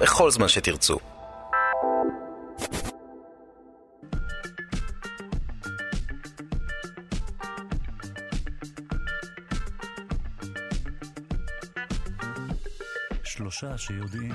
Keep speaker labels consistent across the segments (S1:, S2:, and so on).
S1: בכל זמן שתרצו.
S2: שלושה שיודעים.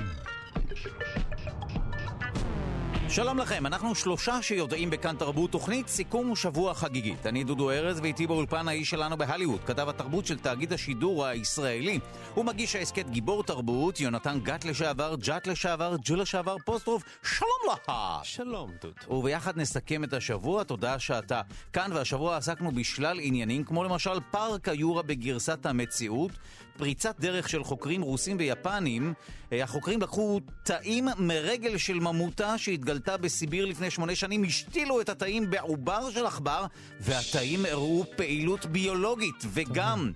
S3: שלום לכם, אנחנו שלושה שיודעים בכאן תרבות, תוכנית סיכום שבוע חגיגית. אני דודו ארז ואיתי באולפן האיש שלנו בהליווד, כתב התרבות של תאגיד השידור הישראלי. הוא מגיש ההסכת גיבור תרבות, יונתן גת לשעבר, ג'ת לשעבר, ג'ו לשעבר, פוסטרוף, שלום לך!
S4: שלום, דוד.
S3: וביחד נסכם את השבוע, תודה שאתה כאן, והשבוע עסקנו בשלל עניינים, כמו למשל פארק היורה בגרסת המציאות, פריצת דרך של חוקרים רוסים ויפנים. אה, החוקרים לקחו תאים מרגל של ממוטה שהתגלתה בסיביר לפני שמונה שנים, השתילו את התאים בעובר של עכבר, והתאים הראו פעילות ביולוגית, וגם...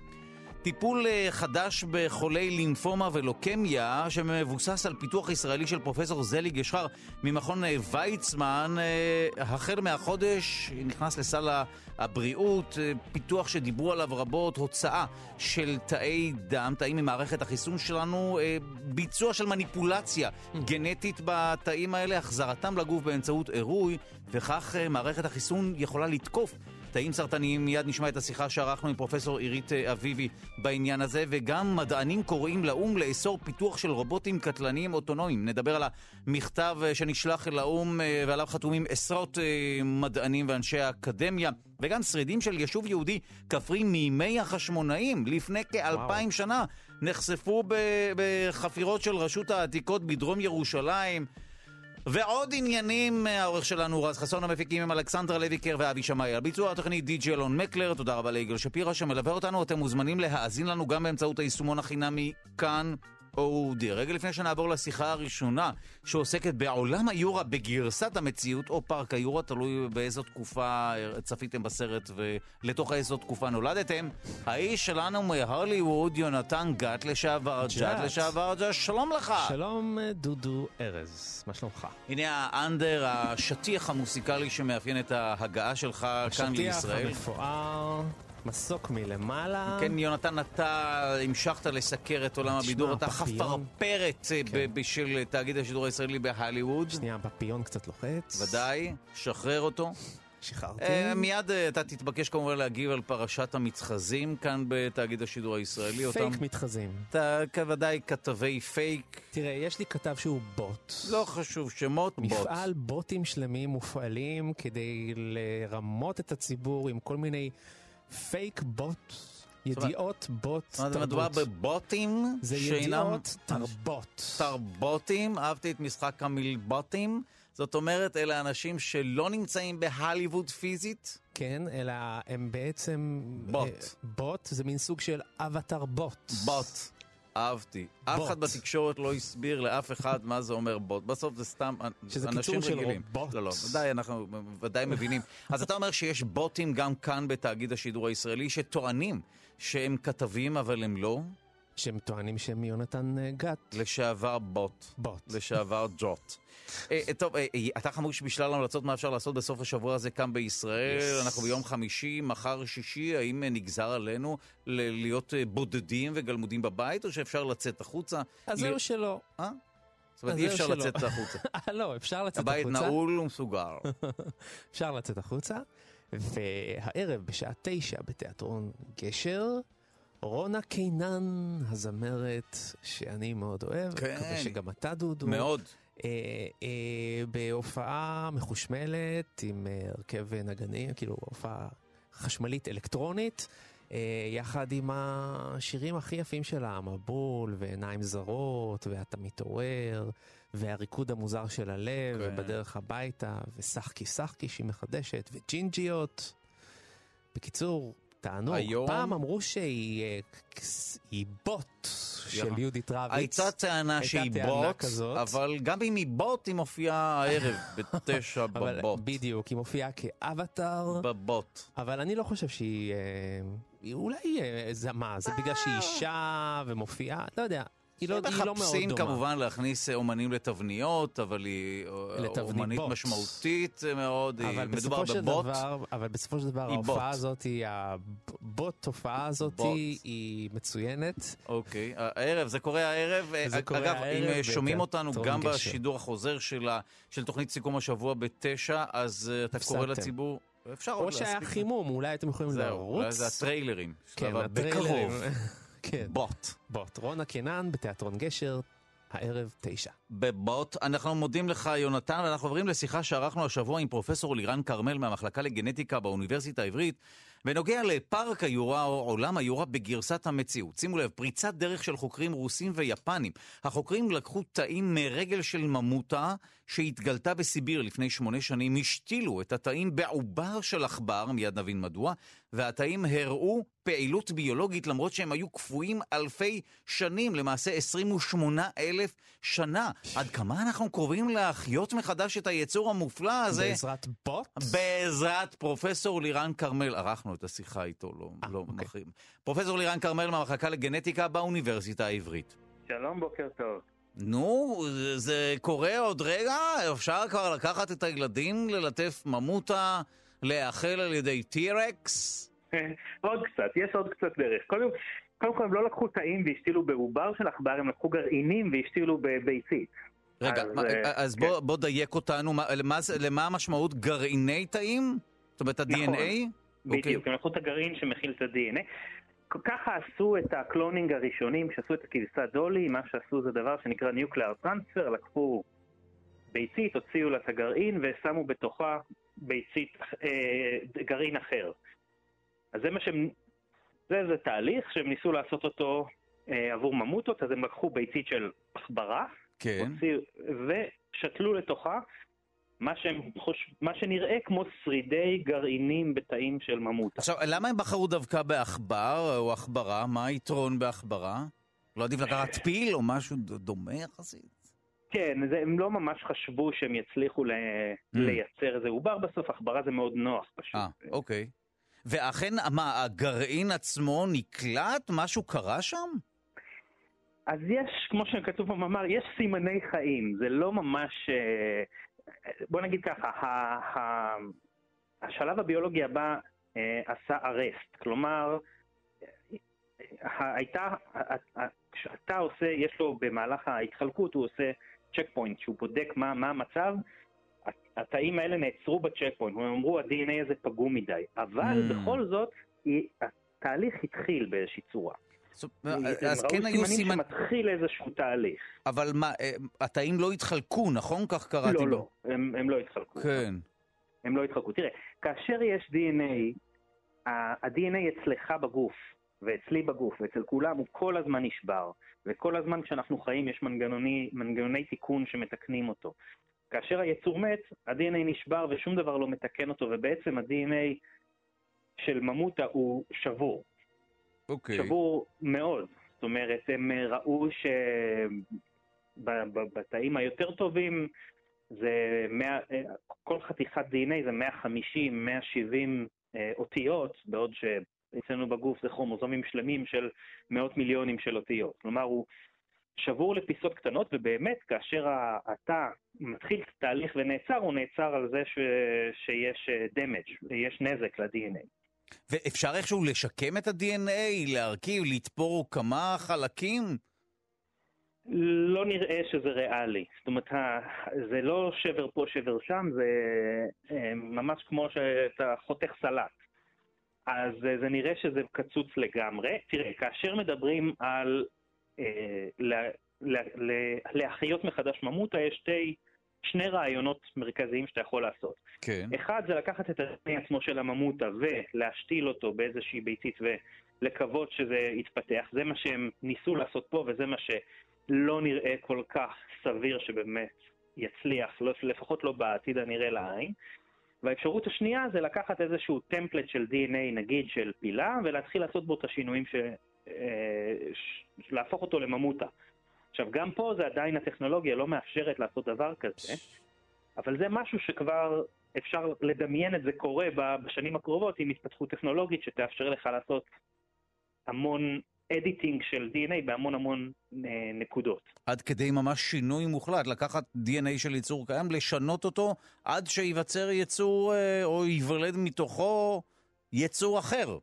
S3: טיפול אה, חדש בחולי לימפומה ולוקמיה, שמבוסס על פיתוח ישראלי של פרופסור זלי גשחר ממכון אה, ויצמן. אה, החל מהחודש נכנס לסל הבריאות, פיתוח שדיברו עליו רבות, הוצאה של תאי דם, תאים ממערכת החיסון שלנו, ביצוע של מניפולציה גנטית בתאים האלה, החזרתם לגוף באמצעות עירוי, וכך מערכת החיסון יכולה לתקוף תאים סרטניים, מיד נשמע את השיחה שערכנו עם פרופסור עירית אה, אביבי בעניין הזה, וגם מדענים קוראים לאו"ם לאסור פיתוח של רובוטים קטלניים אוטונומיים. נדבר על המכתב אה, שנשלח לאו"ם אה, ועליו חתומים עשרות מדענים ואנשי האקדמיה, וגם שרידים של יישוב יהודי כפרי מימי החשמונאים, לפני כאלפיים שנה, נחשפו בחפירות של רשות העתיקות בדרום ירושלים. ועוד עניינים, העורך שלנו רז חסון, המפיקים עם אלכסנדרה לויקר ואבי שמאי. על ביצוע התוכנית די.ג'י אלון מקלר, תודה רבה ליגאל שפירא שמלווה אותנו. אתם מוזמנים להאזין לנו גם באמצעות היישומון החינמי כאן. אודי. רגע לפני שנעבור לשיחה הראשונה, שעוסקת בעולם היורה בגרסת המציאות, או פארק היורה, תלוי באיזו תקופה צפיתם בסרט ולתוך איזו תקופה נולדתם. האיש שלנו מהרליווד, יונתן גת לשעבר, ג'ת לשעבר, ג'ת, שלום לך.
S4: שלום דודו ארז, מה שלומך?
S3: הנה ה under, השטיח המוסיקלי שמאפיין את ההגעה שלך כאן לישראל.
S4: השטיח המפואר. מסוק מלמעלה.
S3: כן, יונתן, אתה המשכת לסקר את עולם הבידור, אתה חפרפרת אה, כן. בשל תאגיד השידור הישראלי בהליווד.
S4: שנייה, הפפיון קצת לוחץ.
S3: ודאי, שחרר אותו.
S4: שחררתי. Uh,
S3: מיד אתה תתבקש כמובן להגיב על פרשת המתחזים כאן בתאגיד השידור הישראלי.
S4: פייק אותם... מתחזים.
S3: אתה כוודאי כתבי פייק.
S4: תראה, יש לי כתב שהוא בוט.
S3: לא חשוב, שמות
S4: מפעל בוט. מפעל בוטים שלמים מופעלים כדי לרמות את הציבור עם כל מיני פייק בוט. ידיעות בוט תרבות.
S3: מדובר בבוטים
S4: זה ידיעות תרבות.
S3: תרבוטים, אהבתי את משחק המילבוטים. זאת אומרת, אלה אנשים שלא נמצאים בהליווד פיזית?
S4: כן, אלא הם בעצם...
S3: בוט. אה,
S4: בוט זה מין סוג של אבטר בוט.
S3: בוט. אהבתי. אף אחד בתקשורת לא הסביר לאף אחד מה זה אומר בוט. בסוף זה סתם אנשים רגילים.
S4: בוט.
S3: לא, לא, ודאי, אנחנו ודאי מבינים. אז אתה אומר שיש בוטים גם כאן בתאגיד השידור הישראלי שטוענים שהם כתבים אבל הם לא?
S4: שהם טוענים שהם מיונתן אה, גת.
S3: לשעבר בוט.
S4: בוט.
S3: לשעבר ג'וט. אה, אה, טוב, אתה חמוש בשלל המלצות מה אפשר לעשות בסוף השבוע הזה כאן בישראל. אנחנו ביום חמישי, מחר שישי, האם נגזר עלינו להיות בודדים וגלמודים בבית, או שאפשר לצאת החוצה?
S4: אז זהו שלא.
S3: אה? זאת אומרת, אי אפשר לצאת החוצה.
S4: לא, אפשר לצאת החוצה.
S3: הבית נעול ומסוגר.
S4: אפשר לצאת החוצה, והערב בשעה תשע בתיאטרון גשר. רונה קינן, הזמרת שאני מאוד אוהב,
S3: כן. מקווה
S4: שגם אתה דודו.
S3: מאוד.
S4: אה, אה, בהופעה מחושמלת עם אה, הרכב נגנים, כאילו הופעה חשמלית אלקטרונית, אה, יחד עם השירים הכי יפים שלה, מבול ועיניים זרות, ואתה מתעורר, והריקוד המוזר של הלב, כן. ובדרך הביתה, ושחקי שחקי שהיא מחדשת, וג'ינג'יות. בקיצור, תענוג. היום... פעם אמרו שהיא היא בוט של יהודית רביץ.
S3: הייתה טענה שהיא בוט, כזאת. אבל גם אם היא בוט, היא מופיעה הערב בתשע בבוט.
S4: בדיוק, היא מופיעה כאבטאר.
S3: בבוט.
S4: אבל אני לא חושב שהיא... אה, אולי, אה, זה מה, זה בגלל שהיא אישה ומופיעה? לא יודע. היא לא, היא לא מאוד דומה.
S3: מחפשים כמובן להכניס אומנים לתבניות, אבל היא
S4: לתבנית
S3: אומנית
S4: בוט.
S3: משמעותית מאוד, היא- מדובר בבוט.
S4: דבר, אבל בסופו של דבר ההופעה
S3: בוט.
S4: הזאת, הבוט תופעה הזאת
S3: בוט.
S4: היא מצוינת.
S3: אוקיי, הערב, זה קורה הערב.
S4: זה
S3: אגב,
S4: קורה
S3: אם
S4: הערב
S3: אה, שומעים אותנו גם
S4: גשר.
S3: בשידור החוזר של ה- של תוכנית סיכום השבוע בתשע, אז אה, אתה קורא. לציבור, אפשר עוד
S4: או
S3: להספיק.
S4: שהיה חימום, אולי אתם יכולים
S3: זהו,
S4: לרוץ.
S3: אולי זה הטריילרים.
S4: כן, הטריילרים.
S3: בקרוב.
S4: כן,
S3: בוט.
S4: בוט. רונה קנן בתיאטרון גשר, הערב תשע.
S3: בבוט. אנחנו מודים לך, יונתן, ואנחנו עוברים לשיחה שערכנו השבוע עם פרופסור לירן כרמל מהמחלקה לגנטיקה באוניברסיטה העברית, בנוגע לפארק היורה או עולם היורה בגרסת המציאות. שימו לב, פריצת דרך של חוקרים רוסים ויפנים. החוקרים לקחו תאים מרגל של ממוטה שהתגלתה בסיביר לפני שמונה שנים, השתילו את התאים בעובר של עכבר, מיד נבין מדוע, והתאים הראו פעילות ביולוגית למרות שהם היו קפואים אלפי שנים, למעשה 28 אלף שנה. עד כמה אנחנו קרובים להחיות מחדש את היצור המופלא הזה?
S4: בעזרת בוט?
S3: בעזרת פרופסור לירן כרמל, ערכנו את השיחה איתו, לא,
S4: אה,
S3: לא
S4: אוקיי.
S3: מכירים. פרופסור לירן כרמל מהמחלקה לגנטיקה באוניברסיטה העברית.
S1: שלום, בוקר טוב.
S3: נו, זה- זה קורה עוד רגע? אפשר כבר לקחת את הילדים, ללטף ממוטה, להאכל על ידי T-Rex?
S1: עוד קצת, יש עוד קצת דרך. קודם, קודם כל הם לא לקחו תאים והשתילו בעובר של עכבר, הם לקחו גרעינים והשתילו בביצית.
S3: רגע,
S1: אז,
S3: מה-
S1: אה,
S3: אז
S1: כן.
S3: בוא, בוא דייק אותנו, מה, למה, למה המשמעות גרעיני תאים? זאת אומרת,
S1: נכון.
S3: ה-DNA? אוקיי.
S1: בדיוק, הם לקחו את הגרעין שמכיל את ה-DNA. ככה עשו את ה cloning הראשונים, כשעשו את הכבשת דולי, מה שעשו זה דבר שנקרא Nuclear Transfer, לקחו ביצית, הוציאו לה את הגרעין ושמו בתוכה ביצית, אה, גרעין אחר. אז זה מה שהם, זה, זה תהליך שהם ניסו לעשות אותו אה, עבור ממוטות, אז הם לקחו ביצית של עכברה,
S3: כן.
S1: הוציאו, ושתלו לתוכה מה, שהם חוש... מה שנראה כמו שרידי גרעינים בתאים של ממוטה.
S3: עכשיו, למה הם בחרו דווקא בעכבר או עכברה? מה היתרון בעכברה? לא עדיף לקחת פיל או משהו דומה יחסית?
S1: כן, זה, הם לא ממש חשבו שהם יצליחו ל... לייצר איזה עובר בסוף, עכברה זה מאוד נוח פשוט.
S3: אה, אוקיי. ואכן, מה, הגרעין עצמו נקלט? משהו קרה שם?
S1: אז יש, כמו שכתוב במאמר, יש סימני חיים, זה לא ממש... אה, בוא נגיד ככה, ה- ה- השלב הביולוגי הבא אה, עשה ארסט, כלומר, ה- הייתה, ה- ה- כשאתה עושה, יש לו במהלך ההתחלקות, הוא עושה checkpoint, שהוא בודק מה, מה המצב, התאים האלה נעצרו ב checkpoint, הם אמרו ה-DNA הזה פגום מדי, אבל
S3: Mm.
S1: בכל זאת, התהליך התחיל באיזושהי צורה. הם
S3: אז כן היו
S1: סימנים. שמתחיל איזשהו תהליך.
S3: אבל מה, אה, התאים לא התחלקו, נכון? כך קראתי.
S1: לא, לא, הם, הם לא התחלקו.
S3: כן.
S1: הם לא התחלקו. תראה, כאשר יש DNA, ה-DNA אצלך בגוף, ואצלי בגוף, ואצל כולם, הוא כל הזמן נשבר. וכל הזמן כשאנחנו חיים יש מנגנוני, מנגנוני תיקון שמתקנים אותו. כאשר היצור מת, ה-DNA נשבר ושום דבר לא מתקן אותו, ובעצם ה-DNA של ממוטה הוא שבור.
S3: אוקיי.
S1: שבור מאוד. זאת אומרת, הם אה, ראו שבתאים היותר טובים זה 100, אה, כל חתיכת DNA זה 150, 170 אה, אותיות, בעוד שאצלנו בגוף זה כרומוזומים שלמים של מאות מיליונים של אותיות. כלומר, הוא שבור לפיסות קטנות, ובאמת, כאשר ה- אתה מתחיל תהליך ונעצר, הוא נעצר על זה ש, שיש אה, damage, יש נזק ל-DNA.
S3: ואפשר איכשהו לשקם את ה-DNA, להרכיב, לתפור כמה חלקים?
S1: לא נראה שזה ריאלי. זאת אומרת, זה לא שבר פה, שבר שם, זה אה, ממש כמו שאתה חותך סלט. אז אה, זה נראה שזה קצוץ לגמרי. תראה, כאשר מדברים על אה, לה- לה- לה- להחיות מחדש ממוטה, יש שתי, שני רעיונות מרכזיים שאתה יכול לעשות.
S3: כן.
S1: אחד זה לקחת את הדנ"א עצמו של הממוטה ולהשתיל אותו באיזושהי ביצית ולקוות שזה יתפתח. זה מה שהם ניסו לעשות פה וזה מה שלא נראה כל כך סביר שבאמת יצליח, לא, לפחות לא בעתיד הנראה לעין. והאפשרות השנייה זה לקחת איזשהו טמפלט של DNA, נגיד של פילה, ולהתחיל לעשות בו את השינויים, ש... אה, ש... להפוך אותו לממוטה. עכשיו, גם פה זה עדיין הטכנולוגיה לא מאפשרת לעשות דבר כזה, אבל זה משהו שכבר אפשר לדמיין את זה קורה בשנים הקרובות עם התפתחות טכנולוגית שתאפשר לך לעשות המון editing של DNA בהמון המון אה, נקודות.
S3: עד כדי ממש שינוי מוחלט, לקחת DNA של יצור קיים, לשנות אותו עד שייווצר יצור אה, או ייוולד מתוכו יצור אחר.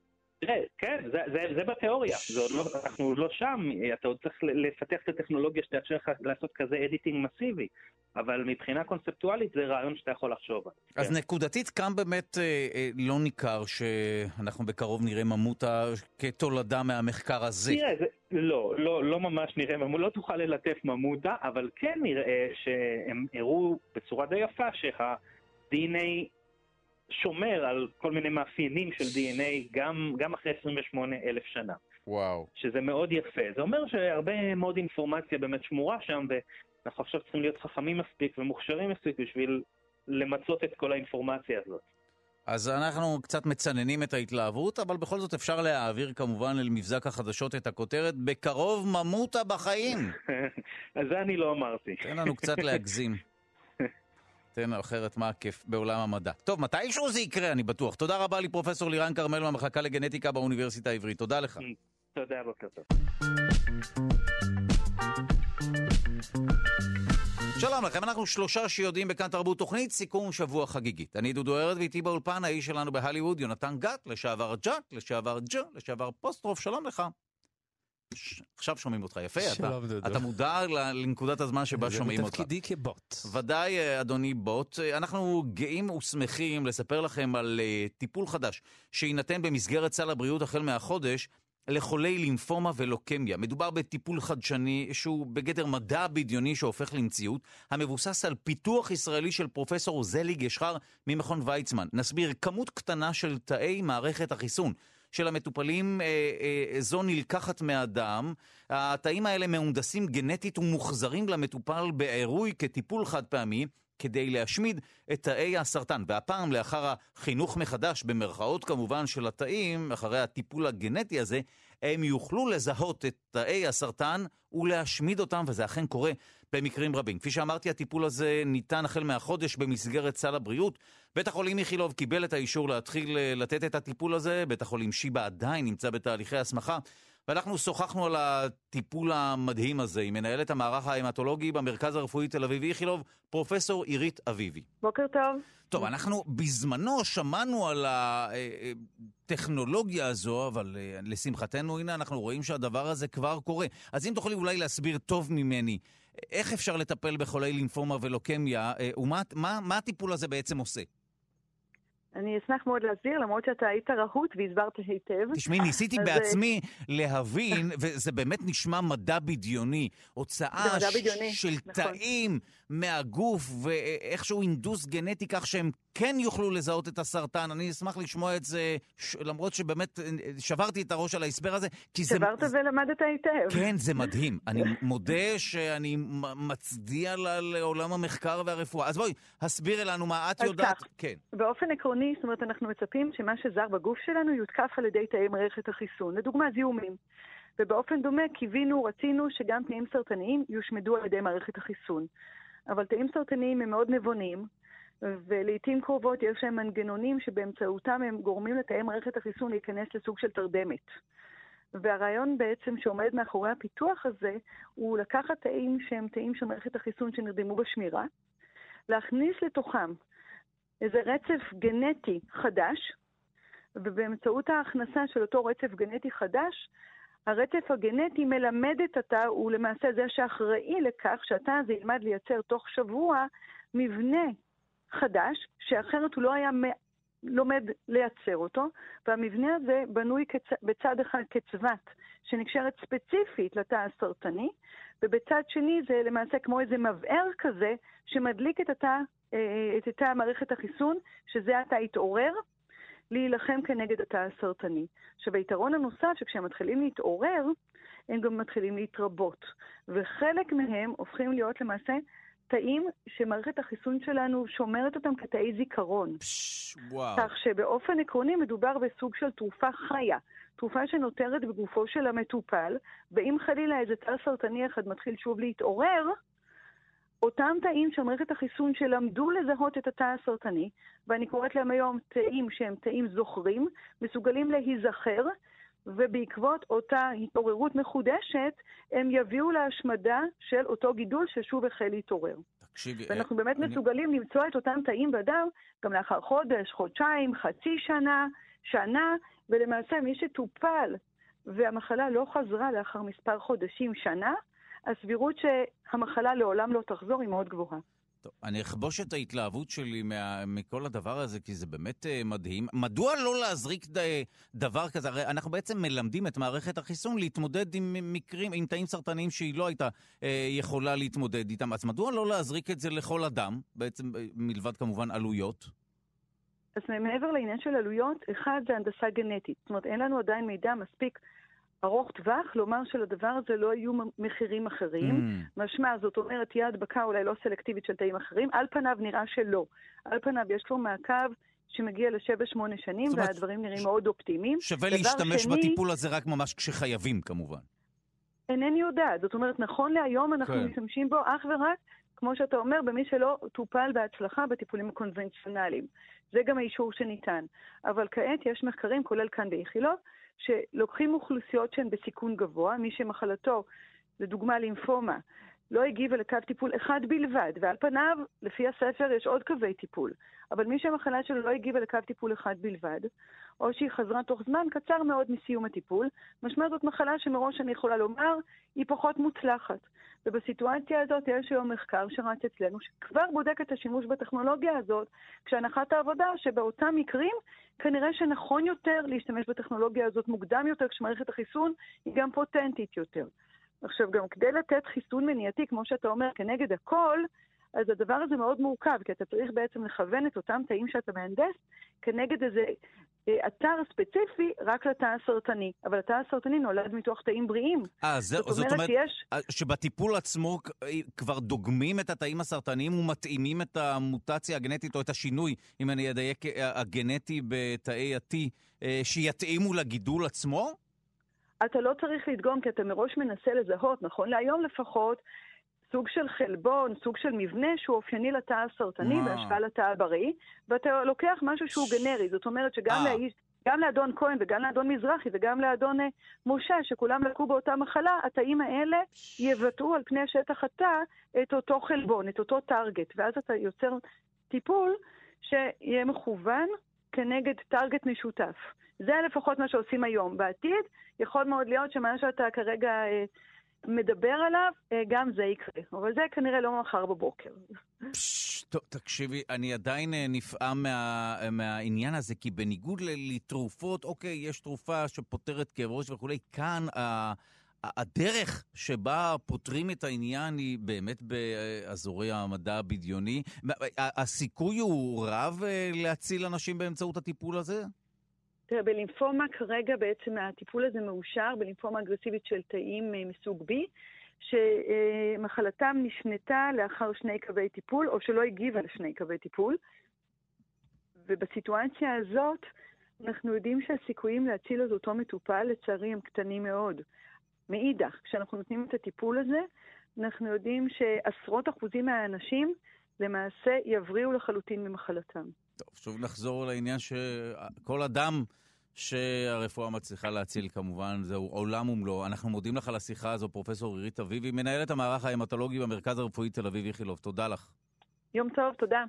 S1: כן, זה, זה, זה בתיאוריה, זה עוד לא, אנחנו עוד לא שם, אתה עוד צריך לפתח את הטכנולוגיה שתאפשר לך לעשות כזה editing מסיבי, אבל מבחינה קונספטואלית זה רעיון שאתה יכול לחשוב עליו.
S3: אז כן. נקודתית, כאן באמת אה, אה, לא ניכר שאנחנו בקרוב נראה ממוטה כתולדה מהמחקר הזה.
S1: תראה, זה, לא, לא, לא ממש נראה ממוטה, לא תוכל ללטף ממוטה, אבל כן נראה שהם הראו בצורה די יפה שה-DNA שומר על כל מיני מאפיינים של DNA גם, גם אחרי 28 אלף שנה.
S3: וואו.
S1: שזה מאוד יפה. זה אומר שהרבה מאוד אינפורמציה באמת שמורה שם, ואנחנו עכשיו צריכים להיות חכמים מספיק ומוכשרים מספיק בשביל למצות את כל האינפורמציה הזאת.
S3: אז אנחנו קצת מצננים את ההתלהבות, אבל בכל זאת אפשר להעביר כמובן אל מבזק החדשות את הכותרת בקרוב ממותה בחיים.
S1: אז זה אני לא אמרתי.
S3: תן לנו קצת להגזים. תן אחרת מה הכיף בעולם המדע. טוב, מתישהו זה יקרה, אני בטוח. תודה רבה לי, פרופסור לירן כרמל מהמחלקה לגנטיקה באוניברסיטה העברית. תודה לך.
S1: תודה, בוקר טוב.
S3: שלום לכם, אנחנו שלושה שיודעים בכאן תרבות תוכנית סיכום שבוע חגיגית. אני דודו ארד ואיתי באולפן האיש שלנו בהליווד, יונתן גת, לשעבר ג'אט, לשעבר ג'ה, לשעבר פוסטרוף, שלום לך. עכשיו שומעים אותך יפה, אתה. אתה מודע לנקודת הזמן שבה שומעים אותך.
S4: זה בתפקידי כבוט.
S3: ודאי, אה, אדוני בוט. אה, אנחנו גאים ושמחים לספר לכם על uh, טיפול חדש שיינתן במסגרת סל הבריאות החל מהחודש לחולי לימפומה ולוקמיה. מדובר בטיפול חדשני שהוא בגדר מדע בדיוני שהופך למציאות, המבוסס על פיתוח ישראלי של פרופסור זלי גשחר ממכון ויצמן. נסביר כמות קטנה של תאי מערכת החיסון. של המטופלים אה, אה, זו נלקחת מהדם. התאים האלה מהונדסים גנטית ומוחזרים למטופל בעירוי כטיפול חד פעמי. כדי להשמיד את תאי הסרטן. והפעם, לאחר החינוך מחדש, במרכאות כמובן, של התאים, אחרי הטיפול הגנטי הזה, הם יוכלו לזהות את תאי הסרטן ולהשמיד אותם, וזה אכן קורה במקרים רבים. כפי שאמרתי, הטיפול הזה ניתן החל מהחודש במסגרת סל הבריאות. בית החולים איכילוב קיבל את האישור להתחיל אה, לתת את הטיפול הזה, בית החולים שיבא עדיין נמצא בתהליכי הסמכה. ואנחנו שוחחנו על הטיפול המדהים הזה עם מנהלת המערך ההמטולוגי במרכז הרפואי תל אביב איכילוב, פרופסור עירית אביבי.
S2: בוקר טוב.
S3: טוב, אנחנו בזמנו שמענו על הטכנולוגיה הזו, אבל אה, לשמחתנו, הנה, אנחנו רואים שהדבר הזה כבר קורה. אז אם תוכלי אולי להסביר טוב ממני, איך אפשר לטפל בחולי לימפומה ולוקמיה, אה, ומה מה, מה הטיפול הזה בעצם עושה?
S2: אני אשמח מאוד להסביר, למרות שאתה היית רהוט והסברת היטב.
S3: תשמעי, ניסיתי אז... אה, בעצמי להבין, וזה באמת נשמע מדע בדיוני. הוצאה
S2: מדע בדיוני,
S3: של נכון. תאים מהגוף, ואיכשהו אינדוס גנטי כך שהם כן יוכלו לזהות את הסרטן. אני אשמח לשמוע את זה, ש... למרות שבאמת אה, שברתי את הראש על ההסבר הזה, כי
S2: זה... שברת ולמדת היטב.
S3: כן, זה מדהים. אני מודה שאני מצדיע לעולם המחקר והרפואה. אז בואי, הסבירי לנו מה את יודעת.
S2: כך, כן. באופן עקרוני, זאת אומרת, אנחנו מצפים שמה שזר בגוף שלנו יותקף על ידי תאי מערכת החיסון. לדוגמה, זיהומים. ובאופן דומה קיווינו, רצינו שגם תאים סרטניים יושמדו על ידי מערכת החיסון. אבל תאים סרטניים הם מאוד נבונים, ולעיתים קרובות יש להם מנגנונים שבאמצעותם הם גורמים לתאי מערכת החיסון להיכנס לסוג של תרדמת. והרעיון בעצם שעומד מאחורי הפיתוח הזה, הוא לקחת תאים שהם תאים של מערכת החיסון שנרדמו בשמירה, להכניס לתוכם איזה רצף גנטי חדש, ובאמצעות ההכנסה של אותו רצף גנטי חדש, הרצף הגנטי מלמד את התא, הוא למעשה זה שאחראי לכך שהתא הזה ילמד לייצר תוך שבוע מבנה חדש, שאחרת הוא לא היה לומד לייצר אותו, והמבנה הזה בנוי כצ... בצד אחד כצבת שנקשרת ספציפית לתא הסרטני, ובצד שני זה למעשה כמו איזה מבער כזה שמדליק את התא, אה, את תא מערכת החיסון, שזה התא התעורר, להילחם כנגד התא הסרטני. עכשיו, היתרון הנוסף, שכשהם מתחילים להתעורר, הם גם מתחילים להתרבות. וחלק מהם הופכים להיות למעשה תאים שמערכת החיסון שלנו שומרת אותם כתאי זיכרון.
S3: פש, וואו.
S2: כך שבאופן עקרוני מדובר בסוג של תרופה חיה. תרופה שנותרת בגופו של המטופל, ואם חלילה איזה תא סרטני אחד מתחיל שוב להתעורר, אותם תאים של מערכת החיסון שלמדו לזהות את התא הסרטני, ואני קוראת להם היום תאים שהם תאים זוכרים, מסוגלים להיזכר ובעקבות אותה התעוררות מחודשת, הם יביאו להשמדה של אותו גידול ששוב החל להתעורר. תקשיבי... ואנחנו באמת אני... מסוגלים למצוא את אותם תאים בדם גם לאחר חודש, חודשיים, חצי שנה, שנה, ולמעשה מי שטופל והמחלה לא חזרה לאחר מספר חודשים, שנה, הסבירות שהמחלה לעולם לא תחזור היא מאוד גבוהה.
S3: טוב, אני אכבוש את ההתלהבות שלי מה, מכל הדבר הזה, כי זה באמת uh, מדהים. מדוע לא להזריק ד, דבר כזה? הרי אנחנו בעצם מלמדים את מערכת החיסון להתמודד עם מקרים, עם תאים סרטניים שהיא לא הייתה uh, יכולה להתמודד איתם. אז מדוע לא להזריק את זה לכל אדם, בעצם מלבד כמובן עלויות?
S2: אז מעבר לעניין של עלויות, אחד זה הנדסה גנטית. זאת אומרת, אין לנו עדיין מידע מספיק ארוך טווח, לומר שלדבר הזה לא יהיו מחירים אחרים. Mm. משמע, זאת אומרת, תהיה הדבקה אולי לא סלקטיבית של תאים אחרים. על פניו נראה שלא. על פניו יש כבר מעקב שמגיע לשבע-שמונה שנים, אומרת, והדברים נראים ש... מאוד אופטימיים.
S3: שווה להשתמש שני, בטיפול הזה רק ממש כשחייבים, כמובן.
S2: אינני יודעת. זאת אומרת, נכון להיום אנחנו כן. משתמשים בו אך ורק, כמו שאתה אומר, במי שלא טופל בהצלחה בטיפולים הקונבנציונליים. זה גם האישור שניתן. אבל כעת יש מחקרים, כולל כאן באיכילוב, שלוקחים אוכלוסיות שהן בסיכון גבוה, מי שמחלתו, לדוגמה לימפומה, לא הגיבה לקו טיפול אחד בלבד, ועל פניו, לפי הספר, יש עוד קווי טיפול. אבל מי שהמחלה שלו לא הגיבה לקו טיפול אחד בלבד, או שהיא חזרה תוך זמן קצר מאוד מסיום הטיפול, משמע זאת מחלה שמראש אני יכולה לומר, היא פחות מוצלחת. ובסיטואציה הזאת יש היום מחקר שרץ אצלנו, שכבר בודק את השימוש בטכנולוגיה הזאת, כשהנחת העבודה שבאותם מקרים כנראה שנכון יותר להשתמש בטכנולוגיה הזאת מוקדם יותר, כשמערכת החיסון היא גם פוטנטית יותר. עכשיו, גם כדי לתת חיסון מניעתי, כמו שאתה אומר, כנגד הכל, אז הדבר הזה מאוד מורכב, כי אתה צריך בעצם לכוון את אותם תאים שאתה מהנדס כנגד איזה אה, אתר ספציפי רק לתא הסרטני. אבל התא הסרטני נולד מתוך תאים בריאים.
S3: אה, זאת, זאת אומרת, אומרת יש... אה, שבטיפול עצמו אה, כבר דוגמים את התאים הסרטניים ומתאימים את המוטציה הגנטית או את השינוי, אם אני אדייק, הגנטי בתאי ה-T, שיתאימו לגידול עצמו?
S2: אתה לא צריך לדגום, כי אתה מראש מנסה לזהות, נכון להיום לפחות, סוג של חלבון, סוג של מבנה שהוא אופייני לתא הסרטני בהשוואה לתא הבריא, ואתה לוקח משהו שהוא גנרי, זאת אומרת שגם לאיש... גם לאדון כהן וגם לאדון מזרחי וגם לאדון אה, משה, שכולם לקו באותה מחלה, התאים האלה יבטאו על פני שטח התא את אותו חלבון, את אותו טארגט, ואז אתה יוצר טיפול שיהיה מכוון כנגד טארגט משותף. זה לפחות מה שעושים היום. בעתיד יכול מאוד להיות שמה שאתה כרגע אה, מדבר עליו, אה, גם זה יקרה. אבל זה כנראה לא מחר בבוקר.
S3: פש, טוב, תקשיבי, אני עדיין אה, נפעם מה, מהעניין הזה, כי בניגוד לתרופות, אוקיי, יש תרופה שפותרת כאב ראש וכולי, כאן ה... הדרך שבה פותרים את העניין היא באמת באזורי המדע הבדיוני. הסיכוי הוא רב אה, להציל אנשים באמצעות הטיפול הזה?
S2: תראה, בלימפומה כרגע בעצם הטיפול הזה מאושר בלימפומה אגרסיבית של תאים אה, מסוג B, שמחלתם נשנתה לאחר שני קווי טיפול, או שלא הגיבה לשני קווי טיפול. ובסיטואציה הזאת, אנחנו יודעים שהסיכויים להציל את אותו מטופל, לצערי, הם קטנים מאוד. מאידך, כשאנחנו נותנים את הטיפול הזה, אנחנו יודעים שעשרות אחוזים מהאנשים למעשה יבריאו לחלוטין ממחלתם.
S3: טוב, שוב נחזור לעניין שכל אדם שהרפואה מצליחה להציל כמובן, זהו עולם ומלואו. אנחנו מודים לך על השיחה הזו, פרופסור עירית אביבי, מנהלת המערך ההמטולוגי במרכז הרפואי תל אביב איכילוב. תודה לך.
S2: יום טוב, תודה.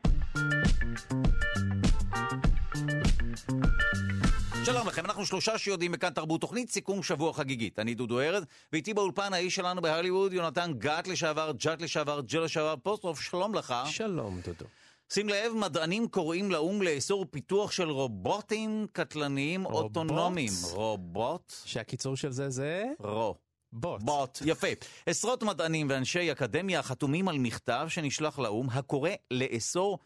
S3: שלום לכם, אנחנו שלושה שיודעים בכאן תרבות תוכנית סיכום שבוע חגיגית. אני דודו ארז, ואיתי באולפן האיש שלנו בהוליווד, יונתן גת לשעבר, ג'אט לשעבר, ג'ל לשעבר, פוסטרוף, שלום לך.
S4: שלום, דודו.
S3: שים לב, מדענים קוראים לאו"ם לאסור פיתוח של רובוטים קטלניים רובוט? אוטונומיים.
S4: רובוט? שהקיצור של זה זה?
S3: רו.
S4: בוט.
S3: בוט, יפה. עשרות מדענים ואנשי אקדמיה חתומים על מכתב שנשלח לאו"ם, הקורא לאסור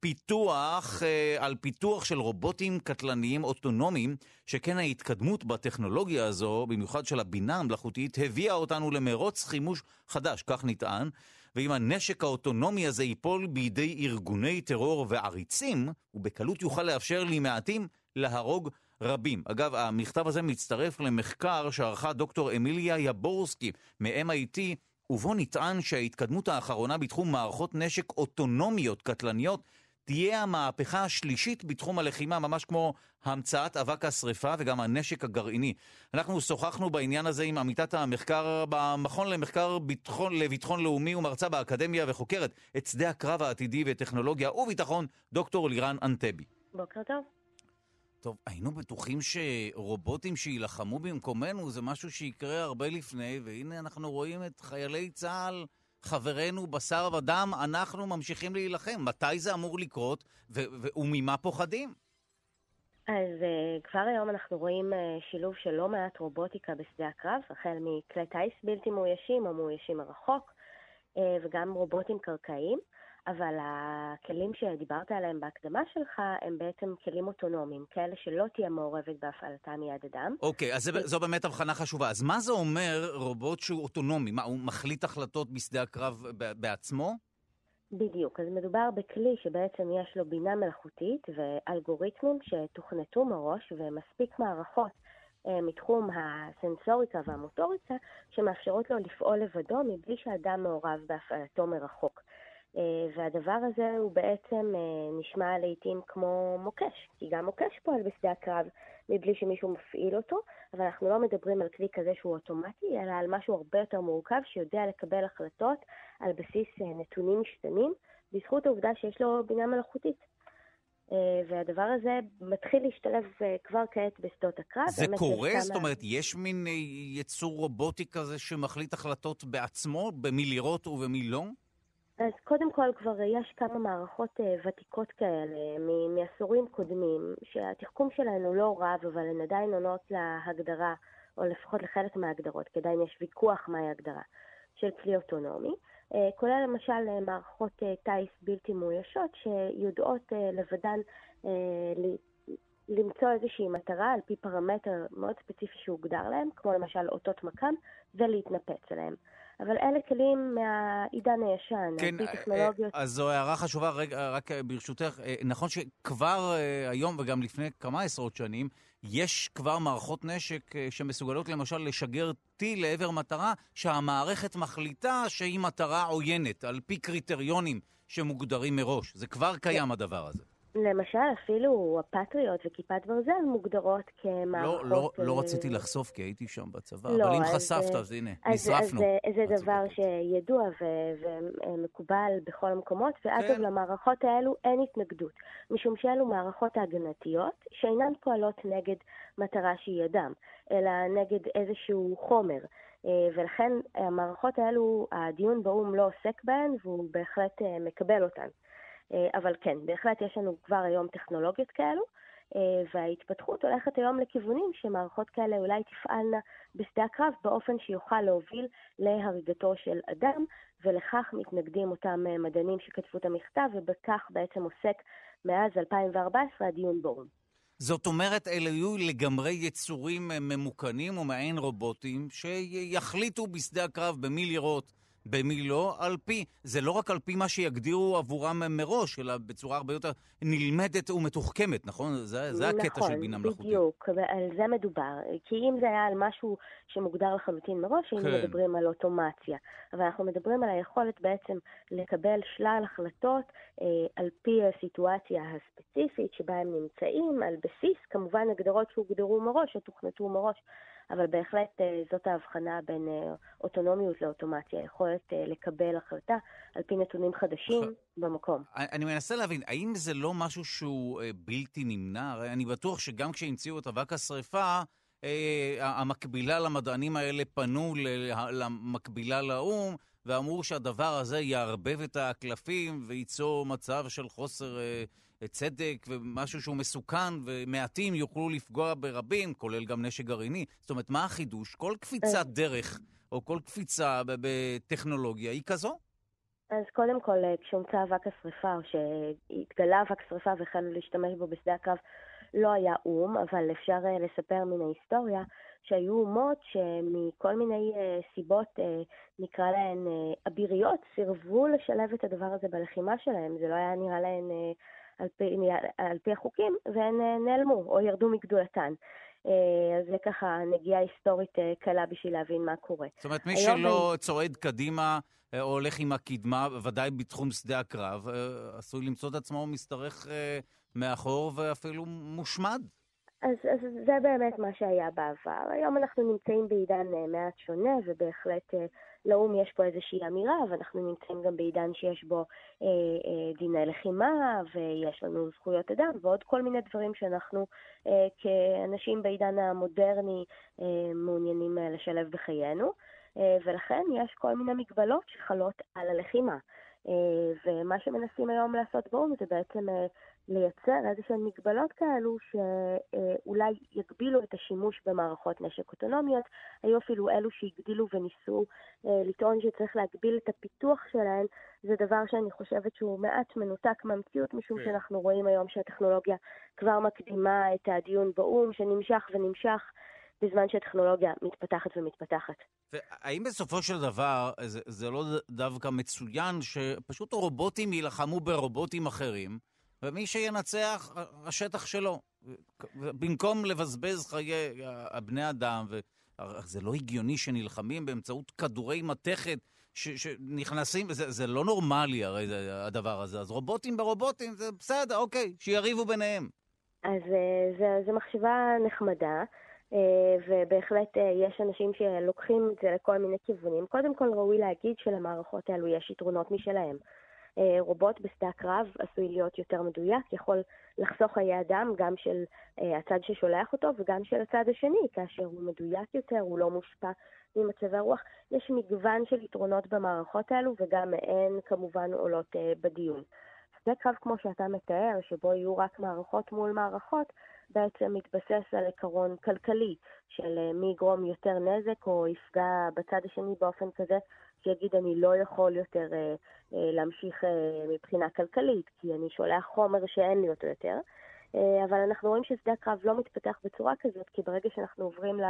S3: פיתוח, אה, על פיתוח של רובוטים קטלניים אוטונומיים, שכן ההתקדמות בטכנולוגיה הזו, במיוחד של הבינה המלאכותית, הביאה אותנו למרוץ חימוש חדש, כך נטען. ואם הנשק האוטונומי הזה ייפול בידי ארגוני טרור ועריצים, הוא בקלות יוכל לאפשר למעטים להרוג רבים. אגב, המכתב הזה מצטרף למחקר שערכה דוקטור אמיליה יבורסקי מ-MIT, ובו נטען שההתקדמות האחרונה בתחום מערכות נשק אוטונומיות קטלניות תהיה המהפכה השלישית בתחום הלחימה, ממש כמו המצאת אבק השרפה וגם הנשק הגרעיני. אנחנו שוחחנו בעניין הזה עם עמיתת המחקר במכון למחקר ביטחון, לביטחון לאומי ומרצה באקדמיה וחוקרת את שדה הקרב העתידי וטכנולוגיה וביטחון, דוקטור לירן אנטבי.
S5: בוקר טוב.
S3: טוב, היינו בטוחים שרובוטים שיילחמו במקומנו זה משהו שיקרה הרבה לפני, והנה אנחנו רואים את חיילי צה"ל, חברינו, בשר ודם, אנחנו ממשיכים להילחם. מתי זה אמור לקרות, ו- וממה פוחדים?
S5: אז uh, כבר היום אנחנו רואים uh, שילוב של לא מעט רובוטיקה בשדה הקרב, החל מכלי טיס בלתי מאוישים או מאוישים מרחוק, uh, וגם רובוטים קרקעיים. אבל הכלים שדיברת עליהם בהקדמה שלך הם בעצם כלים אוטונומיים, כאלה שלא תהיה מעורבת בהפעלתם מיד אדם.
S3: אוקיי, okay, אז ו... זו באמת הבחנה חשובה. אז מה זה אומר רובוט שהוא אוטונומי? מה, הוא מחליט החלטות בשדה הקרב בעצמו?
S5: בדיוק, אז מדובר בכלי שבעצם יש לו בינה מלאכותית ואלגוריתמים שתוכנתו מראש ומספיק מערכות אה, מתחום הסנסוריקה והמוטוריקה שמאפשרות לו לפעול לבדו מבלי שאדם מעורב בהפעלתו מרחוק. אה, והדבר הזה הוא בעצם אה, נשמע לעיתים כמו מוקש, כי גם מוקש פועל בשדה הקרב מבלי שמישהו מפעיל אותו, אבל אנחנו לא מדברים על כלי כזה שהוא אוטומטי, אלא על משהו הרבה יותר מורכב שיודע לקבל החלטות על בסיס אה, נתונים משתנים, בזכות העובדה שיש לו בינה מלאכותית. והדבר הזה מתחיל להשתלב כבר כעת בשדות הקרב.
S3: זה קורה? כמה... זאת אומרת, יש מין יצור רובוטי כזה שמחליט החלטות בעצמו, במי לראות ובמי לא?
S5: אז קודם כל כבר יש כמה מערכות uh, ותיקות כאלה מעשורים קודמים, שהתחכום שלהן הוא לא רב, אבל הן עדיין עונות להגדרה, או לפחות לחלק מההגדרות, כי עדיין יש ויכוח מהי הגדרה של כלי אוטונומי, uh, כולל למשל uh, מערכות טיס בלתי מאוישות שיודעות לבדן למצוא איזושהי מטרה על פי פרמטר מאוד ספציפי שהוגדר להם, כמו למשל אותות מכ"ם, ולהתנפץ עליהם. אבל אלה כלים מהעידן הישן, כן, על פי אה, טכנולוגיות.
S3: אז זו הערה חשובה, רגע, רק ברשותך, אה, נכון שכבר אה, היום וגם לפני כמה עשרות שנים, יש כבר מערכות נשק שמסוגלות למשל לשגר טיל לעבר מטרה שהמערכת מחליטה שהיא מטרה עוינת, על פי קריטריונים שמוגדרים מראש. זה כבר קיים הדבר הזה.
S5: למשל, אפילו הפטריוט וכיפת ברזל מוגדרות כמערכות...
S3: לא, לא, לא רציתי לחשוף כי הייתי שם בצבא, לא, אבל אם חשפת, אז הנה, אז, נשרפנו.
S5: אז זה דבר שידוע ומקובל בכל המקומות, ואגב, כן. למערכות האלו אין התנגדות, משום שאלו מערכות הגנתיות שאינן פועלות נגד מטרה שהיא אדם, אלא נגד איזשהו חומר. אה, ולכן המערכות האלו, הדיון באו"ם לא עוסק בהן, והוא בהחלט אה, מקבל אותן. אה, אבל כן, בהחלט יש לנו כבר היום טכנולוגיות כאלו, אה, וההתפתחות הולכת היום לכיוונים שמערכות כאלה אולי תפעלנה בשדה הקרב באופן שיוכל להוביל להריגתו של אדם, ולכך מתנגדים אותם אה, מדענים שכתבו את המכתב, ובכך בעצם עוסק מאז 2014 הדיון באו"ם.
S3: זאת אומרת, אלה יהיו לגמרי יצורים ממוכנים ומעין רובוטים שיחליטו בשדה הקרב במי לראות במי לא, על פי, זה לא רק על פי מה שיגדירו עבורם מראש, אלא בצורה הרבה יותר נלמדת ומתוחכמת, נכון? זה, זה
S5: נכון,
S3: הקטע של בינה מלאכותית.
S5: נכון, בדיוק, על זה מדובר. כי אם זה היה על משהו שמוגדר לחלוטין מראש, היינו כן. מדברים על אוטומציה. אבל אנחנו מדברים על היכולת בעצם לקבל שלל החלטות אה, על פי הסיטואציה הספציפית שבה הם נמצאים, על בסיס, כמובן, הגדרות שהוגדרו מראש או תוכנתו מראש. אבל בהחלט אה, זאת ההבחנה בין אה, אוטונומיות לאוטומציה, יכולת אה, לקבל החלטה על פי נתונים חדשים במקום.
S3: אני מנסה להבין, האם זה לא משהו שהוא בלתי נמנע? הרי אני בטוח שגם כשהמציאו את אבק השרפה, המקבילה למדענים האלה פנו למקבילה לאו"ם, ואמרו שהדבר הזה יערבב את הקלפים וייצור מצב של חוסר צדק ומשהו שהוא מסוכן, ומעטים יוכלו לפגוע ברבים, כולל גם נשק גרעיני. זאת אומרת, מה החידוש? כל קפיצת דרך, או כל קפיצה בטכנולוגיה היא כזו?
S5: אז קודם כל, אה, כשהומצא אבק השרפה, או שהתגלה אבק שרפה והחלנו להשתמש בו בשדה הקרב, לא היה או"ם, אבל אפשר אה, לספר מן ההיסטוריה שהיו אומות שמכל מיני אה, סיבות, נקרא להן אביריות, סירבו לשלב את הדבר הזה בלחימה שלהם. זה לא היה נראה להן על פי, על פי החוקים, והן אה, נעלמו או ירדו מגדולתן. אז זה ככה נגיעה היסטורית קלה בשביל להבין מה קורה.
S3: זאת אומרת, מי שלא אני... צועד קדימה או הולך עם הקדמה, ודאי בתחום שדה הקרב, עשוי למצוא את עצמו משתרך מאחור ואפילו מושמד.
S5: אז, אז זה באמת מה שהיה בעבר. היום אנחנו נמצאים בעידן מעט שונה, ובהחלט לאו"ם יש פה איזושהי אמירה, ואנחנו נמצאים גם בעידן שיש בו אה, אה, דיני לחימה, ויש לנו זכויות אדם, ועוד כל מיני דברים שאנחנו אה, כאנשים בעידן המודרני אה, מעוניינים אה, לשלב בחיינו, אה, ולכן יש כל מיני מגבלות שחלות על הלחימה. אה, ומה שמנסים היום לעשות באו"ם זה בעצם לייצר איזשהן מגבלות כאלו שאולי יגבילו את השימוש במערכות נשק אוטונומיות. היו אפילו אלו שהגדילו וניסו אה, לטעון שצריך להגביל את הפיתוח שלהן. זה דבר שאני חושבת שהוא מעט מנותק מהמציאות, משום כן. שאנחנו רואים היום שהטכנולוגיה כבר מקדימה את הדיון באו"ם, שנמשך ונמשך. בזמן שהטכנולוגיה מתפתחת ומתפתחת.
S3: והאם בסופו של דבר זה, זה לא דווקא מצוין שפשוט רובוטים יילחמו ברובוטים אחרים, ומי שינצח, השטח שלו. במקום לבזבז חיי הבני אדם, זה לא הגיוני שנלחמים באמצעות כדורי מתכת שנכנסים, זה, זה לא נורמלי הרי זה, הדבר הזה. אז רובוטים ברובוטים, זה בסדר, אוקיי, שיריבו ביניהם.
S5: אז אה, זו מחשבה נחמדה. אה, ובהחלט אה, יש אנשים שלוקחים את זה לכל מיני כיוונים. קודם כל ראוי להגיד שלמערכות האלו יש יתרונות משלהם. אה, רובוט בשדה הקרב עשוי להיות יותר מדויק, יכול לחסוך חיי אדם גם של אה, הצד ששולח אותו וגם של הצד השני, כאשר הוא מדויק יותר, הוא לא מושפע ממצבי רוח. יש מגוון של יתרונות במערכות האלו וגם מהן כמובן עולות אה, בדיון. שדה קרב כמו שאתה מתאר, שבו יהיו רק מערכות מול מערכות, בעצם מתבסס על עיקרון כלכלי של מי יגרום יותר נזק או יפגע בצד השני באופן כזה שיגיד אני לא יכול יותר אה, אה, להמשיך אה, מבחינה כלכלית, כי אני שולח חומר שאין לי אותו יותר. אבל אנחנו רואים ששדה הקרב לא מתפתח בצורה כזאת, כי ברגע שאנחנו עוברים ל,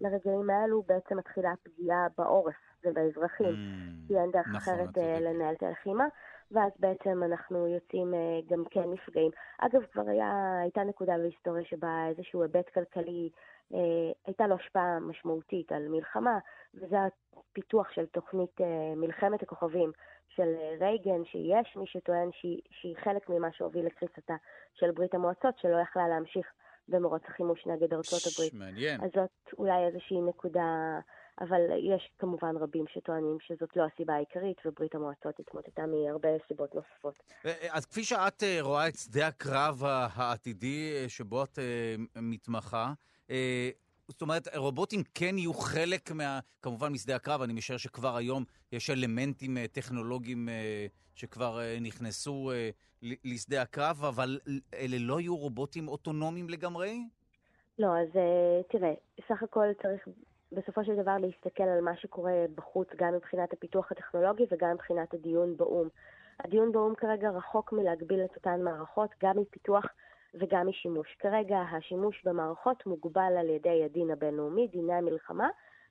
S5: לרגעים האלו, בעצם מתחילה הפגיעה בעורף ובאזרחים, mm, כי אין דרך נכון, אחרת לנהל את הלחימה, ואז בעצם אנחנו יוצאים גם כן נפגעים. אגב, כבר היה, הייתה נקודה בהיסטוריה שבה איזשהו היבט כלכלי הייתה לו השפעה משמעותית על מלחמה, וזה הפיתוח של תוכנית אה, מלחמת הכוכבים של אה, רייגן, שיש מי שטוען שהיא, שהיא חלק ממה שהוביל לקריסתה של ברית המועצות, שלא יכלה להמשיך במרוץ החימוש נגד ארצות הברית.
S3: מעניין.
S5: אז זאת אולי איזושהי נקודה, אבל יש כמובן רבים שטוענים שזאת לא הסיבה העיקרית, וברית המועצות התמוטטה מהרבה סיבות נוספות.
S3: אז כפי שאת רואה את שדה הקרב העתידי שבו את מתמחה, אה, זאת אומרת, רובוטים כן יהיו חלק מה... כמובן משדה הקרב, אני משער שכבר היום יש אלמנטים אה, טכנולוגיים אה, שכבר נכנסו לשדה הקרב, אבל אלה לא יהיו רובוטים אוטונומיים לגמרי?
S5: לא, אז תראה, סך הכל צריך בסופו של דבר להסתכל על מה שקורה בחוץ, גם מבחינת הפיתוח הטכנולוגי וגם מבחינת הדיון באו"ם. הדיון באו"ם כרגע רחוק מלהגביל את אותן מערכות, גם מפיתוח וגם משימוש. כרגע השימוש במערכות מוגבל על ידי הדין הבינלאומי, דיני המלחמה,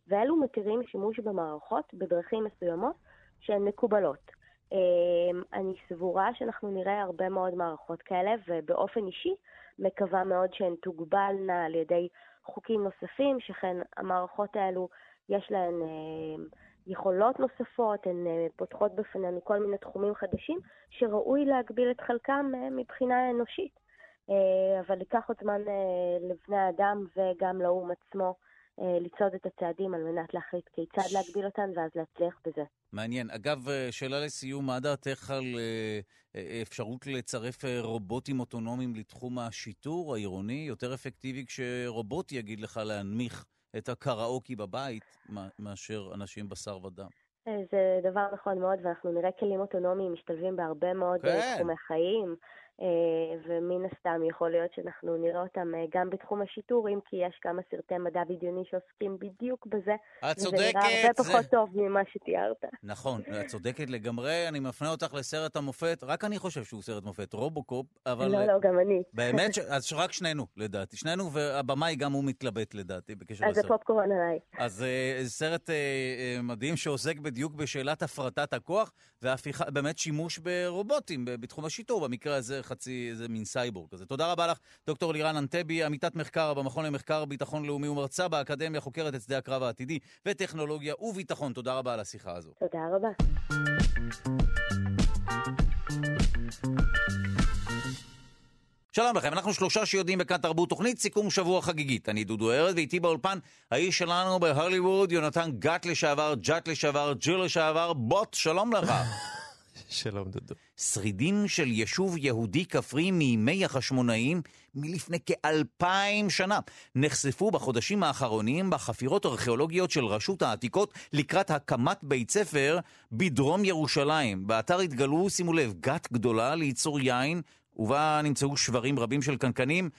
S5: ואלו מתירים שימוש במערכות בדרכים מסוימות שהן מקובלות. אמ, אני סבורה שאנחנו נראה הרבה מאוד מערכות כאלה, ובאופן אישי מקווה מאוד שהן תוגבלנה על ידי חוקים נוספים, שכן המערכות האלו יש להן אמ, יכולות נוספות, הן אה, פותחות בפנינו כל מיני תחומים חדשים, שראוי להגביל את חלקם אה, מבחינה אנושית. אה, אבל ייקח עוד זמן אה, לבני האדם וגם לאו"ם עצמו אה, לצעוד את הצעדים על מנת להחליט כיצד להגביל אותן ואז להצליח בזה.
S3: מעניין. אגב, שאלה לסיום, מה דעתך על אפשרות לצרף רובוטים אוטונומיים לתחום השיטור העירוני? יותר אפקטיבי כשרובוט יגיד לך להנמיך את הקראוקי בבית מאשר אנשים בשר ודם.
S5: זה דבר נכון מאוד, ואנחנו נראה כלים אוטונומיים משתלבים בהרבה מאוד כן. תחומי חיים. אה, ומן הסתם יכול להיות שאנחנו נראה אותם אה, גם בתחום השיטור, אם כי יש כמה סרטי מדע בדיוני שעוסקים בדיוק בזה.
S3: את צודקת. וזה
S5: נראה הרבה פחות זה... טוב ממה שתיארת.
S3: נכון, את צודקת לגמרי. אני מפנה אותך לסרט המופת, רק אני חושב שהוא סרט מופת, רובוקופ, אבל...
S5: לא, לא, גם אני.
S3: באמת? ש... אז רק שנינו, לדעתי. שנינו, והבמאי גם הוא מתלבט, לדעתי, בקשר
S5: לסרט. אז זה פופקורן עליי.
S3: אז סרט מדהים שעוסק בדיוק בשאלת הפרטת הכוח, ובאמת שימוש ברובוטים בתחום השיטור, במקרה הזה חצי איזה מין סייבורג כזה. תודה רבה לך, דוקטור לירן אנטבי, עמיתת מחקר במכון למחקר ביטחון לאומי ומרצה באקדמיה, חוקרת את שדה הקרב העתידי וטכנולוגיה וביטחון. תודה רבה על השיחה הזו.
S5: תודה רבה.
S3: שלום לכם, אנחנו שלושה שיודעים בכאן תרבות תוכנית סיכום שבוע חגיגית. אני דודו ארז ואיתי באולפן האיש שלנו בהוליווד, יונתן גת לשעבר, ג'אט לשעבר, ג'יר לשעבר, בוט, שלום לך.
S4: שלום דודו.
S3: שרידים של יישוב יהודי כפרי מימי החשמונאים מלפני כאלפיים שנה נחשפו בחודשים האחרונים בחפירות ארכיאולוגיות של רשות העתיקות לקראת הקמת בית ספר בדרום ירושלים. באתר התגלו, שימו לב, גת גדולה לייצור יין ובה נמצאו שברים רבים של קנקנים,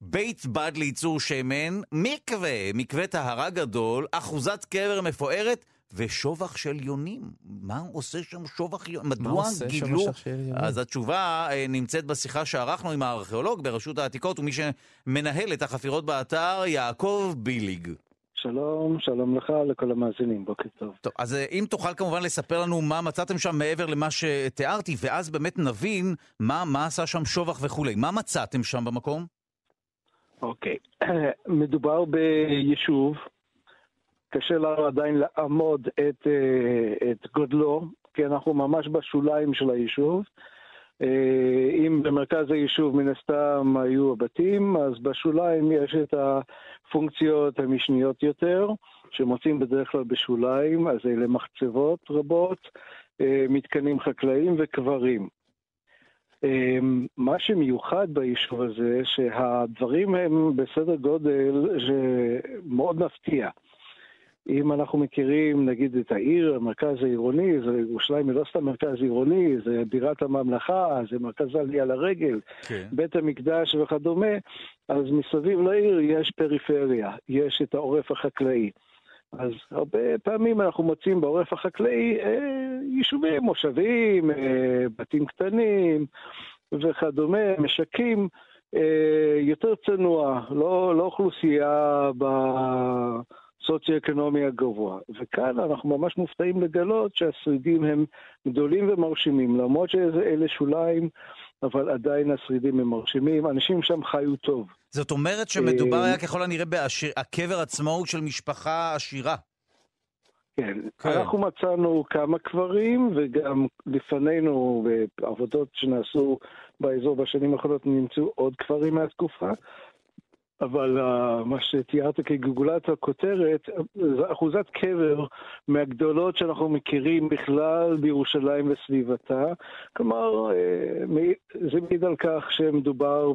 S3: בית בד לייצור שמן, מקווה, מקווה טהרה גדול, אחוזת קבר מפוארת ושובח של יונים. מה עושה שם שובח יונים? מדוע גילו? אז התשובה אה, נמצאת בשיחה שערכנו עם הארכיאולוג ברשות העתיקות ומי שמנהל את החפירות באתר, יעקב ביליג.
S6: שלום, שלום לך, לכל המאזינים, בוקר טוב.
S3: טוב, אז אה, אם תוכל כמובן לספר לנו מה מצאתם שם מעבר למה שתיארתי, ואז באמת נבין מה, מה עשה שם שובח וכולי. מה מצאתם שם במקום?
S6: אוקיי, מדובר ביישוב, קשה לנו עדיין לעמוד את, אה, את גודלו, כי אנחנו ממש בשוליים של היישוב. אה, אם במרכז היישוב מן הסתם היו הבתים, אז בשוליים יש את הפונקציות המשניות יותר, שמוצאים בדרך כלל בשוליים, אז אלה מחצבות רבות, אה, מתקנים חקלאיים וקברים. מה שמיוחד ביישוב הזה, שהדברים הם בסדר גודל שמאוד מפתיע. אם אנחנו מכירים, נגיד, את העיר, המרכז העירוני, זה ירושלים היא לא סתם מרכז עירוני, זה בירת הממלכה, זה מרכז עלייה לרגל, כן. בית המקדש וכדומה, אז מסביב לעיר יש פריפריה, יש את העורף החקלאי. אז הרבה פעמים אנחנו מוצאים בעורף החקלאי אה, יישובים, מושבים, אה, בתים קטנים וכדומה, משקים. אה, יותר צנוע, לא, לא אוכלוסייה ב... הסוציו-אקונומי הגבוה. וכאן אנחנו ממש מופתעים לגלות שהשרידים הם גדולים ומרשימים, למרות שאלה שוליים, אבל עדיין השרידים הם מרשימים, אנשים שם חיו טוב.
S3: זאת אומרת שמדובר היה ככל הנראה בקבר עצמו הוא של משפחה עשירה.
S6: כן, כן, אנחנו מצאנו כמה קברים, וגם לפנינו בעבודות שנעשו באזור בשנים האחרונות נמצאו עוד קברים מהתקופה. אבל uh, מה שתיארת כגולת הכותרת, זו אחוזת קבר מהגדולות שאנחנו מכירים בכלל בירושלים וסביבתה. כלומר, uh, זה מעיד על כך שמדובר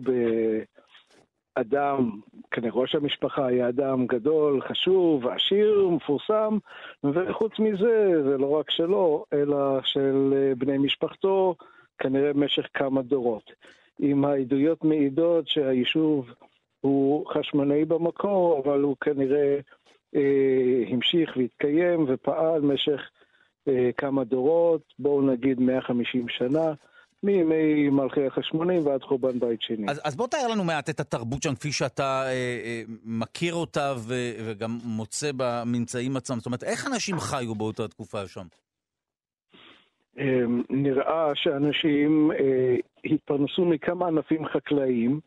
S6: באדם, כנראה ראש המשפחה היה אדם גדול, חשוב, עשיר, מפורסם, וחוץ מזה, זה לא רק שלו, אלא של uh, בני משפחתו, כנראה במשך כמה דורות. אם העדויות מעידות שהיישוב הוא חשמונאי במקור, אבל הוא כנראה אה, המשיך והתקיים ופעל במשך אה, כמה דורות, בואו נגיד 150 שנה. מימי מלכי החשמונים ועד חורבן בית שני.
S3: אז, אז בוא תאר לנו מעט את התרבות שם כפי שאתה אה, אה, מכיר אותה ו, וגם מוצא בממצאים עצמם. זאת אומרת, איך אנשים חיו באותה תקופה שם?
S6: אה, נראה שאנשים אה, התפרנסו מכמה ענפים חקלאיים.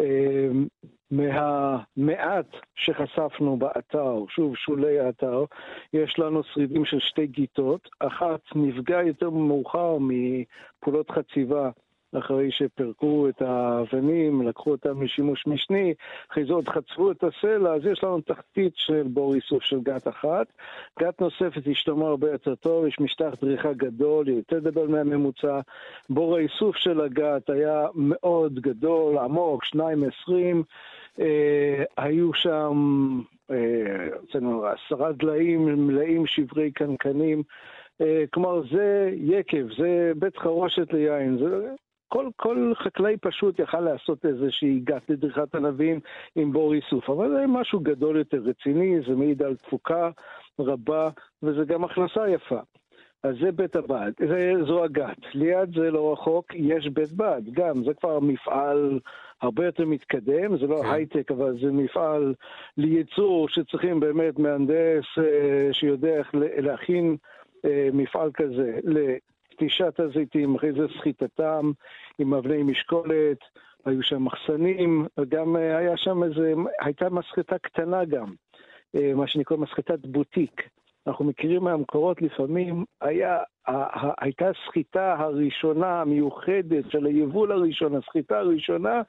S6: אמ, מהמעט שחשפנו באתר, שוב, שולי האתר, יש לנו שרידים של שתי גיטות, אחת נפגעה יותר מאוחר מפעולות חציבה אחרי שפירקו את האבנים, לקחו אותם לשימוש משני, אחרי זה עוד חצבו את הסלע, אז יש לנו תחתית של בור איסוף של גת אחת. גת נוספת השתמרה הרבה יותר טוב, יש משטח דריכה גדול, יותר גדול מהממוצע. בור האיסוף של הגת היה מאוד גדול, עמוק, שניים עשרים. אה, היו שם, אה, עשרה דליים מלאים שברי קנקנים. אה, כלומר, זה יקב, זה בית חרושת ליין, זה כל, כל חקלאי פשוט יכל לעשות איזושהי גת לדריכת ענבים עם בור איסוף, אבל זה משהו גדול יותר רציני, זה מעיד על תפוקה רבה, וזה גם הכנסה יפה. אז זה בית הבד, זה, זו הגת. ליד זה לא רחוק, יש בית בד, גם, זה כבר מפעל הרבה יותר מתקדם, זה לא כן. הייטק, אבל זה מפעל לייצור שצריכים באמת מהנדס אה, שיודע איך להכין אה, מפעל כזה נטישת הזיתים, אחרי זה סחיטתם עם אבני משקולת, היו שם מחסנים, וגם היה שם איזה, הייתה מסחטה קטנה גם, מה שנקרא מסחטת בוטיק. אנחנו מכירים מהמקורות לפעמים, היה, הייתה סחיטה הראשונה המיוחדת של היבול הראשון, הסחיטה הראשונה,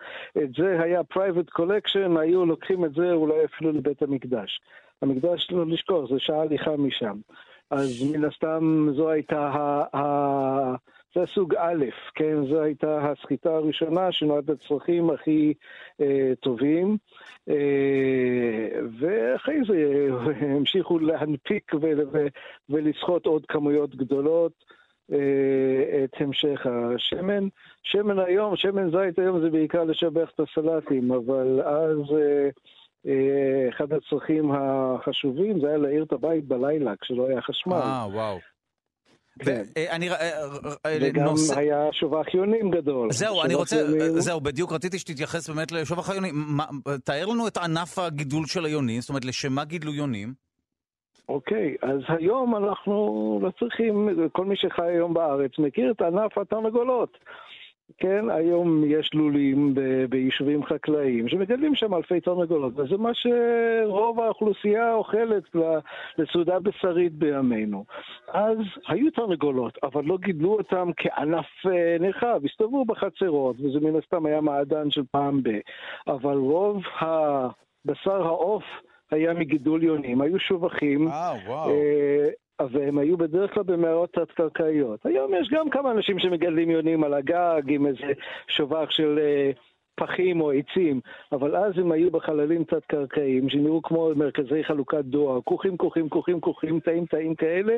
S6: את זה היה private collection, היו לוקחים את זה אולי אפילו לבית המקדש. המקדש, לא לשכוח, זה שעה הליכה משם. אז מן הסתם זו הייתה ה... ה זה סוג א', כן? זו הייתה הסחיטה הראשונה שנועד לצרכים הכי אה, טובים, אה, ואחרי זה המשיכו להנפיק ו- ו- ולסחוט עוד כמויות גדולות. אה, את המשך השמן. שמן היום, שמן זית היום זה בעיקר לשבח את הסלטים, אבל אז אה, אחד הצרכים החשובים זה היה להעיר את הבית בלילה כשלא היה חשמל.
S3: אה, וואו. כן. ואני...
S6: וגם היה שובח יונים גדול.
S3: זהו, אני רוצה... זהו, בדיוק רציתי שתתייחס באמת לשובח היונים. תאר לנו את ענף הגידול של היונים, זאת אומרת, לשם מה גידלו יונים?
S6: אוקיי, אז היום אנחנו לא צריכים, כל מי שחי היום בארץ מכיר את ענף התרנגולות. כן, היום יש לולים ב- ביישובים חקלאיים שמגדלים שם אלפי תרנגולות, וזה מה שרוב האוכלוסייה אוכלת לסעודה בשרית בימינו. אז היו תרנגולות, אבל לא גידלו אותם כענף אה, נרחב, הסתובבו בחצרות, וזה מן הסתם היה מעדן של פעם ב... אבל רוב הבשר העוף היה מגידול יונים, היו שובחים.
S3: אה, וואו. אה,
S6: והם היו בדרך כלל במערות תת-קרקעיות. היום יש גם כמה אנשים שמגדלים יונים על הגג עם איזה שובח של uh, פחים או עצים, אבל אז הם היו בחללים תת-קרקעיים שנראו כמו מרכזי חלוקת דואר, כוכים, כוכים, כוכים, כוכים, תאים, תאים כאלה,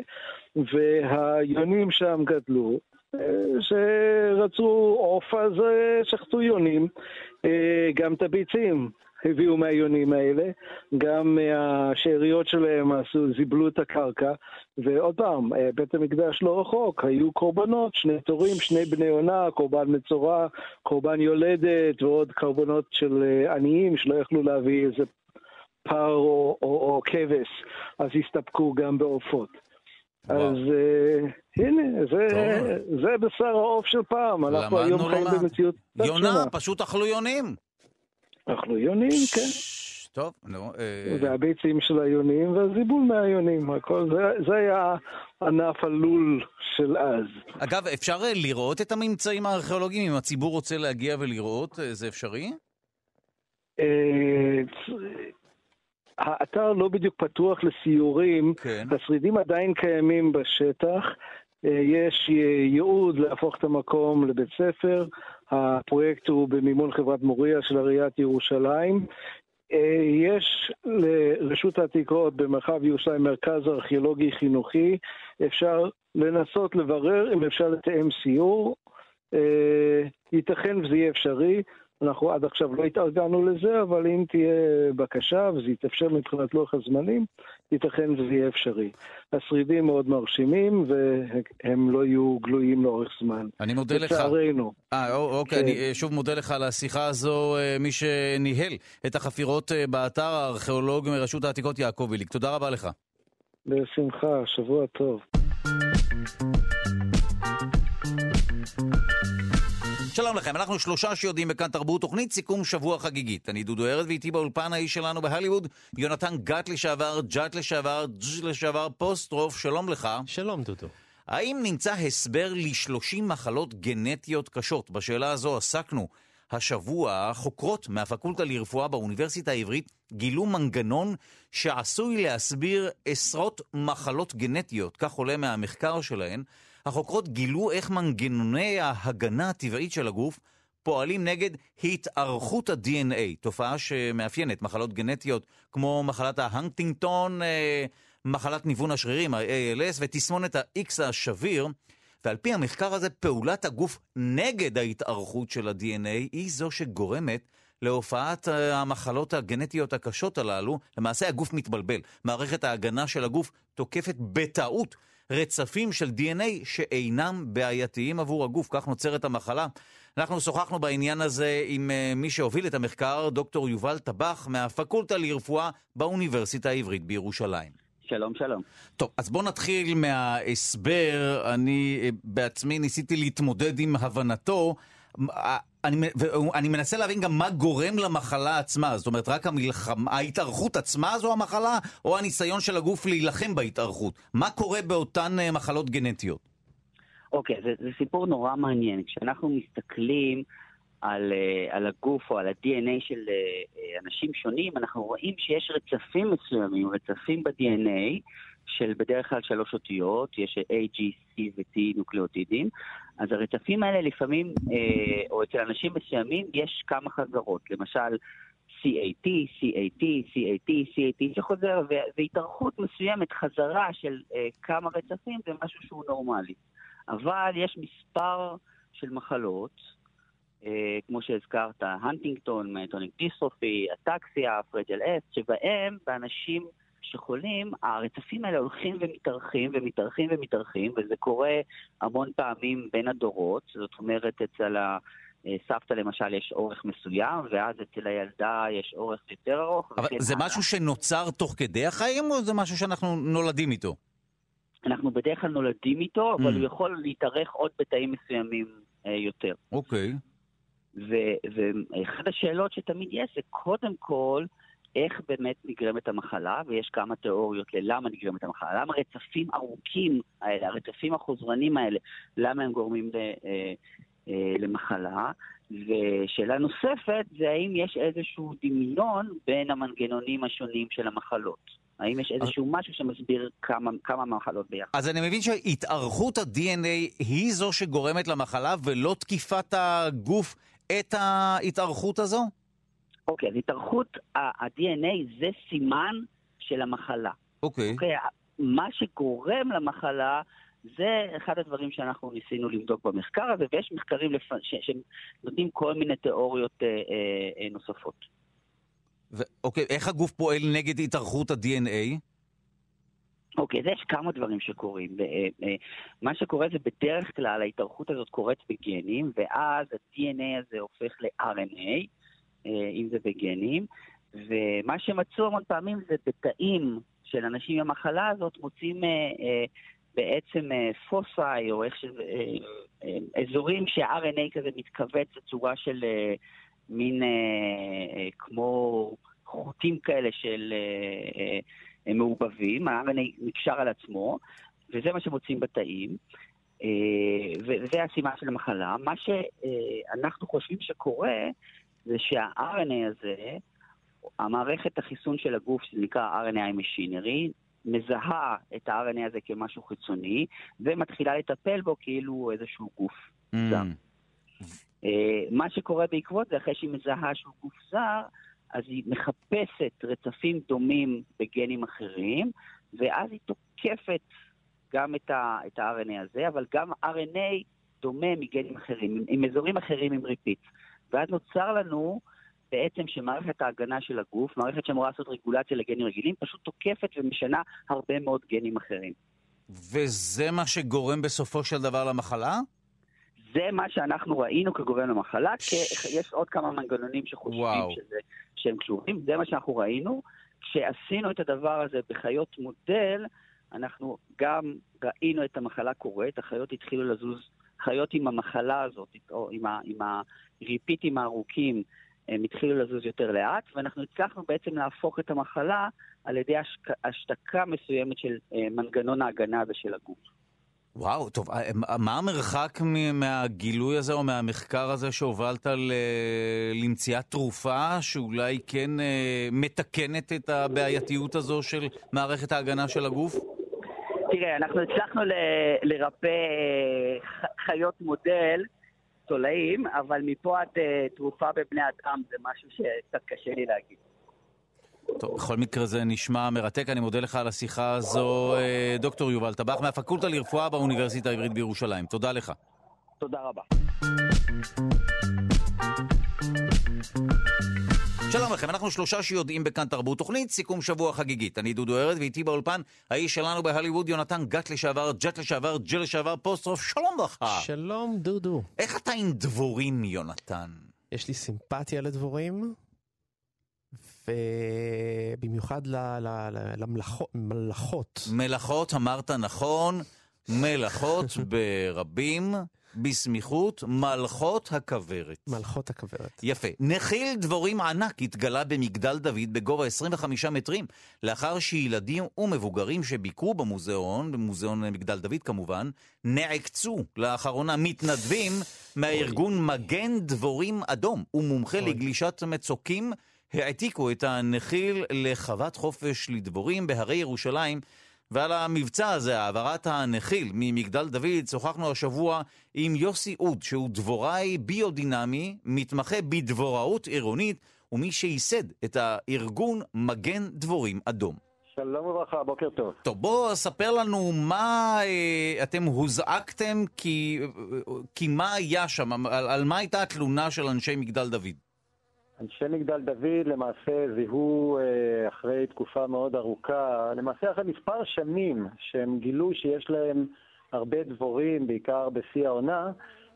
S6: והיונים שם גדלו. אה, שרצו עוף אז אה, שחטו יונים, גם את הביצים. הביאו מהיונים האלה, גם מהשאריות שלהם עשו, זיבלו את הקרקע, ועוד פעם, אה, בית המקדש לא רחוק, היו קורבנות, שני תורים, שני בני עונה, קורבן מצורע, קורבן יולדת, ועוד קורבנות של אה, עניים שלא יכלו להביא איזה פר או, או, או כבש, אז הסתפקו גם בעופות. אז uh, הנה, זה, זה בשר העוף של פעם, אנחנו היום חיים במציאות...
S3: יונה, פשוט אכלו יונים.
S6: אכלו יונים, כן.
S3: טוב, נו. אה,
S6: והביצים של היונים והזיבול מהיונים, הכל, זה, זה היה ענף הלול של אז.
S3: אגב, אפשר אה, לראות את הממצאים הארכיאולוגיים? אם הציבור רוצה להגיע ולראות, אה, זה אפשרי?
S6: האתר לא בדיוק פתוח לסיורים, כן. השרידים עדיין קיימים בשטח. יש ייעוד להפוך את המקום לבית ספר, הפרויקט הוא במימון חברת מוריה של עיריית ירושלים. אה, יש לרשות העתיקות במרחב ירושלים מרכז ארכיאולוגי חינוכי, אפשר לנסות לברר אם אפשר לתאם סיור. אה, ייתכן וזה יהיה אפשרי, אנחנו עד עכשיו לא התארגנו לזה, אבל אם תהיה בקשה וזה יתאפשר מבחינת לוח הזמנים, ייתכן וזה יהיה אפשרי. השרידים מאוד מרשימים והם לא יהיו גלויים לאורך זמן.
S3: אני מודה לך.
S6: לצערנו.
S3: אה, אוקיי, כן. אני אה, שוב מודה לך על השיחה הזו, אה, מי שניהל את החפירות אה, באתר הארכיאולוג מרשות העתיקות יעקב איליק. תודה רבה לך.
S6: בשמחה, שבוע טוב.
S3: שלום לכם, אנחנו שלושה שיודעים בכאן תרבות, תוכנית סיכום שבוע חגיגית. אני דודו ארז ואיתי באולפן האיש שלנו בהליווד, יונתן גת לשעבר, ג'אט לשעבר, ג'ז' לשעבר, פוסט-רוף, שלום לך.
S4: שלום דודו.
S3: האם נמצא הסבר ל-30 מחלות גנטיות קשות? בשאלה הזו עסקנו. השבוע חוקרות מהפקולטה לרפואה באוניברסיטה העברית גילו מנגנון שעשוי להסביר עשרות מחלות גנטיות, כך עולה מהמחקר שלהן. החוקרות גילו איך מנגנוני ההגנה הטבעית של הגוף פועלים נגד התארכות ה-DNA, תופעה שמאפיינת מחלות גנטיות כמו מחלת ההנקטינגטון, אה, מחלת ניוון השרירים, ה-ALS, ותסמונת ה-X השביר. ועל פי המחקר הזה, פעולת הגוף נגד ההתארכות של ה-DNA היא זו שגורמת להופעת אה, המחלות הגנטיות הקשות הללו. למעשה הגוף מתבלבל. מערכת ההגנה של הגוף תוקפת בטעות רצפים של DNA שאינם בעייתיים עבור הגוף, כך נוצרת המחלה. אנחנו שוחחנו בעניין הזה עם אה, מי שהוביל את המחקר, דוקטור יובל טבח, מהפקולטה לרפואה באוניברסיטה העברית בירושלים.
S7: שלום, שלום.
S3: טוב, אז בואו נתחיל מההסבר. אני אה, בעצמי ניסיתי להתמודד עם הבנתו. אני, אני מנסה להבין גם מה גורם למחלה עצמה, זאת אומרת, רק המלחמה, ההתארכות עצמה זו המחלה, או הניסיון של הגוף להילחם בהתארכות? מה קורה באותן אה, מחלות גנטיות?
S7: אוקיי, okay, זה, זה סיפור נורא מעניין. כשאנחנו מסתכלים על, אה, על הגוף או על ה-DNA של אה, אנשים שונים, אנחנו רואים שיש רצפים מסוימים, רצפים ב-DNA, של בדרך כלל שלוש אותיות, יש A, G, C ו-T נוקלאוטידים, אז הרצפים האלה לפעמים, אה, או אצל אנשים מסוימים, יש כמה חזרות. למשל, CAT, CAT, CAT, CAT שחוזר, והתארכות מסוימת, חזרה של אה, כמה רצפים, זה משהו שהוא נורמלי. אבל יש מספר של מחלות, אה, כמו שהזכרת, הנטינגטון, myotonic dystrophy, אטקסיה, fragile X, שבהם באנשים שחולים, הרצפים האלה הולכים ומתארחים ומתארחים ומתארחים, וזה קורה המון פעמים בין הדורות, זאת אומרת, אצל הסבתא למשל יש אורך מסוים, ואז אצל הילדה יש אורך יותר ארוך.
S3: אבל זה הלאה. משהו שנוצר תוך כדי החיים, או זה משהו שאנחנו נולדים איתו?
S7: אנחנו בדרך כלל נולדים איתו, אבל mm. הוא יכול להתארך עוד בתאים מסוימים אה, יותר.
S3: אוקיי.
S7: ואחת השאלות שתמיד יש זה קודם כל, איך באמת נגרמת המחלה, ויש כמה תיאוריות ללמה נגרמת המחלה. למה רצפים ארוכים האלה, הרצפים החוזרנים האלה, למה הם גורמים ל, אה, אה, למחלה? ושאלה נוספת זה האם יש איזשהו דמיון בין המנגנונים השונים של המחלות. האם יש איזשהו משהו שמסביר כמה, כמה מחלות ביחד?
S3: אז אני מבין שהתארכות ה-DNA היא זו שגורמת למחלה ולא תקיפת הגוף את ההתארכות הזו?
S7: אוקיי, אז התארכות ה-DNA זה סימן של המחלה.
S3: אוקיי.
S7: אוקיי, מה שגורם למחלה זה אחד הדברים שאנחנו ניסינו לבדוק במחקר הזה, ויש מחקרים לפ... ש... שנותנים כל מיני תיאוריות אה, אה, אה, נוספות.
S3: ו... אוקיי, איך הגוף פועל נגד התארכות ה-DNA?
S7: אוקיי, אז יש כמה דברים שקורים. אה, אה, מה שקורה זה בדרך כלל ההתארכות הזאת קורית בגנים, ואז ה-DNA הזה הופך ל-RNA. אה, אם זה בגנים, ומה שמצאו המון פעמים זה בתאים של אנשים עם המחלה הזאת מוצאים אה, אה, בעצם פוסאי, או איך שזה, אזורים שה-RNA כזה מתכווץ בצורה של מין כמו חוטים כאלה של מעובבים, ה-RNA נקשר על עצמו, וזה מה שמוצאים בתאים. וזה הסימן של המחלה. מה שאנחנו חושבים שקורה זה שה-RNA הזה, המערכת החיסון של הגוף, שזה נקרא RNA Machinery, מזהה את ה-RNA הזה כמשהו חיצוני, ומתחילה לטפל בו כאילו איזשהו גוף mm. זר. Uh, מה שקורה בעקבות זה, אחרי שהיא מזהה שהוא גוף זר, אז היא מחפשת רצפים דומים בגנים אחרים, ואז היא תוקפת גם את ה-RNA הזה, אבל גם RNA דומה מגנים אחרים, עם אזורים אחרים עם ריפיץ. ואז נוצר לנו בעצם שמערכת ההגנה של הגוף, מערכת שאמורה לעשות רגולציה לגנים רגילים, פשוט תוקפת ומשנה הרבה מאוד גנים אחרים.
S3: וזה מה שגורם בסופו של דבר למחלה?
S7: זה מה שאנחנו ראינו כגורם למחלה, כי יש עוד כמה מנגנונים שחושבים שזה, שהם קשורים, זה מה שאנחנו ראינו. כשעשינו את הדבר הזה בחיות מודל, אנחנו גם ראינו את המחלה קורית, החיות התחילו לזוז חיות עם המחלה הזאת, או עם, ה, עם הריפיטים הארוכים, הם התחילו לזוז יותר לאט, ואנחנו הצלחנו בעצם להפוך את המחלה על ידי השק, השתקה מסוימת של אה, מנגנון ההגנה הזה של הגוף.
S3: וואו, טוב, אה, מה המרחק מהגילוי הזה או מהמחקר הזה שהובלת למציאת תרופה שאולי כן אה, מתקנת את הבעייתיות הזו של מערכת ההגנה של הגוף?
S7: תראה, אנחנו הצלחנו ל- לרפא אה, חיות מודל, תולעים, אבל מפה עד uh, תרופה בבני אדם זה משהו שקצת קשה לי להגיד.
S3: טוב, בכל מקרה זה נשמע מרתק, אני מודה לך על השיחה הזו, אה, דוקטור יובל טבח מהפקולטה לרפואה באוניברסיטה העברית בירושלים. תודה לך.
S7: תודה רבה.
S3: שלום לכם, אנחנו שלושה שיודעים בכאן תרבות תוכנית, סיכום שבוע חגיגית. אני דודו ארז ואיתי באולפן האיש שלנו בהליווד, יונתן גת לשעבר, ג'ט לשעבר, ג'ל לשעבר, פוסטרוף, שלום לך.
S4: שלום דודו.
S3: איך אתה עם דבורים, יונתן?
S4: יש לי סימפתיה לדבורים, ובמיוחד למלאכות.
S3: מלאכות, אמרת נכון, מלאכות ברבים. בסמיכות מלכות הכוורת.
S4: מלכות הכוורת.
S3: יפה. נחיל דבורים ענק התגלה במגדל דוד בגובה 25 מטרים, לאחר שילדים ומבוגרים שביקרו במוזיאון, במוזיאון מגדל דוד כמובן, נעקצו לאחרונה מתנדבים מהארגון מגן דבורים אדום ומומחה אוי. לגלישת מצוקים. העתיקו את הנחיל לחוות חופש לדבורים בהרי ירושלים ועל המבצע הזה, העברת הנחיל ממגדל דוד, שוחחנו השבוע עם יוסי אוד, שהוא דבוראי ביודינמי, מתמחה בדבוראות עירונית, ומי שייסד את הארגון מגן דבורים אדום.
S8: שלום וברכה, בוקר טוב.
S3: טוב, בוא ספר לנו מה אה, אתם הוזעקתם, כי, כי מה היה שם, על, על מה הייתה התלונה של אנשי מגדל דוד?
S8: אנשי מגדל דוד למעשה זיהו אה, אחרי תקופה מאוד ארוכה, למעשה אחרי מספר שנים שהם גילו שיש להם הרבה דבורים, בעיקר בשיא העונה,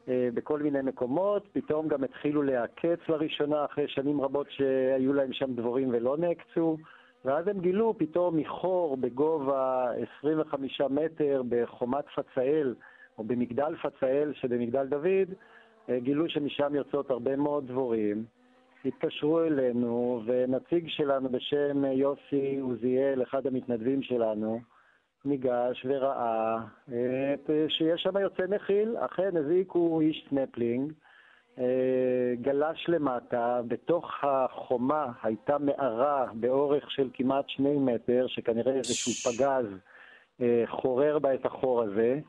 S8: אה, בכל מיני מקומות, פתאום גם התחילו להעקץ לראשונה אחרי שנים רבות שהיו להם שם דבורים ולא נעקצו, ואז הם גילו פתאום מחור בגובה 25 מטר בחומת פצאל, או במגדל פצאל שבמגדל דוד, אה, גילו שמשם יוצאות הרבה מאוד דבורים. התקשרו אלינו, ונציג שלנו בשם יוסי עוזיאל, אחד המתנדבים שלנו, ניגש וראה שיש שם יוצא נחיל, אכן הזעיקו איש סנפלינג, אה, גלש למטה, בתוך החומה הייתה מערה באורך של כמעט שני מטר, שכנראה איזשהו פגז אה, חורר בה את החור הזה.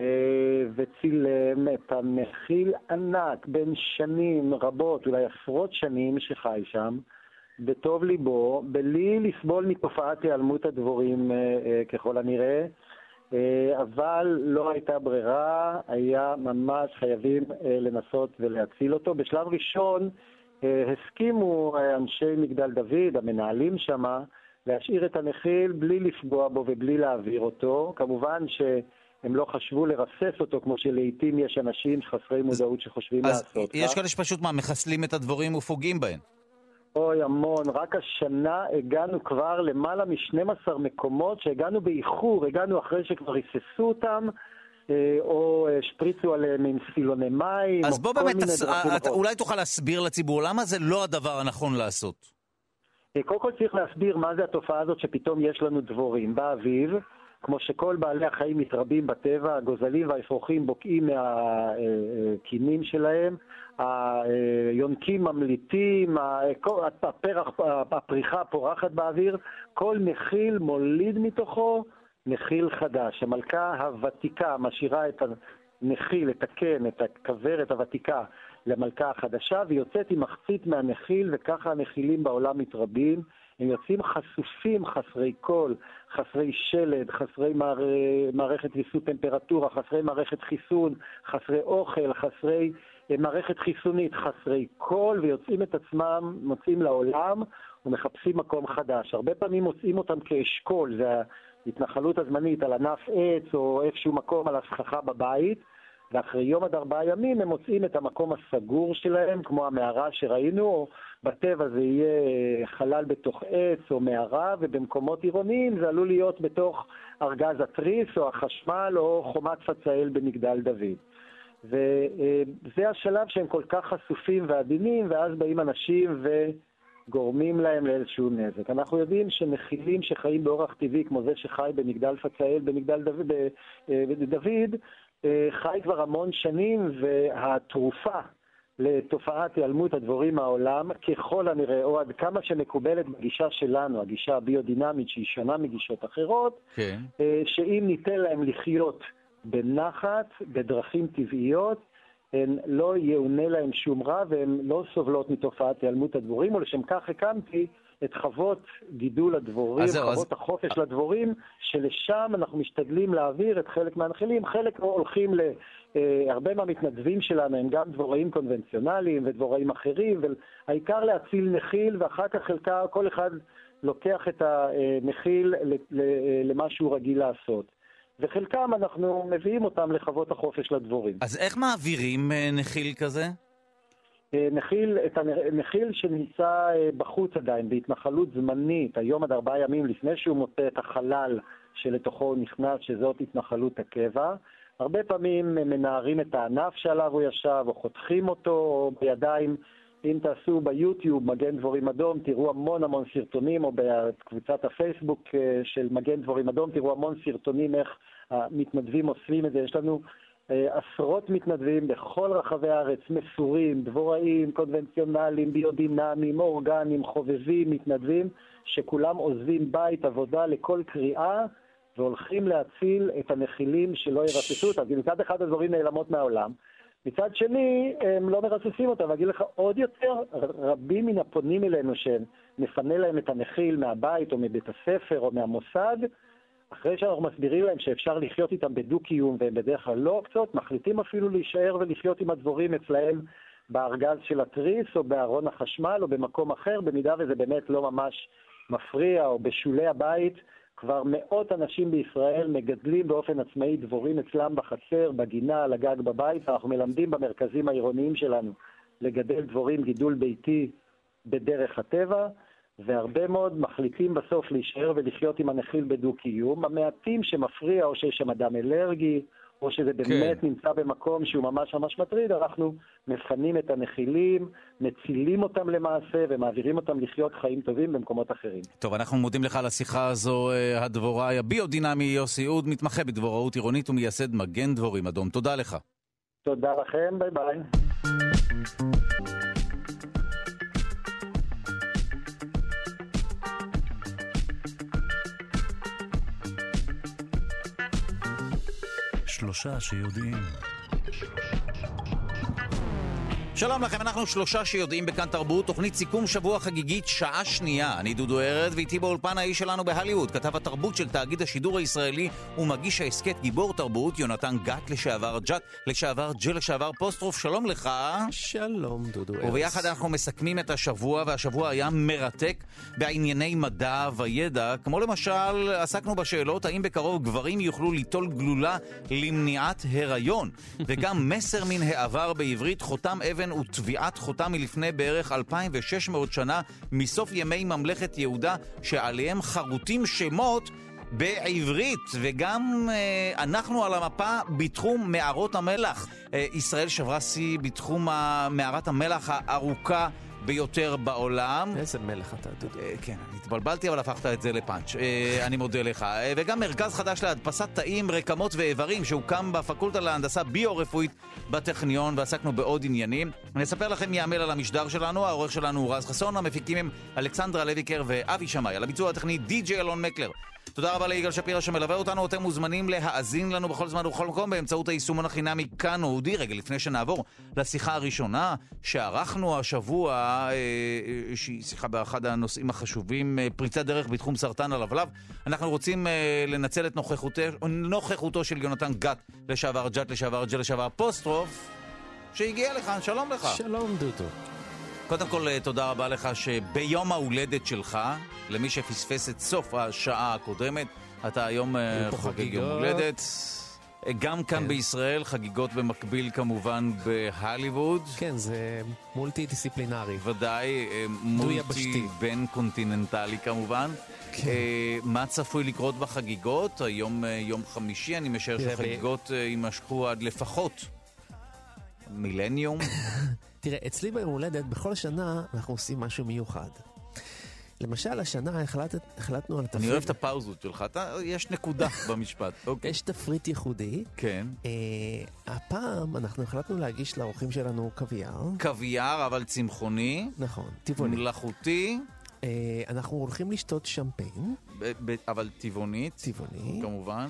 S8: אה, וצילם את המכיל ענק בין שנים רבות, אולי עשרות שנים שחי שם, בטוב ליבו, בלי לסבול מתופעת היעלמות הדבורים אה, אה, ככל הנראה, אבל לא הייתה ברירה, היה ממש חייבים לנסות ולהציל אותו. בשלב ראשון הסכימו אנשי מגדל דוד, המנהלים שמה, להשאיר את הנחיל בלי לפגוע בו ובלי להעביר אותו. כמובן ש... הם לא חשבו לרסס אותו, כמו שלעיתים יש אנשים חסרי מודעות שחושבים
S3: אז
S8: לעשות.
S3: אז יש כאלה שפשוט מה, מחסלים את הדבורים ופוגעים בהם.
S8: אוי, המון. רק השנה הגענו כבר למעלה מ-12 מקומות שהגענו באיחור, הגענו אחרי שכבר ריססו אותם. אה, או השפריצו עליהם עם סילוני מים,
S3: אז בוא באמת, תס... את, אולי תוכל להסביר לציבור למה זה לא הדבר הנכון לעשות.
S8: אה, קודם כל צריך להסביר מה זה התופעה הזאת שפתאום יש לנו דבורים באביב, כמו שכל בעלי החיים מתרבים בטבע, הגוזלים והאפרוחים בוקעים מהקינים שלהם, היונקים ממליטים, הפרח, הפריחה פורחת באוויר, כל נחיל מוליד מתוכו נחיל חדש. המלכה הוותיקה משאירה את הנחיל, את הקן, את הכוורת הוותיקה למלכה החדשה, ויוצאת עם מחצית מהנחיל, וככה הנחילים בעולם מתרבים. הם יוצאים חשופים, חסרי קול, חסרי שלד, חסרי מער... מערכת ויסות טמפרטורה, חסרי מערכת חיסון, חסרי אוכל, חסרי אה, מערכת חיסונית, חסרי קול, ויוצאים את עצמם, מוצאים לעולם ומחפשים מקום חדש. הרבה פעמים מוצאים אותם כאשכול, זה ההתנחלות הזמנית על ענף עץ או איפשהו מקום על הסככה בבית. ואחרי יום עד ארבעה ימים הם מוצאים את המקום הסגור שלהם, כמו המערה שראינו, או בטבע זה יהיה חלל בתוך עץ או מערה, ובמקומות עירוניים זה עלול להיות בתוך ארגז התריס או החשמל או חומת פצאל במגדל דוד. וזה השלב שהם כל כך חשופים ועדינים, ואז באים אנשים וגורמים להם לאיזשהו נזק. אנחנו יודעים שמכילים שחיים באורח טבעי, כמו זה שחי במגדל פצאל, במגדל דוד, דוד אה, חי כבר המון שנים, והתרופה לתופעת היעלמות הדבורים מהעולם, ככל הנראה, או עד כמה שמקובלת בגישה שלנו, הגישה הביודינמית שהיא שונה מגישות אחרות, כן. אה, שאם ניתן להם לחיות בנחת, בדרכים טבעיות, הן לא יאונה להם שום רע והן לא סובלות מתופעת היעלמות הדבורים, ולשם כך הקמתי את חוות גידול הדבורים, אז חוות אז... החופש לדבורים, שלשם אנחנו משתדלים להעביר את חלק מהנחילים. חלק הולכים ל... אה, הרבה מהמתנדבים שלנו הם גם דבוראים קונבנציונליים ודבוראים אחרים, והעיקר להציל נחיל, ואחר כך חלקה, כל אחד לוקח את הנחיל למה שהוא רגיל לעשות. וחלקם אנחנו מביאים אותם לחוות החופש לדבורים.
S3: אז איך מעבירים אה, נחיל כזה?
S8: נחיל, את הנחיל שנמצא בחוץ עדיין, בהתנחלות זמנית, היום עד ארבעה ימים לפני שהוא מוצא את החלל שלתוכו הוא נכנס, שזאת התנחלות הקבע. הרבה פעמים מנערים את הענף שעליו הוא ישב, או חותכים אותו, או בידיים אם תעשו ביוטיוב מגן דבורים אדום, תראו המון המון סרטונים, או בקבוצת הפייסבוק אה, של מגן דבורים אדום, תראו המון סרטונים איך המתנדבים עושים את זה. יש לנו אה, עשרות מתנדבים בכל רחבי הארץ, מסורים, דבוראים, קונבנציונליים, ביודינמיים, אורגניים, חובבים, מתנדבים, שכולם עוזבים בית, עבודה לכל קריאה, והולכים להציל את הנחילים שלא ירססו אותם. כי מצד אחד הדברים נעלמות מהעולם, מצד שני, הם לא מרססים אותם. ואגיד לך עוד יותר, רבים מן הפונים אלינו שנפנה להם את הנחיל מהבית או מבית הספר או מהמוסד, אחרי שאנחנו מסבירים להם שאפשר לחיות איתם בדו-קיום והם בדרך כלל לא עוקצות, מחליטים אפילו להישאר ולחיות עם הדבורים אצלהם בארגז של התריס או בארון החשמל או במקום אחר, במידה וזה באמת לא ממש מפריע או בשולי הבית. כבר מאות אנשים בישראל מגדלים באופן עצמאי דבורים אצלם בחצר, בגינה, על הגג בבית, אנחנו מלמדים במרכזים העירוניים שלנו לגדל דבורים גידול ביתי בדרך הטבע, והרבה מאוד מחליטים בסוף להישאר ולחיות עם הנחיל בדו-קיום. המעטים שמפריע או שיש שם אדם אלרגי, או שזה באמת כן. נמצא במקום שהוא ממש ממש מטריד, אנחנו מפנים את הנחילים, מצילים אותם למעשה ומעבירים אותם לחיות חיים טובים במקומות אחרים.
S3: טוב, אנחנו מודים לך על השיחה הזו, אה, הדבוראי הביודינמי יוסי אוד, מתמחה בדבוראות עירונית ומייסד מגן דבורים אדום. תודה לך.
S8: תודה לכם, ביי ביי.
S3: שלושה שיודעים. שלום לכם, אנחנו שלושה שיודעים בכאן תרבות, תוכנית סיכום שבוע חגיגית, שעה שנייה. אני דודו ארד, ואיתי באולפן האיש שלנו בהליווד, כתב התרבות של תאגיד השידור הישראלי ומגיש ההסכת גיבור תרבות, יונתן גת לשעבר ג'ת, לשעבר ג'ל לשעבר פוסטרוף, שלום לך.
S4: שלום דודו ארז.
S3: וביחד אנחנו מסכמים את השבוע, והשבוע היה מרתק בענייני מדע וידע, כמו למשל, עסקנו בשאלות האם בקרוב גברים יוכלו ליטול גלולה למניעת הריון, וגם מסר מן העבר בעברית, חותם אבן וטביעת חותם מלפני בערך 2,600 שנה מסוף ימי ממלכת יהודה, שעליהם חרוטים שמות בעברית, וגם אה, אנחנו על המפה בתחום מערות המלח. אה, ישראל שברה שיא בתחום מערת המלח הארוכה ביותר בעולם.
S4: איזה מלך אתה, דודו. אה,
S3: כן, התבלבלתי, אבל הפכת את זה לפאנץ'. אה, אני מודה לך. אה, וגם מרכז חדש להדפסת תאים, רקמות ואיברים, שהוקם בפקולטה להנדסה ביו-רפואית בטכניון, ועסקנו בעוד עניינים. אני אספר לכם מי יעמל על המשדר שלנו, העורך שלנו הוא רז חסון, המפיקים הם אלכסנדרה לויקר ואבי שמאי. על הביצוע הטכני די.ג'יי אלון מקלר. תודה רבה ליגאל שפירא שמלווה אותנו, אתם מוזמנים להאזין לנו בכל זמן ובכל מקום באמצעות היישומון החינמי כאן אודי. רגע, לפני שנעבור לשיחה הראשונה שערכנו השבוע, אה, אה, שהיא שיחה באחד הנושאים החשובים, אה, פריצת דרך בתחום סרטן הלבלב, אנחנו רוצים לנצל את נוכחותו, נוכחותו של יונתן גת, לשעבר ג'ת, לשעבר ג'ל, לשעבר אפוסטרוף, שהגיע לכאן, שלום לך.
S4: שלום דודו.
S3: קודם כל, אה, תודה רבה לך שביום ההולדת שלך, למי שפספס את סוף השעה הקודמת, אתה היום אה, חוגג יום הולדת. אה, גם כאן כן. בישראל, חגיגות במקביל כמובן בהליווד.
S4: כן, זה מולטי דיסציפלינרי.
S3: ודאי, מולטי בין קונטיננטלי כמובן. כן. מה צפוי לקרות בחגיגות? היום יום חמישי, אני משער שחגיגות יימשכו עד לפחות מילניום.
S4: תראה, אצלי ביום הולדת, בכל שנה אנחנו עושים משהו מיוחד. למשל, השנה החלט, החלטנו על תפריט...
S3: אני אוהב את הפאוזות שלך, אתה, יש נקודה במשפט. אוקיי.
S4: יש תפריט ייחודי.
S3: כן.
S4: Uh, הפעם אנחנו החלטנו להגיש לאורחים שלנו קוויאר.
S3: קוויאר, אבל צמחוני.
S4: נכון, טבעוני.
S3: מלאכותי.
S4: Uh, אנחנו הולכים לשתות שמפיין.
S3: ב- ב- אבל טבעונית.
S4: טבעוני.
S3: כמובן.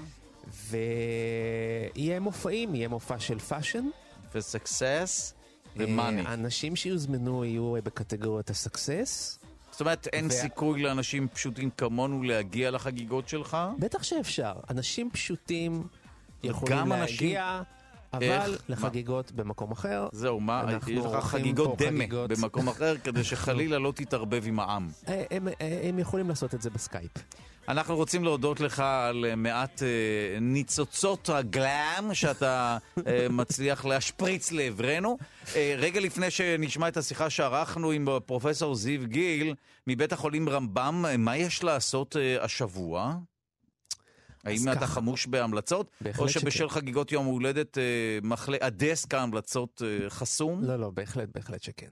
S4: ויהיה מופעים, יהיה מופע של fashion.
S3: ו success. ו money.
S4: האנשים שיוזמנו יהיו בקטגוריית הסקסס.
S3: זאת אומרת, אין ו... סיכוי לאנשים פשוטים כמונו להגיע לחגיגות שלך?
S4: בטח שאפשר. אנשים פשוטים יכולים להגיע... אנשים... אבל
S3: איך?
S4: לחגיגות במקום אחר.
S3: זהו, מה, יש לך חגיגות דמה,
S4: חגיגות.
S3: במקום אחר, כדי שחלילה לא תתערבב עם העם.
S4: אה, הם, אה, הם יכולים לעשות את זה בסקייפ.
S3: אנחנו רוצים להודות לך על אה, מעט אה, ניצוצות ה glam שאתה אה, מצליח להשפריץ לעברנו. אה, רגע לפני שנשמע את השיחה שערכנו עם פרופסור זיו גיל מבית החולים רמב"ם, אה, מה יש לעשות אה, השבוע? האם אתה
S4: ככה.
S3: חמוש בהמלצות? או
S4: שכן.
S3: שבשל חגיגות יום ההולדת אה, מחלה- הדסק ההמלצות אה, חסום?
S4: לא, לא, בהחלט, בהחלט שכן.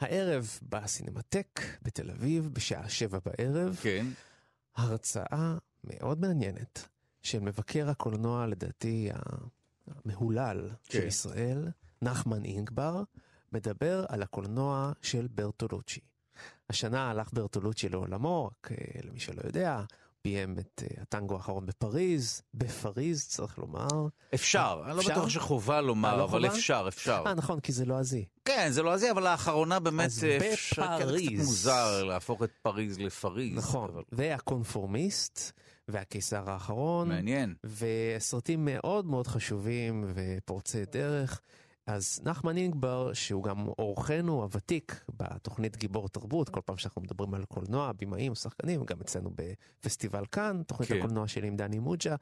S4: הערב בסינמטק בתל אביב, בשעה שבע בערב,
S3: כן.
S4: הרצאה מאוד מעניינת של מבקר הקולנוע, לדעתי, המהולל של
S3: כן.
S4: ישראל, נחמן אינגבר, מדבר על הקולנוע של ברטולוצ'י. השנה הלך ברטולוצ'י לעולמו, רק אה, למי שלא יודע, ביים את אה, הטנגו האחרון בפריז, בפריז צריך לומר.
S3: אפשר, אני לא? בטוח שחובה
S4: אה,
S3: לומר,
S4: לא
S3: אבל? אפשר, אפשר.
S4: אה, נכון, כי זה לא עזי.
S3: כן, זה לא הזה, אבל האחרונה באמת אה, אפשר-
S4: בפריז.
S3: קצת מוזר להפוך את פריז לפריז.
S4: נכון, והקונפורמיסט, והקיסר האחרון,
S3: מעניין.
S4: וסרטים מאוד מאוד חשובים ופורצי דרך. אז נחמן אינגבר, שהוא גם אורחנו הוותיק בתוכנית גיבור תרבות, כל פעם שאנחנו מדברים על קולנוע, במאים, שחקנים, גם אצלנו בפסטיבל כאן, תוכנית
S3: כן.
S4: הקולנוע שלי עם דני מוג'ה,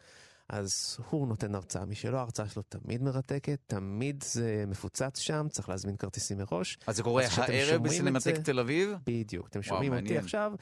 S4: אז הוא נותן הרצאה משלו, ההרצאה שלו תמיד מרתקת, תמיד זה מפוצץ שם, צריך להזמין כרטיסים מראש.
S3: אז זה קורה הערב בסינמטק תל אביב?
S4: בדיוק, אתם שומעים אותי
S3: מעניין.
S4: עכשיו.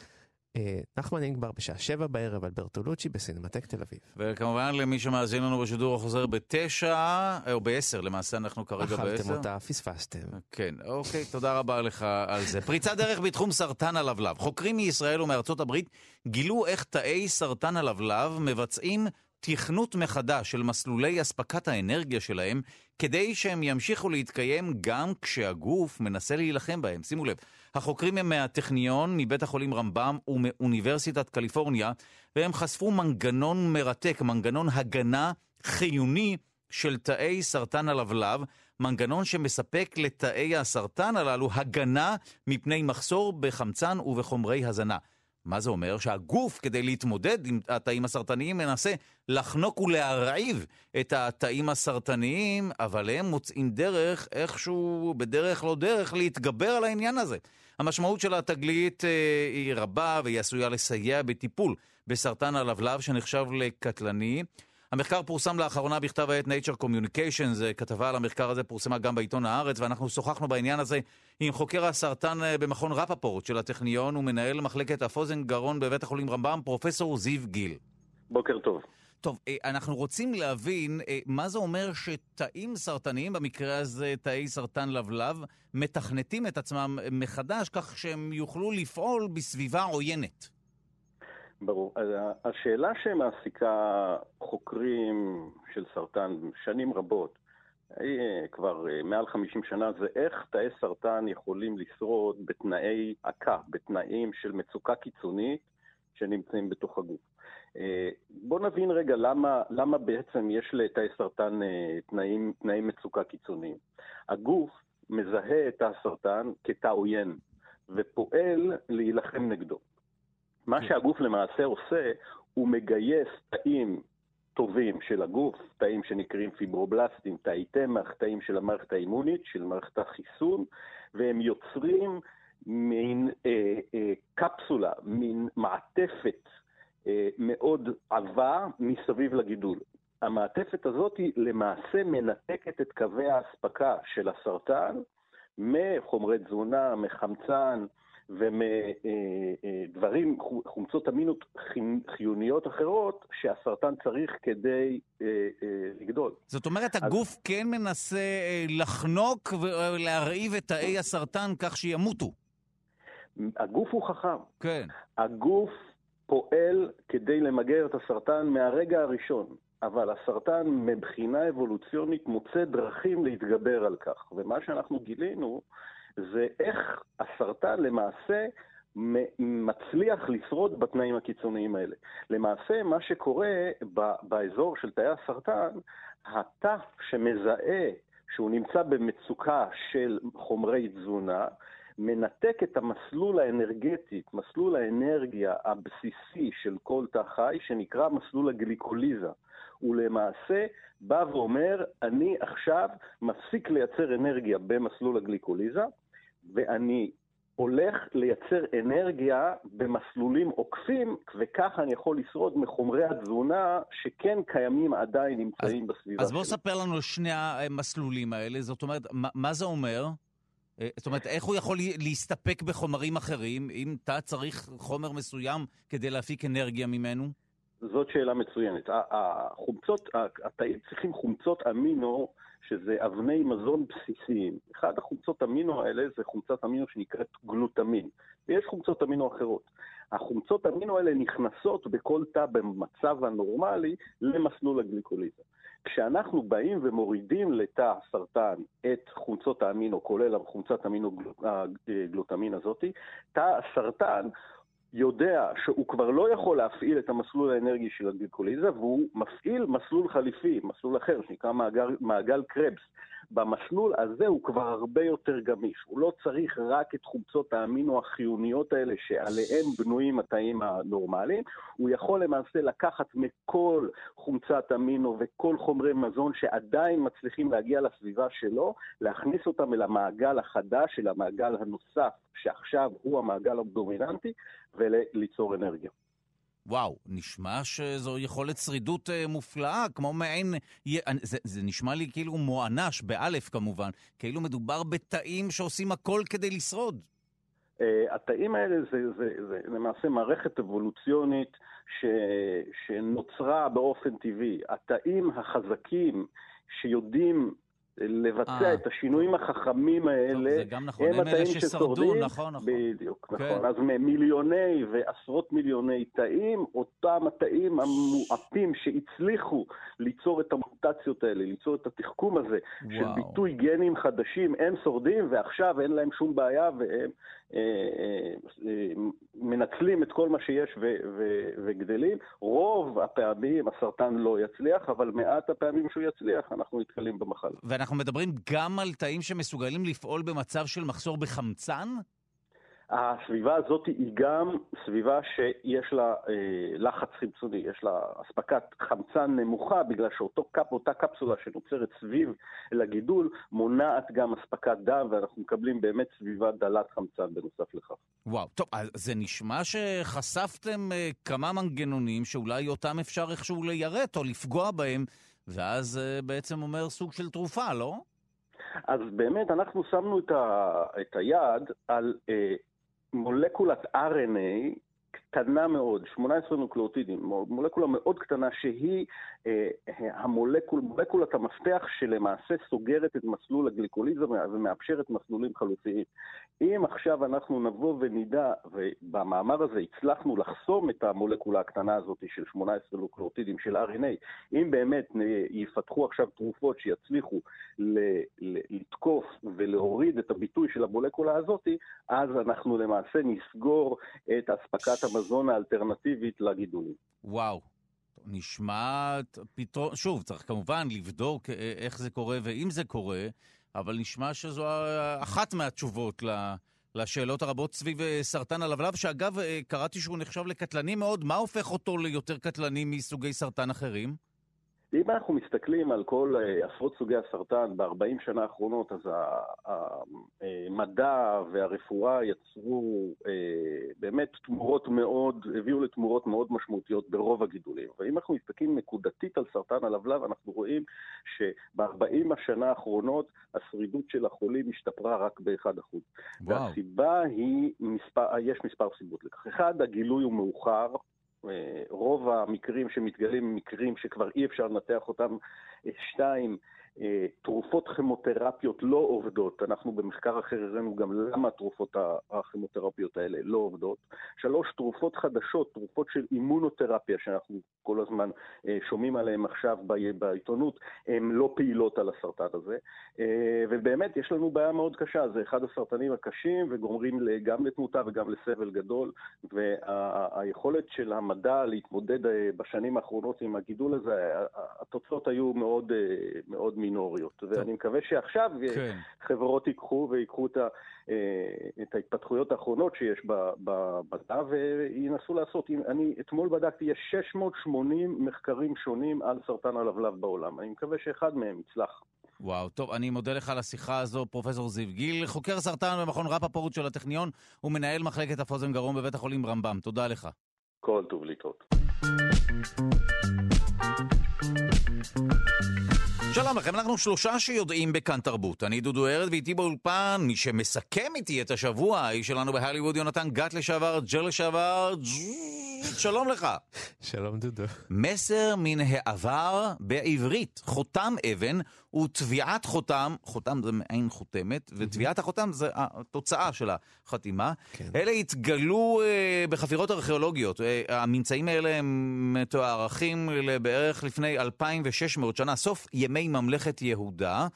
S4: אה, נחמן אינגבר בשעה שבע בערב על ברטולוצ'י בסינמטק תל אביב.
S3: וכמובן למי שמאזין לנו בשידור החוזר בתשע, אה, או בעשר למעשה, אנחנו כרגע
S4: אכלתם
S3: בעשר.
S4: אותה, פספסתם.
S3: כן, אוקיי, תודה רבה לך על זה. פריצת דרך בתחום סרטן הלבלב. חוקרים מישראל ומארצות הברית גילו איך תאי סרטן הלבלב מבצעים תכנות מחדש של מסלולי אספקת האנרגיה שלהם, כדי שהם ימשיכו להתקיים גם כשהגוף מנסה להילחם בהם. שימו לב, החוקרים הם מהטכניון, מבית החולים רמב"ם ומאוניברסיטת קליפורניה, והם חשפו מנגנון מרתק, מנגנון הגנה חיוני של תאי סרטן הלבלב, מנגנון שמספק לתאי הסרטן הללו הגנה מפני מחסור בחמצן ובחומרי הזנה. מה זה אומר? שהגוף, כדי להתמודד עם התאים הסרטניים, מנסה לחנוק ולהרעיב את התאים הסרטניים, אבל הם מוצאים דרך, איכשהו, בדרך לא דרך, להתגבר על העניין הזה. המשמעות של התגלית אה, היא רבה והיא עשויה לסייע בטיפול בסרטן הלבלב שנחשב לקטלני. המחקר פורסם לאחרונה בכתב העת Nature Communications, אה, כתבה על המחקר הזה פורסמה גם בעיתון הארץ, ואנחנו שוחחנו בעניין הזה עם חוקר הסרטן אה, במכון רפפורט של הטכניון ומנהל מחלקת אף אוזן גרון בבית החולים רמב"ם, פרופסור זיו גיל.
S9: בוקר טוב.
S3: טוב, אה, אנחנו רוצים להבין מה זה אומר שתאים סרטניים, במקרה הזה תאי סרטן לבלב, מתכנתים את עצמם מחדש כך שהם יוכלו לפעול בסביבה עוינת.
S9: ברור. השאלה שמעסיקה חוקרים של סרטן שנים רבות, אה, כבר אה, מעל 50 שנה, זה איך תאי סרטן יכולים לשרוד בתנאי עקה, בתנאים של מצוקה קיצונית שנמצאים בתוך הגוף. אה, בואו נבין רגע למה, למה בעצם יש לתאי סרטן תנאים, תנאי מצוקה קיצוניים. הגוף מזהה את הסרטן כתא עוין ופועל להילחם נגדו. מה שהגוף למעשה עושה, הוא מגייס תאים טובים של הגוף, תאים שנקראים פיברובלסטים, תאי תמח, תאים של המערכת האימונית, של מערכת החיסון, והם יוצרים מין אה, אה, קפסולה, מין מעטפת אה, מאוד עבה מסביב לגידול. המעטפת הזאת היא למעשה מנתקת את קווי האספקה של הסרטן מחומרי תזונה, מחמצן, ומדברים, חומצות אמינות חיוניות אחרות שהסרטן צריך כדי אה, אה, לגדול.
S3: זאת אומרת, הגוף אז... כן מנסה אה, לחנוק ולהרעיב את תאי הסרטן כך שימותו.
S9: הגוף הוא חכם.
S3: כן.
S9: הגוף פועל כדי למגר את הסרטן מהרגע הראשון. אבל הסרטן מבחינה אבולוציונית מוצא דרכים להתגבר על כך. ומה שאנחנו גילינו זה איך הסרטן למעשה מצליח לשרוד בתנאים הקיצוניים האלה. למעשה, מה שקורה באזור של תאי הסרטן, התא שמזהה שהוא נמצא במצוקה של חומרי תזונה, מנתק את המסלול האנרגטי, מסלול האנרגיה הבסיסי של כל תא חי, שנקרא מסלול הגליקוליזה. הוא למעשה בא ואומר, אני עכשיו מפסיק לייצר אנרגיה במסלול הגליקוליזה, ואני הולך לייצר אנרגיה במסלולים עוקפים, וככה אני יכול לשרוד מחומרי התזונה שכן קיימים עדיין, נמצאים אז, בסביבה
S3: אז בוא ספר לנו שני המסלולים האלה, זאת אומרת, מה, מה זה אומר? אה, זאת אומרת, איך הוא יכול להסתפק בחומרים אחרים, אם אתה צריך חומר מסוים כדי להפיק אנרגיה ממנו?
S9: זאת שאלה מצוינת. החומצות, התאים צריכים חומצות אמינו, שזה אבני מזון בסיסיים. אחד החומצות אמינו האלה זה חומצת אמינו שנקראת גלוטמין, ויש חומצות אמינו אחרות. החומצות אמינו האלה נכנסות בכל תא במצב הנורמלי למסלול הגליקוליזה. כשאנחנו באים ומורידים לתא הסרטן את חומצות האמינו, כולל חומצת אמינו הגלוטמין הזאתי, תא הסרטן יודע שהוא כבר לא יכול להפעיל את המסלול האנרגי של הגליקוליזה, והוא מפעיל מסלול חליפי, מסלול אחר, שנקרא מעגל, מעגל קרבס. במסלול הזה הוא כבר הרבה יותר גמיש. הוא לא צריך רק את חומצות האמינו החיוניות האלה שעליהן בנויים התאים הנורמליים, הוא יכול למעשה לקחת מכל חומצת אמינו וכל חומרי מזון שעדיין מצליחים להגיע לסביבה שלו, להכניס אותם אל המעגל החדש, אל המעגל הנוסף, שעכשיו הוא המעגל הדומיננטי, וליצור אנרגיה.
S3: וואו, נשמע שזו יכולת שרידות אה, מופלאה, כמו מעין... זה, זה נשמע לי כאילו מוענש, באלף כמובן, כאילו מדובר בתאים שעושים הכל כדי לשרוד.
S9: Uh, התאים האלה זה, זה, זה למעשה מערכת אבולוציונית ש, שנוצרה באופן טבעי. התאים החזקים שיודעים לבצע 아, אה. את השינויים החכמים האלה,
S3: טוב, גם נכון. הם, התאים ששורדים. נכון,
S9: נכון. בדיוק, כן. נכון. אז מיליוני ועשרות מיליוני תאים, אותם התאים המועטים שהצליחו ליצור את המוטציות האלה, ליצור את התחכום הזה וואו. של ביטוי גנים חדשים, הם שורדים ועכשיו אין להם שום בעיה והם מנצלים את כל מה שיש ו- ו- וגדלים. רוב הפעמים הסרטן לא יצליח, אבל מעט הפעמים שהוא יצליח, אנחנו נתקלים במחלה.
S3: ואנחנו מדברים גם על תאים שמסוגלים לפעול במצב של מחסור בחמצן?
S9: הסביבה הזאת היא גם סביבה שיש לה אה, לחץ חיצוני, יש לה אספקת חמצן נמוכה, בגלל שאותה קפסולה שנוצרת סביב לגידול מונעת גם אספקת דם, ואנחנו מקבלים באמת סביבה דלת חמצן בנוסף לכך.
S3: וואו, טוב, אז זה נשמע שחשפתם אה, כמה מנגנונים שאולי אותם אפשר איכשהו ליירט או לפגוע בהם, ואז אה, בעצם אומר סוג של תרופה, לא?
S9: אז באמת אנחנו שמנו את, ה, את היד על אה, מולקולת RNA קטנה מאוד, 18 נוקלאוטידים, מולקולה מאוד קטנה שהיא אה, המולקול, מולקולת המפתח שלמעשה סוגרת את מסלול הגליקוליזה ומאפשרת מסלולים חלופיים. אם עכשיו אנחנו נבוא ונדע, ובמאמר הזה הצלחנו לחסום את המולקולה הקטנה הזאת של 18 נוקלאוטידים של RNA, אם באמת יפתחו עכשיו תרופות שיצליחו לתקוף ולהוריד את הביטוי של המולקולה הזאת, אז אנחנו למעשה נסגור את אספקת המזון האלטרנטיבית לגידולים.
S3: וואו. נשמע פתרון, שוב, צריך כמובן לבדוק איך זה קורה ואם זה קורה, אבל נשמע שזו אחת מהתשובות לשאלות הרבות סביב סרטן הלבלב, שאגב, קראתי שהוא נחשב לקטלני מאוד, מה הופך אותו ליותר קטלני מסוגי סרטן אחרים?
S9: אם אנחנו מסתכלים על כל אה, עשרות סוגי הסרטן ב-40 שנה האחרונות, אז המדע והרפואה יצרו אה, באמת תמורות מאוד, הביאו לתמורות מאוד משמעותיות ברוב הגידולים. ואם אנחנו מסתכלים נקודתית על סרטן הלבלב, אנחנו רואים שב-40 השנה האחרונות השרידות של החולים השתפרה רק ב-1%. והסיבה היא, מספר, יש מספר סיבות לכך. אחד, הגילוי הוא מאוחר. אה, רוב המקרים שמתגלים הם מקרים שכבר אי אפשר לנתח אותם. אה, שתיים, תרופות כימותרפיות לא עובדות, אנחנו במחקר אחר הראינו גם למה התרופות הכימותרפיות האלה לא עובדות. שלוש, תרופות חדשות, תרופות של אימונותרפיה, שאנחנו כל הזמן אה, שומעים עליהן עכשיו בעיתונות, הן לא פעילות על הסרטן הזה. אה, ובאמת, יש לנו בעיה מאוד קשה, זה אחד הסרטנים הקשים וגורמים גם לתמותה וגם לסבל גדול, והיכולת של המדע להתמודד בשנים האחרונות עם הגידול הזה, התוצאות היו מאוד, מאוד מיותרות. מינוריות. ואני מקווה שעכשיו כן. חברות ייקחו ויקחו את, ה, את ההתפתחויות האחרונות שיש במדע וינסו לעשות. אני אתמול בדקתי, יש 680 מחקרים שונים על סרטן הלבלב בעולם. אני מקווה שאחד מהם יצלח.
S3: וואו, טוב, אני מודה לך על השיחה הזו, פרופסור זיו גיל, חוקר סרטן במכון רפפורט של הטכניון ומנהל מחלקת הפוזן גרום בבית החולים רמב"ם. תודה לך.
S9: כל טוב להתראות.
S3: שלום לכם, אנחנו שלושה שיודעים בכאן תרבות. אני דודו ארד ואיתי באולפן, מי שמסכם איתי את השבוע, האיש שלנו בהליווד, יונתן גת לשעבר, ג'ר לשעבר, שלום לך.
S4: שלום דודו.
S3: מסר מן העבר בעברית, חותם אבן וטביעת חותם, חותם זה מעין חותמת, וטביעת החותם זה התוצאה של החתימה. כן. אלה התגלו uh, בחפירות ארכיאולוגיות. Uh, הממצאים האלה הם מתוארכים בערך לפני 2,600 שנה, סוף ימי ממלכת יהודה.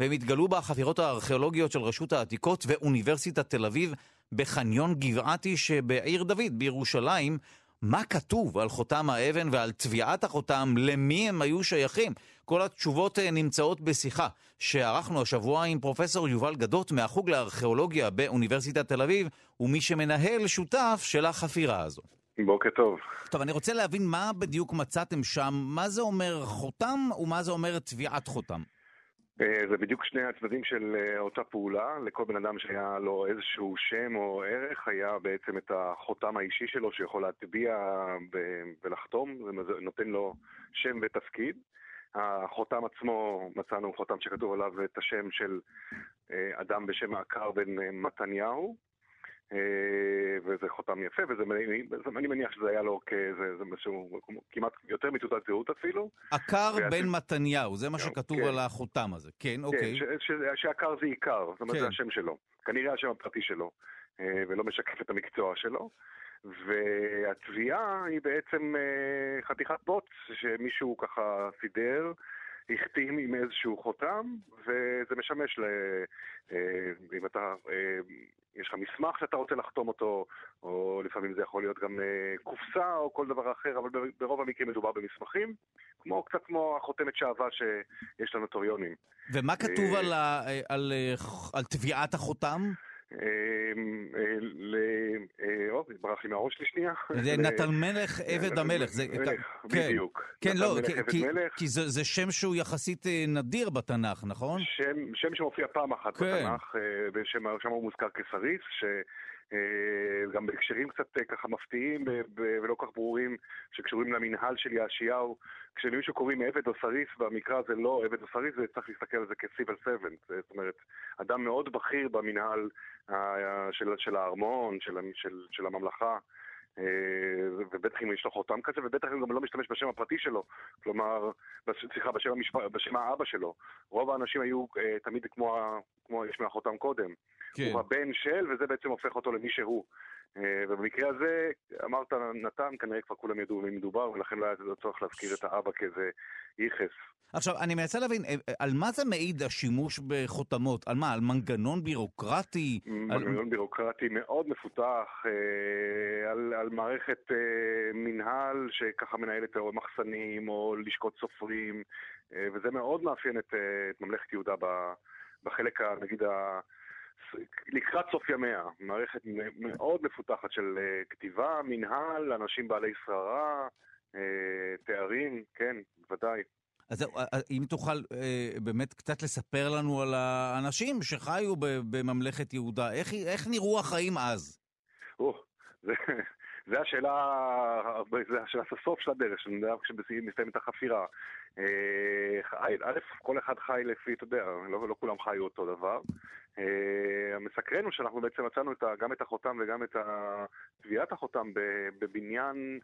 S3: והם התגלו בחפירות הארכיאולוגיות של רשות העתיקות ואוניברסיטת תל אביב בחניון גבעתי שבעיר דוד בירושלים, מה כתוב על חותם האבן ועל טביעת החותם, למי הם היו שייכים. כל התשובות אה, נמצאות בשיחה שערכנו השבוע עם פרופסור יובל גדות מהחוג לארכיאולוגיה באוניברסיטת תל אביב, ומי שמנהל שותף של החפירה הזו.
S10: בוקר טוב.
S3: טוב, אני רוצה להבין מה בדיוק מצאתם שם, מה זה אומר חותם ומה זה אומר טביעת חותם.
S10: אה, זה בדיוק שני הצדדים של אה, אותה פעולה. לכל בן אדם שהיה לו איזשהו שם או ערך, היה בעצם את החותם האישי שלו שיכול להטביע ולחתום, זה נותן לו שם ותפקיד. החותם עצמו, מצאנו חותם שכתוב עליו את השם של אה, אדם בשם עקר בן מתניהו, וזה חותם יפה, וזה, אני מניח שזה היה לו כזה, זה משהו כמעט יותר מתעודת זהות אפילו.
S3: עקר בן מתניהו, זה מה שכתוב כן. על החותם הזה, כן, כן אוקיי.
S10: שעקר זה עיקר, זאת אומרת כן. זה השם שלו. כנראה השם הפרטי שלו, אה, ולא משקף את המקצוע שלו. והתביעה היא בעצם אה, חתיכת בוץ שמישהו ככה סידר. החתים עם איזשהו חותם, וזה משמש ל... אם אתה יש לך מסמך שאתה רוצה לחתום אותו, או לפעמים זה יכול להיות גם אה, קופסה או כל דבר אחר, אבל ברוב המקרים מדובר במסמכים, כמו, קצת כמו החותמת שעבה שיש לנוטוריונים.
S3: ומה כתוב אה, על, ה, אה, על, על טביעת החותם?
S10: אמ, או, ברח לי מהראש לשנייה.
S3: זה נתן מלך עבד המלך.
S10: מלך, כן. בדיוק.
S3: כן, לא, כי זה שם שהוא יחסית נדיר בתנ"ך, נכון?
S10: שם שמופיע פעם אחת כן. בתנ"ך, ושם הוא מוזכר כסריס, גם בהקשרים קצת ככה מפתיעים ולא כך ברורים שקשורים למנהל של יאשיהו. כשלמישהו קוראים עבד או סריס, במקרא זה לא עבד או סריס, וצריך להסתכל על זה כסיבל סבנט. זאת אומרת, אדם מאוד בכיר במנהל של, של הארמון, של, של, של הממלכה. אה, ובטח אם יש לו חותם כזה, ובטח אם גם לא משתמש בשם הפרטי שלו, כלומר, סליחה, בשם, המשפ... בשם האבא שלו. רוב האנשים היו אה, תמיד כמו, כמו יש מהחותם קודם. כן. הוא הבן של, וזה בעצם הופך אותו למי שהוא. אה, ובמקרה הזה, אמרת נתן, כנראה כבר כולם ידעו במי מדובר, ולכן לא היה צורך להזכיר את האבא כאיזה ייחס.
S3: עכשיו, אני מנסה להבין, אה, על מה זה מעיד השימוש בחותמות? על מה? על מנגנון בירוקרטי?
S10: מנגנון על... בירוקרטי מאוד מפותח, אה, על, על מערכת מנהל שככה מנהלת או מחסנים או לשכות סופרים, וזה מאוד מאפיין את, את ממלכת יהודה בחלק, נגיד, ה... לקראת סוף ימיה, מערכת מאוד מפותחת של אה, כתיבה, מנהל, אנשים בעלי שררה, אה, תארים, כן, בוודאי.
S3: אז אה, אם תוכל באמת קצת לספר לנו על האנשים שחיו בממלכת יהודה, איך, איך נראו החיים אז?
S10: או, זה, זה השאלה, זה השאלה הסוף של הדרך, כשמסתיים את החפירה. א', כל אחד חי לפי, אתה יודע, לא, לא כולם חיו אותו דבר. אה, המסקרן הוא שאנחנו בעצם מצאנו את ה, גם את החותם וגם את טביעת החותם בבניין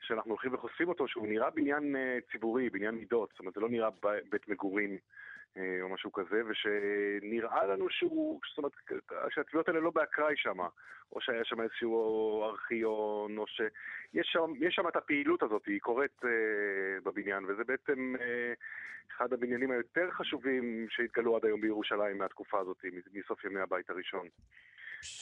S10: שאנחנו הולכים וחושפים אותו, שהוא נראה בניין אה, ציבורי, בניין מידות, זאת אומרת זה לא נראה בית מגורים אה, או משהו כזה, ושנראה לנו שהוא, זאת אומרת, שהטביעות האלה לא באקראי שם, או שהיה שם איזשהו ארכיון, או שיש שם, שם את הפעילות הזאת, היא קורית אה, בבניין, וזה בעצם אה, אחד הבניינים היותר חשובים שהתגלו עד היום בירושלים מהתקופה הזאת, מסוף ימי הבית הראשון.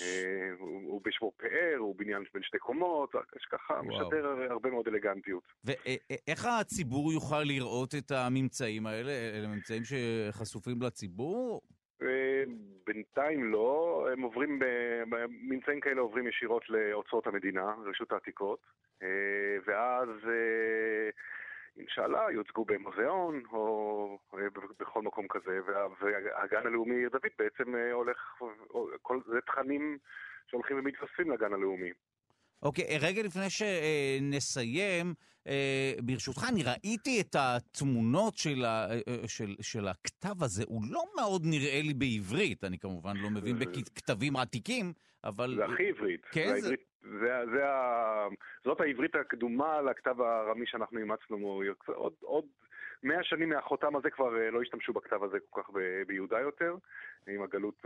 S10: אה, הוא בשמו פאר, הוא בניין בין שתי קומות, ככה משדר הרבה מאוד אלגנטיות.
S3: ואיך הציבור יוכל לראות את הממצאים האלה? אלה ממצאים שחשופים לציבור?
S10: בינתיים לא, הם עוברים, ממצאים כאלה עוברים ישירות לאוצרות המדינה, רשות העתיקות, ואז אינשאללה יוצגו במוזיאון או בכל מקום כזה, והגן הלאומי דוד בעצם הולך, כל זה תכנים שהולכים ומתווספים לגן הלאומי.
S3: אוקיי, okay, רגע לפני שנסיים, אה, ברשותך, אני ראיתי את התמונות של, ה, אה, של, של הכתב הזה, הוא לא מאוד נראה לי בעברית, אני כמובן לא מבין בכתבים עתיקים, אבל...
S10: זה הכי עברית.
S3: כן,
S10: זה...
S3: זה...
S10: זה, זה ה... זאת העברית הקדומה לכתב הארמי שאנחנו אימצנו עוד, עוד מאה שנים מהחותם הזה כבר אה, לא השתמשו בכתב הזה כל כך ביהודה יותר, עם הגלות,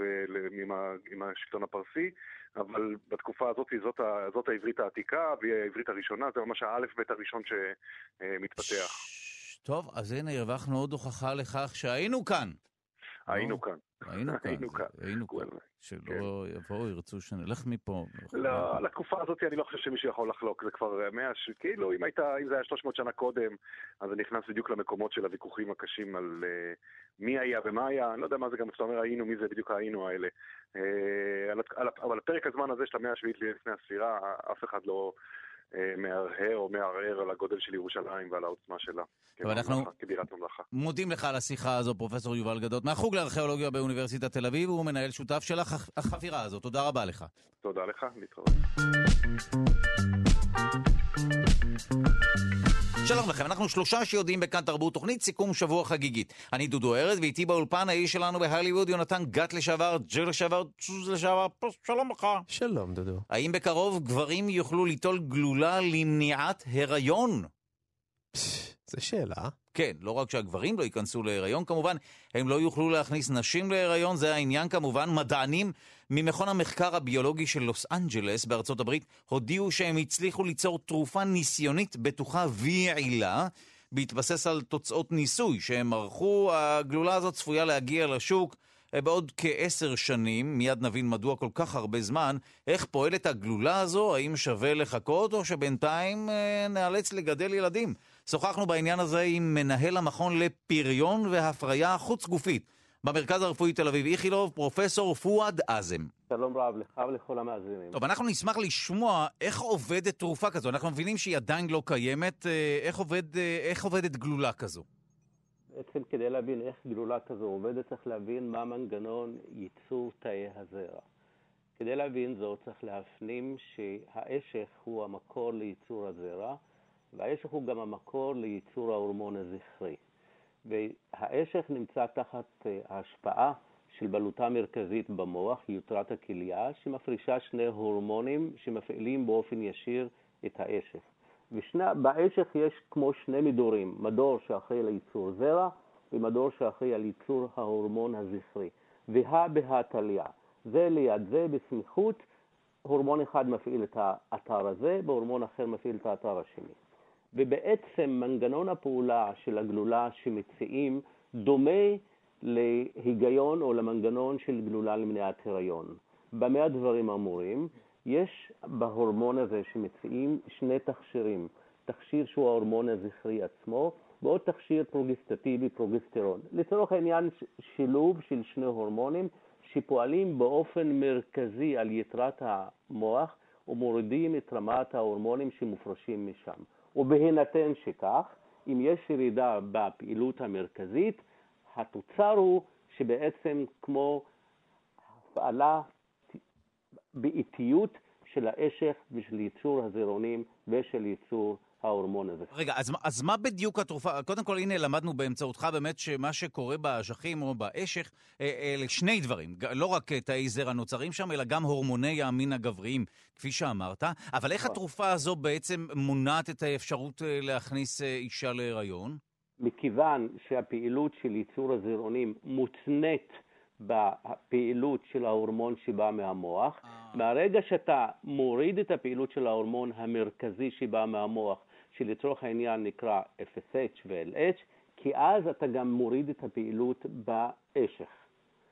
S10: עם, ה, עם השלטון הפרסי, אבל בתקופה הזאת זאת, ה, זאת העברית העתיקה, והיא העברית הראשונה, זה ממש האלף-בית הראשון שמתפתח.
S3: טוב, אז הנה הרווחנו עוד הוכחה לכך שהיינו כאן.
S10: היינו כאן.
S3: היינו כאן, היינו כאן. היינו כאן. שלא כן. יבואו, ירצו שנלך מפה.
S10: לא, על התקופה הזאת אני לא חושב שמישהו יכול לחלוק, זה כבר מאה, כאילו אם הייתה, אם זה היה 300 שנה קודם, אז זה נכנס בדיוק למקומות של הוויכוחים הקשים על uh, מי היה ומה היה, אני לא יודע מה זה גם כשאתה אומר היינו, מי זה בדיוק היינו האלה. על, אבל הפרק הזמן הזה של המאה השביעית לפני הספירה, אף אחד לא... אה, מהרהר או מערער על הגודל של ירושלים ועל העוצמה שלה.
S3: ואנחנו
S10: כבירת ממלכה.
S3: מודים לך על השיחה הזו, פרופסור יובל גדות, מהחוג לארכיאולוגיה באוניברסיטת תל אביב, הוא מנהל שותף של החפירה הזו. תודה רבה לך.
S10: תודה לך, להתראות.
S3: שלום לכם, אנחנו שלושה שיודעים בכאן תרבות תוכנית סיכום שבוע חגיגית. אני דודו ארז, ואיתי באולפן האיש שלנו בהליווד, יונתן גת לשעבר, ג'ר לשעבר, צוז לשעבר, שלום לך.
S4: שלום דודו.
S3: האם בקרוב גברים יוכלו ליטול גלולה למניעת הריון?
S4: זו שאלה.
S3: כן, לא רק שהגברים לא ייכנסו להיריון כמובן, הם לא יוכלו להכניס נשים להיריון, זה העניין כמובן. מדענים ממכון המחקר הביולוגי של לוס אנג'לס בארצות הברית הודיעו שהם הצליחו ליצור תרופה ניסיונית בטוחה ויעילה. בהתבסס על תוצאות ניסוי שהם ערכו, הגלולה הזאת צפויה להגיע לשוק אה, בעוד כעשר שנים, מיד נבין מדוע כל כך הרבה זמן, איך פועלת הגלולה הזו, האם שווה לחכות או שבינתיים אה, נאלץ לגדל ילדים. שוחחנו בעניין הזה עם מנהל המכון לפריון והפריה חוץ גופית במרכז הרפואי תל אביב איכילוב, פרופסור פואד אזם.
S11: שלום רב לך ולכל המאזינים.
S3: טוב, אנחנו נשמח לשמוע איך עובדת תרופה כזו. אנחנו מבינים שהיא עדיין לא קיימת. אה, איך, עובד, אה, איך עובדת גלולה כזו?
S11: בעצם כדי להבין איך גלולה כזו עובדת, צריך להבין מה מנגנון ייצור תאי הזרע. כדי להבין זאת, צריך להפנים שהאשך הוא המקור לייצור הזרע, והאשך הוא גם המקור לייצור ההורמון הזכרי. והאשך נמצא תחת אה, ההשפעה של בלוטה מרכזית במוח, יותרת הכליה, שמפרישה שני הורמונים שמפעילים באופן ישיר את האשך. ובאשך יש כמו שני מדורים, מדור שאחראי לייצור זרע ומדור שאחראי על ייצור ההורמון הזכרי. והא בהא תליא. זה ליד זה בסמיכות, הורמון אחד מפעיל את האתר הזה, והורמון אחר מפעיל את האתר השני. ובעצם מנגנון הפעולה של הגלולה שמציעים דומה להיגיון או למנגנון של גלולה למניעת הריון. במה הדברים אמורים? יש בהורמון הזה שמציעים שני תכשירים, תכשיר שהוא ההורמון הזכרי עצמו, ועוד תכשיר פרוגסטטיבי, פרוגסטרון. לצורך העניין שילוב של שני הורמונים שפועלים באופן מרכזי על יתרת המוח ומורידים את רמת ההורמונים שמופרשים משם. ובהינתן שכך, אם יש ירידה בפעילות המרכזית, התוצר הוא שבעצם כמו הפעלה באיטיות של האשך ושל ייצור הזירונים ושל ייצור ההורמון הזה.
S3: רגע, אז, אז מה בדיוק התרופה? קודם כל, הנה למדנו באמצעותך באמת שמה שקורה באשכים או באשך, אה, אלה שני דברים. לא רק תאי זרע נוצרים שם, אלא גם הורמוני המין הגבריים, כפי שאמרת. אבל איך נכון. התרופה הזו בעצם מונעת את האפשרות אה, להכניס אה, אישה להיריון?
S11: מכיוון שהפעילות של ייצור הזירונים מותנית בפעילות של ההורמון שבא מהמוח. מהרגע שאתה מוריד את הפעילות של ההורמון המרכזי שבא מהמוח שלצורך העניין נקרא FSH ו-LH, כי אז אתה גם מוריד את הפעילות באשך.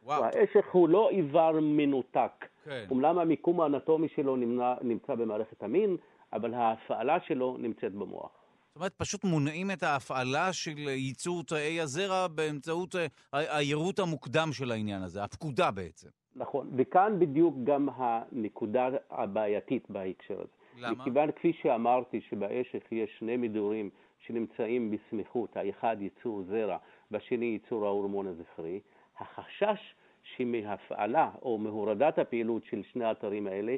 S11: וואו. האשך הוא לא איבר מנותק. כן. אומנם המיקום האנטומי שלו נמנע, נמצא במערכת המין, אבל ההפעלה שלו נמצאת במוח.
S3: זאת אומרת, פשוט מונעים את ההפעלה של ייצור תאי הזרע באמצעות אה, היירוט המוקדם של העניין הזה, הפקודה בעצם.
S11: נכון, וכאן בדיוק גם הנקודה הבעייתית בהקשר הזה.
S3: למה?
S11: מכיוון, כפי שאמרתי, שבאשך יש שני מדורים שנמצאים בסמיכות, האחד ייצור זרע והשני ייצור ההורמון הזכרי, החשש שמהפעלה או מהורדת הפעילות של שני האתרים האלה,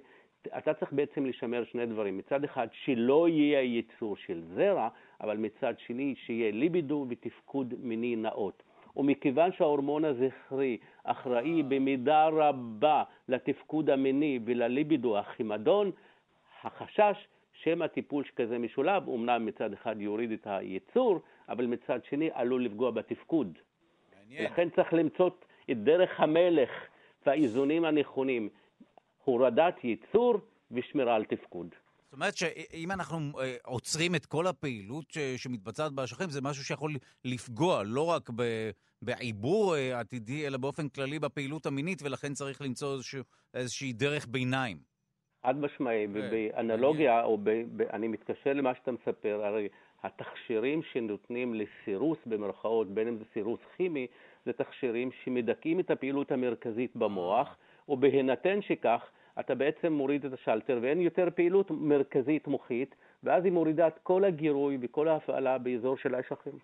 S11: אתה צריך בעצם לשמר שני דברים. מצד אחד, שלא יהיה ייצור של זרע, אבל מצד שני, שיהיה ליבידו ותפקוד מיני נאות. ומכיוון שההורמון הזכרי אחראי במידה רבה לתפקוד המיני ולליבידו, החימדון, החשש שמא טיפול שכזה משולב, אמנם מצד אחד יוריד את הייצור, אבל מצד שני עלול לפגוע בתפקוד. מעניין. לכן צריך למצוא את דרך המלך והאיזונים הנכונים, הורדת ייצור ושמירה על תפקוד.
S3: זאת אומרת שאם אנחנו אה, עוצרים את כל הפעילות שמתבצעת באשכים, זה משהו שיכול לפגוע לא רק בעיבור אה, עתידי, אלא באופן כללי בפעילות המינית, ולכן צריך למצוא איזושהי, איזושהי דרך ביניים.
S11: חד משמעי, כן, ובאנלוגיה, או ב, ב, אני מתקשר למה שאתה מספר, הרי התכשירים שנותנים לסירוס במרכאות, בין אם זה סירוס כימי, זה תכשירים שמדכאים את הפעילות המרכזית במוח, ובהינתן שכך, אתה בעצם מוריד את השלטר ואין יותר פעילות מרכזית מוחית, ואז היא מורידה את כל הגירוי וכל ההפעלה באזור של האשכים.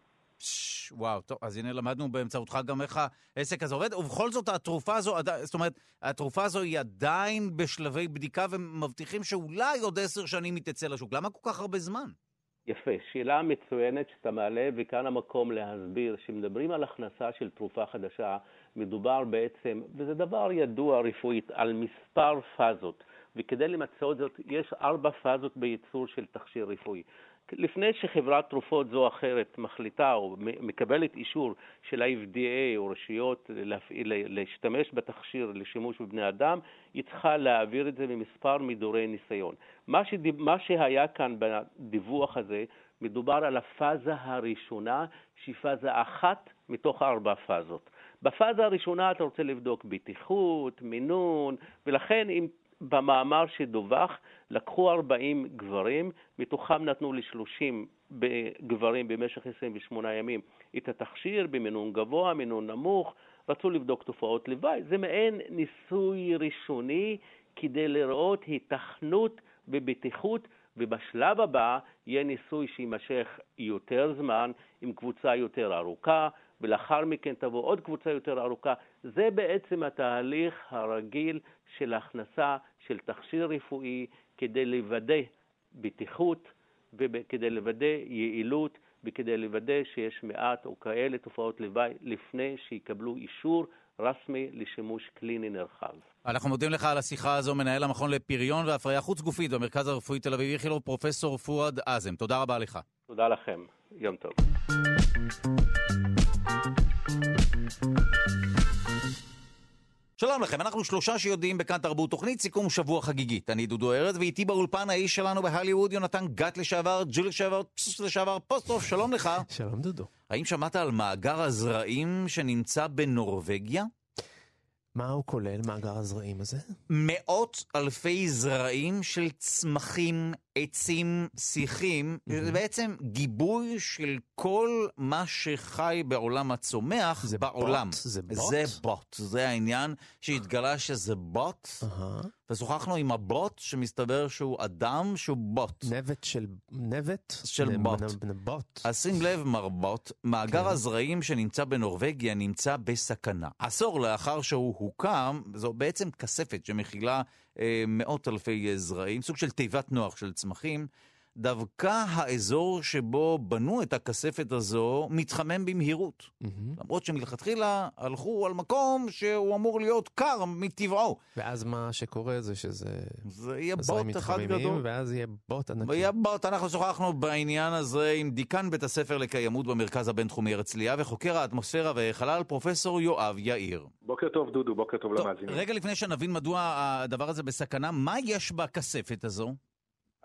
S3: וואו, טוב, אז הנה למדנו באמצעותך גם איך העסק הזה עובד, ובכל זאת התרופה הזו, זאת אומרת, התרופה הזו היא עדיין בשלבי בדיקה ומבטיחים שאולי עוד עשר שנים היא תצא לשוק. למה כל כך הרבה זמן?
S11: יפה, שאלה מצוינת שאתה מעלה, וכאן המקום להסביר שמדברים על הכנסה של תרופה חדשה, מדובר בעצם, וזה דבר ידוע רפואית, על מספר פאזות, וכדי למצוא זאת, יש ארבע פאזות בייצור של תכשיר רפואי. לפני שחברת תרופות זו או אחרת מחליטה או מקבלת אישור של ה-FDA או רשויות להפעיל, להשתמש בתכשיר לשימוש בבני אדם, היא צריכה להעביר את זה ממספר מדורי ניסיון. מה, שדיב, מה שהיה כאן בדיווח הזה, מדובר על הפאזה הראשונה, שהיא פאזה אחת מתוך ארבע פאזות. בפאזה הראשונה אתה רוצה לבדוק בטיחות, מינון, ולכן אם במאמר שדווח לקחו 40 גברים, מתוכם נתנו ל-30 גברים במשך 28 ימים את התכשיר במינון גבוה, מינון נמוך, רצו לבדוק תופעות לוואי. זה מעין ניסוי ראשוני כדי לראות היתכנות בבטיחות, ובשלב הבא יהיה ניסוי שיימשך יותר זמן עם קבוצה יותר ארוכה, ולאחר מכן תבוא עוד קבוצה יותר ארוכה. זה בעצם התהליך הרגיל של הכנסה של תכשיר רפואי כדי לוודא בטיחות וכדי לוודא יעילות וכדי לוודא שיש מעט או כאלה תופעות לוואי לפני שיקבלו אישור רשמי לשימוש קליני נרחב.
S3: אנחנו מודים לך על השיחה הזו, מנהל המכון לפריון והפריה חוץ גופית במרכז הרפואי תל אביב איכילוב, פרופסור פואד אזם. תודה רבה לך.
S11: תודה לכם. יום טוב.
S3: שלום לכם, אנחנו שלושה שיודעים בכאן תרבות תוכנית סיכום שבוע חגיגית. אני דודו ארז, ואיתי באולפן האיש שלנו בהליווד, יונתן גת לשעבר, ג'יל לשעבר, פסוס לשעבר, פוסטוף, שלום לך.
S4: שלום דודו.
S3: האם שמעת על מאגר הזרעים שנמצא בנורבגיה?
S4: מה הוא כולל, מאגר הזרעים הזה?
S3: מאות אלפי זרעים של צמחים, עצים, שיחים, mm-hmm. זה בעצם גיבוי של כל מה שחי בעולם הצומח
S4: זה
S3: בעולם.
S4: בוט? זה בוט?
S3: זה בוט, זה העניין שהתגלה שזה בוט, uh-huh. ושוחחנו עם הבוט שמסתבר שהוא אדם שהוא בוט.
S4: נבט של... נבט?
S3: של בוט. בוט. אז שים לב, מר בוט, מאגר כן. הזרעים שנמצא בנורבגיה נמצא בסכנה. עשור לאחר שהוא הוקם, זו בעצם כספת שמכילה אה, מאות אלפי אה, זרעים, סוג של תיבת נוח של צמחים. דווקא האזור שבו בנו את הכספת הזו מתחמם במהירות. Mm-hmm. למרות שמלכתחילה הלכו על מקום שהוא אמור להיות קר מטבעו.
S4: ואז מה שקורה זה שזה...
S3: זה יהיה בוט אחד גדול.
S4: ואז יהיה בוט ענקי.
S3: ויהיה בוט, אנחנו שוחחנו בעניין הזה עם דיקן בית הספר לקיימות במרכז הבינתחומי הרצליה וחוקר האטמוספירה והחלל פרופסור יואב יאיר.
S10: בוקר טוב דודו, בוקר טוב, טוב למאזינים.
S3: רגע לפני שנבין מדוע הדבר הזה בסכנה, מה יש בכספת הזו?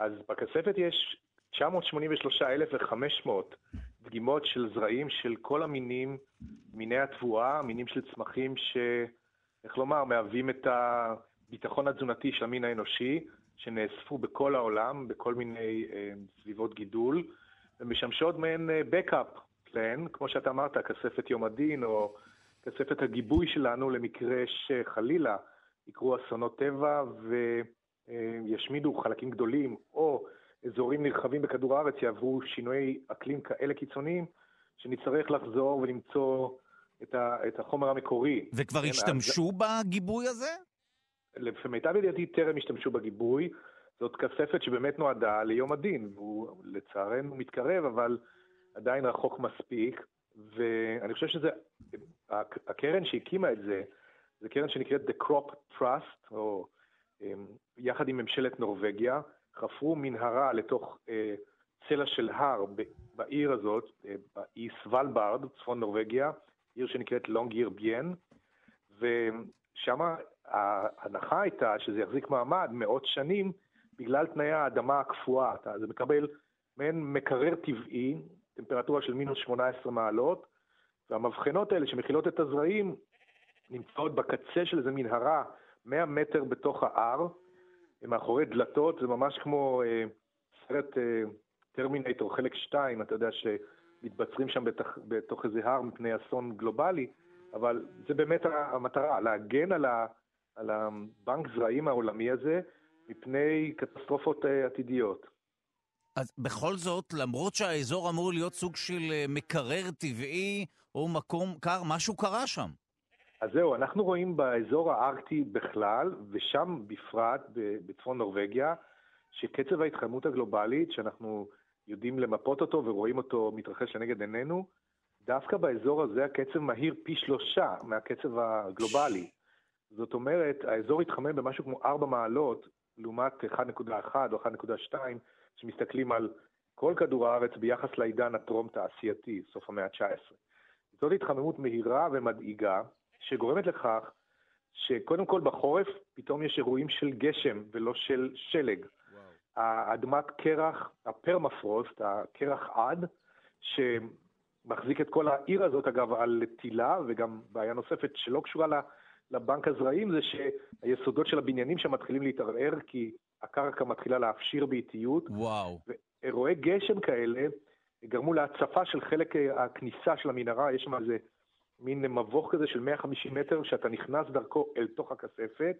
S10: אז בכספת יש 983,500 דגימות של זרעים של כל המינים, מיני התבואה, מינים של צמחים
S12: איך לומר, מהווים את הביטחון התזונתי של המין האנושי, שנאספו בכל העולם, בכל מיני אה, סביבות גידול, ומשמשות מעין בקאפ פלן, כמו שאתה אמרת, כספת יום הדין, או כספת הגיבוי שלנו למקרה שחלילה יקרו אסונות טבע וישמידו חלקים גדולים, או אזורים נרחבים בכדור הארץ יעברו שינויי אקלים כאלה קיצוניים, שנצטרך לחזור ולמצוא את, ה, את החומר המקורי.
S3: וכבר כן, השתמשו אז... בגיבוי הזה?
S12: למיטב ידיעתי טרם השתמשו בגיבוי. זאת כספת שבאמת נועדה ליום הדין, והוא לצערנו מתקרב, אבל עדיין רחוק מספיק. ואני חושב שזה, הקרן שהקימה את זה, זה קרן שנקראת The Crop Trust, או יחד עם ממשלת נורבגיה, חפרו מנהרה לתוך אה, צלע של הר בעיר הזאת, אה, באי סוולברד, צפון נורבגיה, עיר שנקראת לונגיר ביין, ושם ההנחה הייתה שזה יחזיק מעמד מאות שנים בגלל תנאי האדמה הקפואה. זה מקבל מעין מקרר טבעי, טמפרטורה של מינוס 18 מעלות, והמבחנות האלה שמכילות את הזרעים נמצאות בקצה של איזה מנהרה 100 מטר בתוך ההר, מאחורי דלתות, זה ממש כמו אה, סרט אה, טרמינטור חלק 2, אתה יודע שמתבצרים שם בתח, בתוך איזה הר מפני אסון גלובלי, אבל זה באמת המטרה, להגן על, ה, על הבנק זרעים העולמי הזה מפני קטסטרופות אה, עתידיות.
S3: אז בכל זאת, למרות שהאזור אמור להיות סוג של אה, מקרר טבעי או מקום קר, משהו קרה שם.
S12: אז זהו, אנחנו רואים באזור הארקטי בכלל, ושם בפרט, בצפון נורבגיה, שקצב ההתחממות הגלובלית, שאנחנו יודעים למפות אותו ורואים אותו מתרחש לנגד עינינו, דווקא באזור הזה הקצב מהיר פי שלושה מהקצב הגלובלי. זאת אומרת, האזור התחמם במשהו כמו 4 מעלות, לעומת 1.1 או 1.2, שמסתכלים על כל כדור הארץ ביחס לעידן הטרום-תעשייתי, סוף המאה ה-19. זאת התחממות מהירה ומדאיגה, שגורמת לכך שקודם כל בחורף פתאום יש אירועים של גשם ולא של שלג. האדמת קרח, הפרמפרוסט, הקרח עד, שמחזיק את כל העיר הזאת, אגב, על טילה, וגם בעיה נוספת שלא קשורה לבנק הזרעים, זה שהיסודות של הבניינים שם מתחילים להתערער, כי הקרקע מתחילה להפשיר באיטיות.
S3: וואו.
S12: ואירועי גשם כאלה גרמו להצפה של חלק הכניסה של המנהרה, יש שם איזה מין מבוך כזה של 150 מטר, שאתה נכנס דרכו אל תוך הכספת,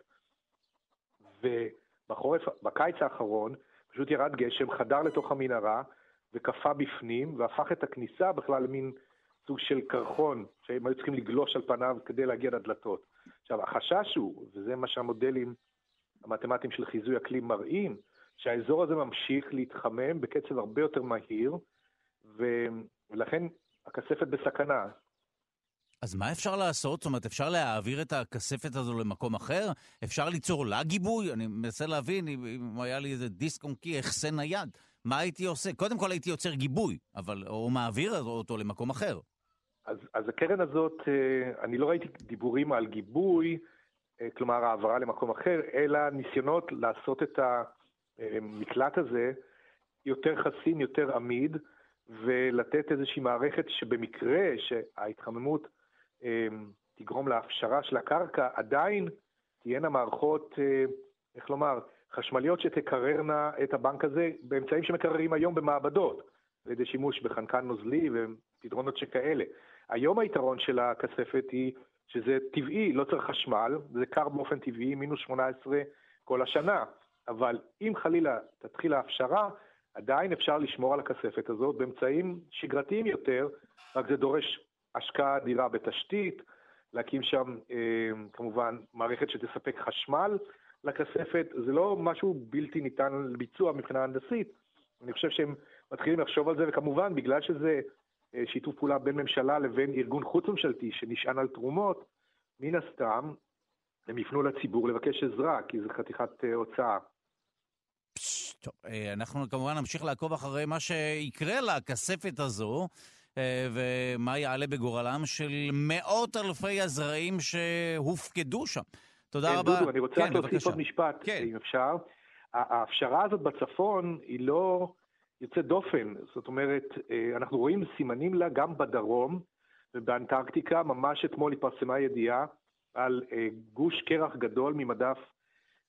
S12: ובחורף, בקיץ האחרון, פשוט ירד גשם, חדר לתוך המנהרה, וקפא בפנים, והפך את הכניסה בכלל למין סוג של קרחון, שהם היו צריכים לגלוש על פניו כדי להגיע לדלתות. עכשיו, החשש הוא, וזה מה שהמודלים המתמטיים של חיזוי אקלים מראים, שהאזור הזה ממשיך להתחמם בקצב הרבה יותר מהיר, ולכן הכספת בסכנה.
S3: אז מה אפשר לעשות? זאת אומרת, אפשר להעביר את הכספת הזו למקום אחר? אפשר ליצור לה גיבוי? אני מנסה להבין אם היה לי איזה דיסק און קי, החסן נייד. מה הייתי עושה? קודם כל הייתי יוצר גיבוי, אבל או מעביר אותו למקום אחר.
S12: אז, אז הקרן הזאת, אה, אני לא ראיתי דיבורים על גיבוי, אה, כלומר העברה למקום אחר, אלא ניסיונות לעשות את המקלט הזה יותר חסין, יותר עמיד, ולתת איזושהי מערכת שבמקרה שההתחממות תגרום להפשרה של הקרקע, עדיין תהיינה מערכות, אה, איך לומר, חשמליות שתקררנה את הבנק הזה באמצעים שמקררים היום במעבדות, על ידי שימוש בחנקן נוזלי ופתרונות שכאלה. היום היתרון של הכספת היא שזה טבעי, לא צריך חשמל, זה קר באופן טבעי, מינוס 18 כל השנה. אבל אם חלילה תתחיל ההפשרה, עדיין אפשר לשמור על הכספת הזאת באמצעים שגרתיים יותר, רק זה דורש השקעה אדירה בתשתית, להקים שם אה, כמובן מערכת שתספק חשמל לכספת, זה לא משהו בלתי ניתן לביצוע מבחינה הנדסית. אני חושב שהם מתחילים לחשוב על זה, וכמובן, בגלל שזה אה, שיתוף פעולה בין ממשלה לבין ארגון חוץ-ממשלתי שנשען על תרומות, מן הסתם הם יפנו לציבור לבקש עזרה, כי זו חתיכת אה, הוצאה.
S3: טוב, אנחנו כמובן נמשיך לעקוב אחרי מה שיקרה לכספת הזו. אה, ומה יעלה בגורלם של מאות אלפי הזרעים שהופקדו שם. תודה
S12: כן,
S3: רבה.
S12: דודו, אני רוצה כן, להוסיף עוד משפט, כן. אם אפשר. ההפשרה הזאת בצפון היא לא יוצאת דופן, זאת אומרת, אה, אנחנו רואים סימנים לה גם בדרום ובאנטרקטיקה, ממש אתמול התפרסמה ידיעה על גוש קרח גדול ממדף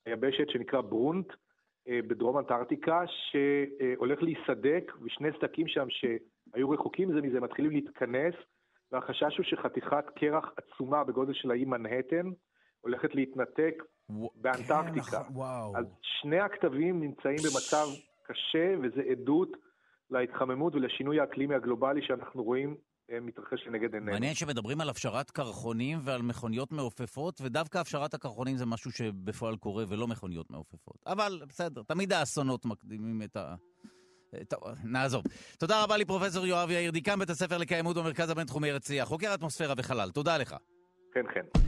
S12: היבשת שנקרא ברונט בדרום אנטארקטיקה, שהולך להיסדק, ושני סדקים שם שהיו רחוקים זה מזה מתחילים להתכנס, והחשש הוא שחתיכת קרח עצומה בגודל של האי מנהטן הולכת להתנתק באנטארקטיקה.
S3: כן, וואו.
S12: אז שני הכתבים נמצאים במצב קשה, וזה עדות להתחממות ולשינוי האקלימי הגלובלי שאנחנו רואים אה, מתרחש לנגד עינינו.
S3: מעניין שמדברים על הפשרת קרחונים ועל מכוניות מעופפות, ודווקא הפשרת הקרחונים זה משהו שבפועל קורה ולא מכוניות מעופפות. אבל בסדר, תמיד האסונות מקדימים את ה... טוב, נעזוב. תודה רבה לי, פרופסור יואב יאיר, דיקן בית הספר לקיימות במרכז הבינתחומי הרצליה, חוקר אטמוספירה וחלל. תודה לך.
S12: כן, כן.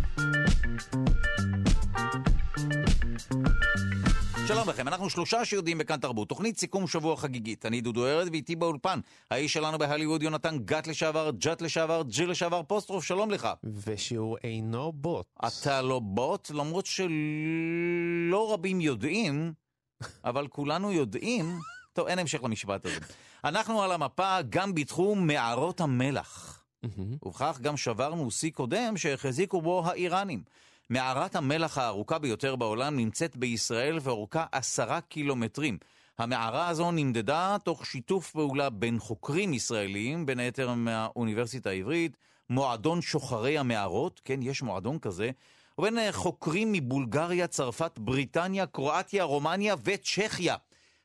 S3: שלום לכם, אנחנו שלושה שיודעים בכאן תרבות, תוכנית סיכום שבוע חגיגית. אני דודו ארד ואיתי באולפן, האיש שלנו בהליווד יונתן גת לשעבר, ג'ת לשעבר, ג'י לשעבר, פוסטרוף, שלום לך.
S4: ושהוא אינו בוט.
S3: אתה לא בוט, למרות שלא רבים יודעים, אבל כולנו יודעים, טוב, אין המשך למשפט הזה. אנחנו על המפה גם בתחום מערות המלח. ובכך גם שברנו שיא קודם שהחזיקו בו האיראנים. מערת המלח הארוכה ביותר בעולם נמצאת בישראל ואורכה עשרה קילומטרים. המערה הזו נמדדה תוך שיתוף פעולה בין חוקרים ישראלים, בין היתר מהאוניברסיטה העברית, מועדון שוחרי המערות, כן, יש מועדון כזה, ובין חוקרים מבולגריה, צרפת, בריטניה, קרואטיה, רומניה וצ'כיה.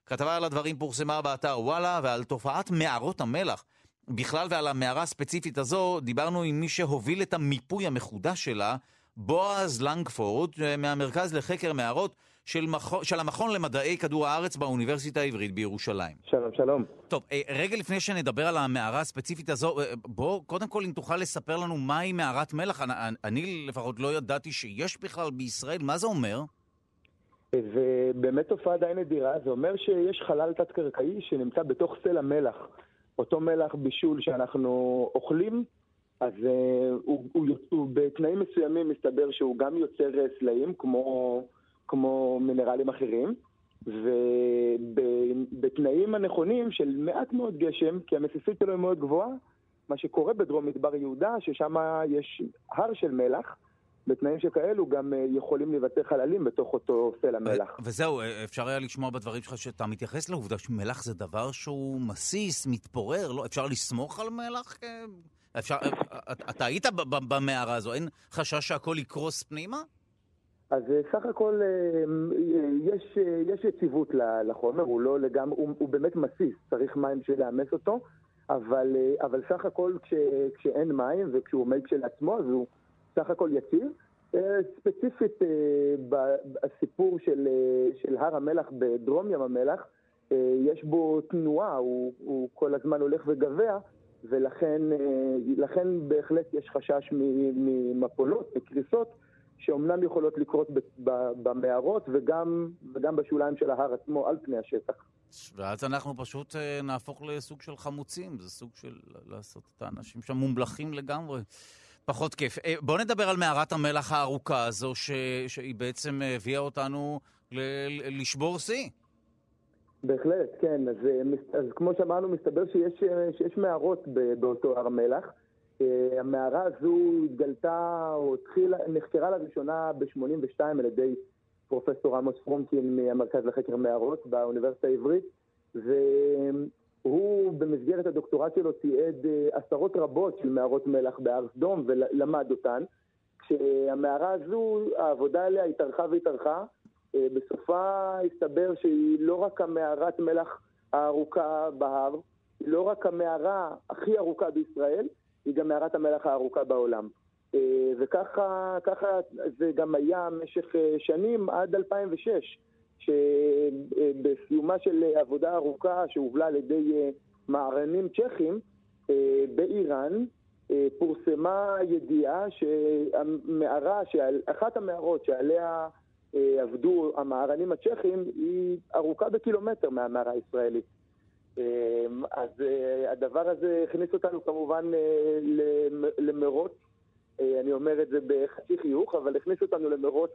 S3: כתבה על הדברים פורסמה באתר וואלה, ועל תופעת מערות המלח. בכלל ועל המערה הספציפית הזו, דיברנו עם מי שהוביל את המיפוי המחודש שלה, בועז לנגפורד, מהמרכז לחקר מערות של, מכ... של המכון למדעי כדור הארץ באוניברסיטה העברית בירושלים.
S13: שלום, שלום.
S3: טוב, אה, רגע לפני שנדבר על המערה הספציפית הזו, אה, בוא קודם כל אם תוכל לספר לנו מהי מערת מלח. אני, אני לפחות לא ידעתי שיש בכלל בישראל, מה זה אומר?
S13: זה באמת תופעה די נדירה, זה אומר שיש חלל תת-קרקעי שנמצא בתוך סלע מלח. אותו מלח בישול שאנחנו אוכלים, אז uh, הוא, הוא, הוא בתנאים מסוימים מסתבר שהוא גם יוצר סלעים כמו, כמו מינרלים אחרים, ובתנאים הנכונים של מעט מאוד גשם, כי המסיסית שלו היא מאוד גבוהה, מה שקורה בדרום מדבר יהודה, ששם יש הר של מלח, בתנאים שכאלו גם אה, יכולים להיווצר חללים בתוך אותו סלע מלח.
S3: וזהו, אה, אפשר היה לשמוע בדברים שלך שאתה מתייחס לעובדה שמלח זה דבר שהוא מסיס, מתפורר, לא? אפשר לסמוך על מלח? אפשר, אה, אתה היית במערה הזו, אין חשש שהכל יקרוס פנימה?
S13: אז סך הכל יש, יש יציבות לחומר, הוא לא לגמרי, הוא, הוא באמת מסיס, צריך מים בשביל לאמס אותו, אבל, אבל סך הכל כש, כשאין מים וכשהוא עומד כשלעצמו, אז הוא סך הכל יציב. אה, ספציפית אה, בסיפור של, אה, של הר המלח בדרום ים המלח, יש בו תנועה, הוא, הוא כל הזמן הולך וגבע, ולכן בהחלט יש חשש ממפולות, מקריסות, שאומנם יכולות לקרות במערות וגם, וגם בשוליים של ההר עצמו על פני השטח.
S3: ואז אנחנו פשוט נהפוך לסוג של חמוצים, זה סוג של לעשות את האנשים שם מומלכים לגמרי. פחות כיף. אה, בואו נדבר על מערת המלח הארוכה הזו, ש... שהיא בעצם הביאה אותנו ל... לשבור שיא.
S13: בהחלט, כן. אז, אה, אז כמו שאמרנו, מסתבר שיש, אה, שיש מערות באותו הר המלח. המערה הזו התגלתה, או התחילה, נחקרה לראשונה ב-82 על ידי פרופסור עמוס פרומקין מהמרכז לחקר מערות באוניברסיטה העברית, הוא במסגרת הדוקטורט שלו תיעד אה, עשרות רבות של מערות מלח בהר סדום ולמד אותן. כשהמערה הזו, העבודה עליה התארכה והתארכה. אה, בסופה הסתבר שהיא לא רק המערת מלח הארוכה בהר, היא לא רק המערה הכי ארוכה בישראל, היא גם מערת המלח הארוכה בעולם. אה, וככה זה גם היה במשך שנים עד 2006. שבסיומה של עבודה ארוכה שהובלה על ידי אה, מערנים צ'כים אה, באיראן, אה, פורסמה ידיעה שהמערה, אחת המערות שעליה עבדו המערנים הצ'כים היא ארוכה בקילומטר מהמערה הישראלית. אז הדבר הזה הכניס אותנו כמובן למרוץ, אני אומר את זה בחצי חיוך, אבל הכניס אותנו למרוץ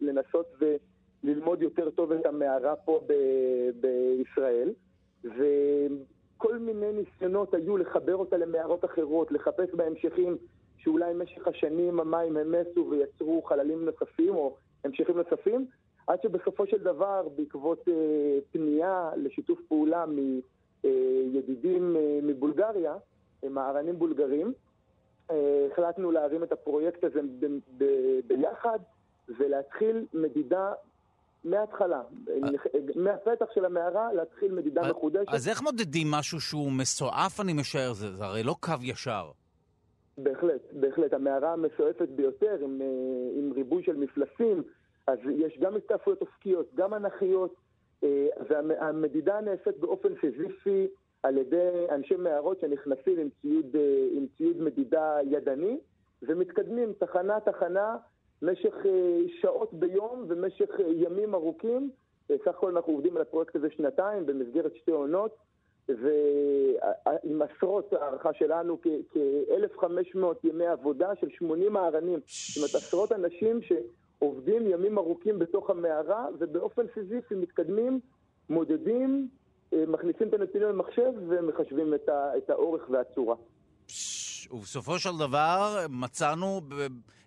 S13: לנסות ו... ללמוד יותר טוב את המערה פה ב- בישראל, וכל מיני ניסיונות היו לחבר אותה למערות אחרות, לחפש בהמשכים שאולי במשך השנים המים המסו ויצרו חללים נוספים או המשכים נוספים, עד שבסופו של דבר, בעקבות אה, פנייה לשיתוף פעולה מידידים אה, מבולגריה, מערנים בולגרים, אה, החלטנו להרים את הפרויקט הזה ב- ב- ביחד ולהתחיל מדידה מההתחלה, מהפתח של המערה להתחיל מדידה מחודשת.
S3: אז איך מודדים משהו שהוא מסועף, אני משער? זה, זה הרי לא קו ישר.
S13: בהחלט, בהחלט. המערה המסועפת ביותר, עם, אה, עם ריבוי של מפלסים, אז יש גם הסתעפויות אופקיות, גם אנכיות, אה, והמדידה נעשית באופן סיזיפי על ידי אנשי מערות שנכנסים עם ציוד, אה, עם ציוד מדידה ידני, ומתקדמים תחנה-תחנה במשך שעות ביום ובמשך ימים ארוכים. סך הכל אנחנו עובדים על הפרויקט הזה שנתיים במסגרת שתי עונות. ועם עשרות, הערכה שלנו, כ-1,500 ימי עבודה של 80 מערנים. זאת אומרת, עשרות אנשים שעובדים ימים ארוכים בתוך המערה, ובאופן סיזיפי מתקדמים, מודדים, אה, מכניסים את הנתונים למחשב ומחשבים את, ה- את האורך והצורה.
S3: ובסופו של דבר מצאנו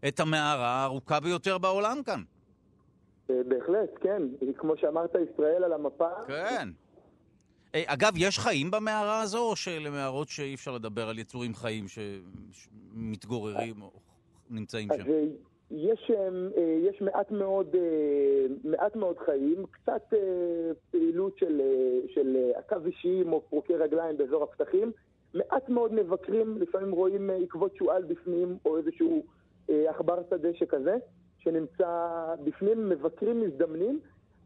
S3: את המערה הארוכה ביותר בעולם כאן.
S13: אה, בהחלט, כן. כמו שאמרת, ישראל על המפה.
S3: כן. אה, אגב, יש חיים במערה הזו, או שאלה מערות שאי אפשר לדבר על יצורים חיים שמתגוררים או נמצאים שם?
S13: אה, יש, יש מעט, מאוד, מעט מאוד חיים, קצת פעילות של, של עכבישים או פרוקי רגליים באזור הפתחים, מעט מאוד מבקרים, לפעמים רואים עקבות שועל בפנים או איזשהו עכבר שדה שכזה, שנמצא בפנים, מבקרים מזדמנים.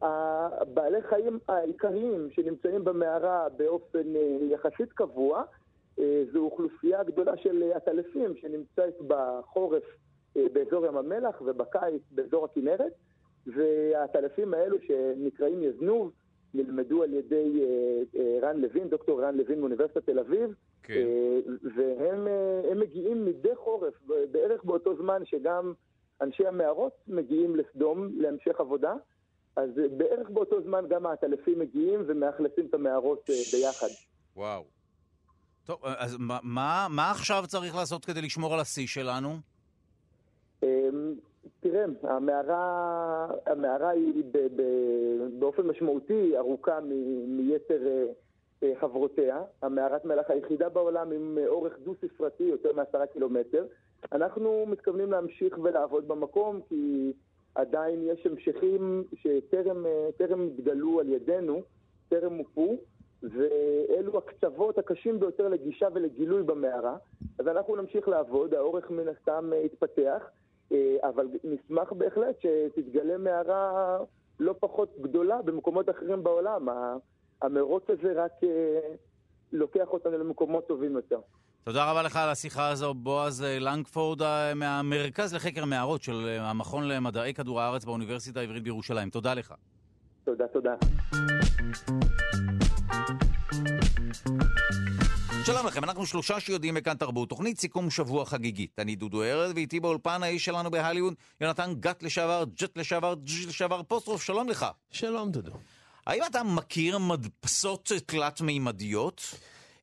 S13: הבעלי חיים העיקריים שנמצאים במערה באופן אה, יחסית קבוע אה, זו אוכלוסייה גדולה של עטלפים שנמצאת בחורף אה, באזור ים המלח ובקיץ באזור הכנרת והעטלפים האלו שנקראים יזנוב נלמדו על ידי רן לוין, דוקטור רן לוין מאוניברסיטת תל אביב כן. והם מגיעים מדי חורף בערך באותו זמן שגם אנשי המערות מגיעים לסדום להמשך עבודה אז אה, בערך באותו זמן גם העטלפים מגיעים ומאכלסים את המערות אה, ביחד.
S3: וואו. טוב, אה, אז מה, מה, מה עכשיו צריך לעשות כדי לשמור על השיא שלנו?
S13: אמ, תראה, המערה, המערה היא ב, ב, באופן משמעותי ארוכה מ, מיתר חברותיה. המערת מלח היחידה בעולם עם אורך דו-ספרתי, יותר מעשרה קילומטר. אנחנו מתכוונים להמשיך ולעבוד במקום כי עדיין יש המשכים שטרם התגלו על ידינו, טרם מופו, ואלו הקצוות הקשים ביותר לגישה ולגילוי במערה. אז אנחנו נמשיך לעבוד, האורך מן הסתם יתפתח, אה, אבל נשמח בהחלט שתתגלה מערה לא פחות גדולה במקומות אחרים בעולם. המרוץ הזה רק אה, לוקח אותנו למקומות טובים יותר.
S3: תודה רבה לך על השיחה הזו, בועז אה, לנגפורד אה, מהמרכז לחקר מערות של המכון למדעי כדור הארץ באוניברסיטה העברית בירושלים. תודה לך.
S13: תודה, תודה.
S3: שלום לכם, אנחנו שלושה שיודעים בכאן תרבות, תוכנית סיכום שבוע חגיגית. אני דודו ארז, ואיתי באולפן האיש שלנו בהליווד, יונתן גת לשעבר, ג'ט לשעבר, ג'ט לשעבר, פוסטרוף, שלום לך.
S4: שלום דודו.
S3: האם אתה מכיר מדפסות תלת-מימדיות?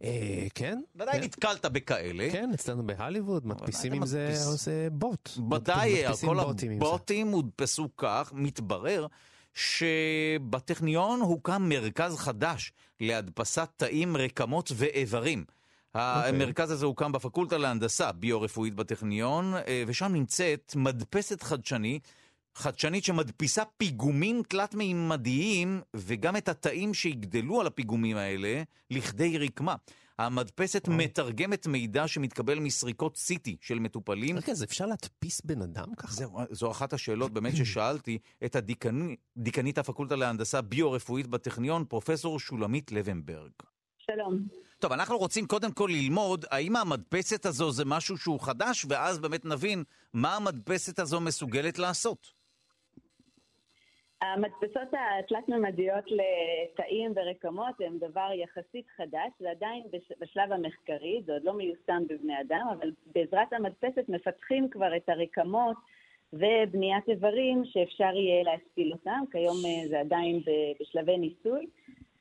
S4: אה, כן.
S3: ודאי כן. נתקלת בכאלה.
S4: כן, אצלנו בהליווד, מדפיסים עם זה בוט.
S3: ודאי, כל הבוטים הודפסו כך, מתברר שבטכניון הוקם מרכז חדש להדפסת תאים, רקמות ואיברים. Okay. אוקיי. המרכז הזה הוקם בפקולטה להנדסה ביו-רפואית בטכניון, אה, ושם נמצאת מדפסת חדשני חדשנית שמדפיסה פיגומים תלת-מימדיים וגם את התאים שיגדלו על הפיגומים האלה לכדי רקמה. המדפסת או. מתרגמת מידע שמתקבל מסריקות CT של מטופלים.
S4: רגע, אז אפשר להדפיס בן אדם ככה?
S3: זו, זו אחת השאלות באמת ששאלתי את הדיקנית הפקולטה להנדסה ביו-רפואית בטכניון, פרופסור שולמית לבנברג.
S14: שלום.
S3: טוב, אנחנו רוצים קודם כל ללמוד האם המדפסת הזו זה משהו שהוא חדש, ואז באמת נבין מה המדפסת הזו מסוגלת לעשות.
S14: המדפסות התלת-ממדיות לתאים ורקמות הן דבר יחסית חדש, זה עדיין בשלב המחקרי, זה עוד לא מיושם בבני אדם, אבל בעזרת המדפסת מפתחים כבר את הרקמות ובניית איברים שאפשר יהיה להשפיל אותם, כיום אה, זה עדיין בשלבי ניסוי,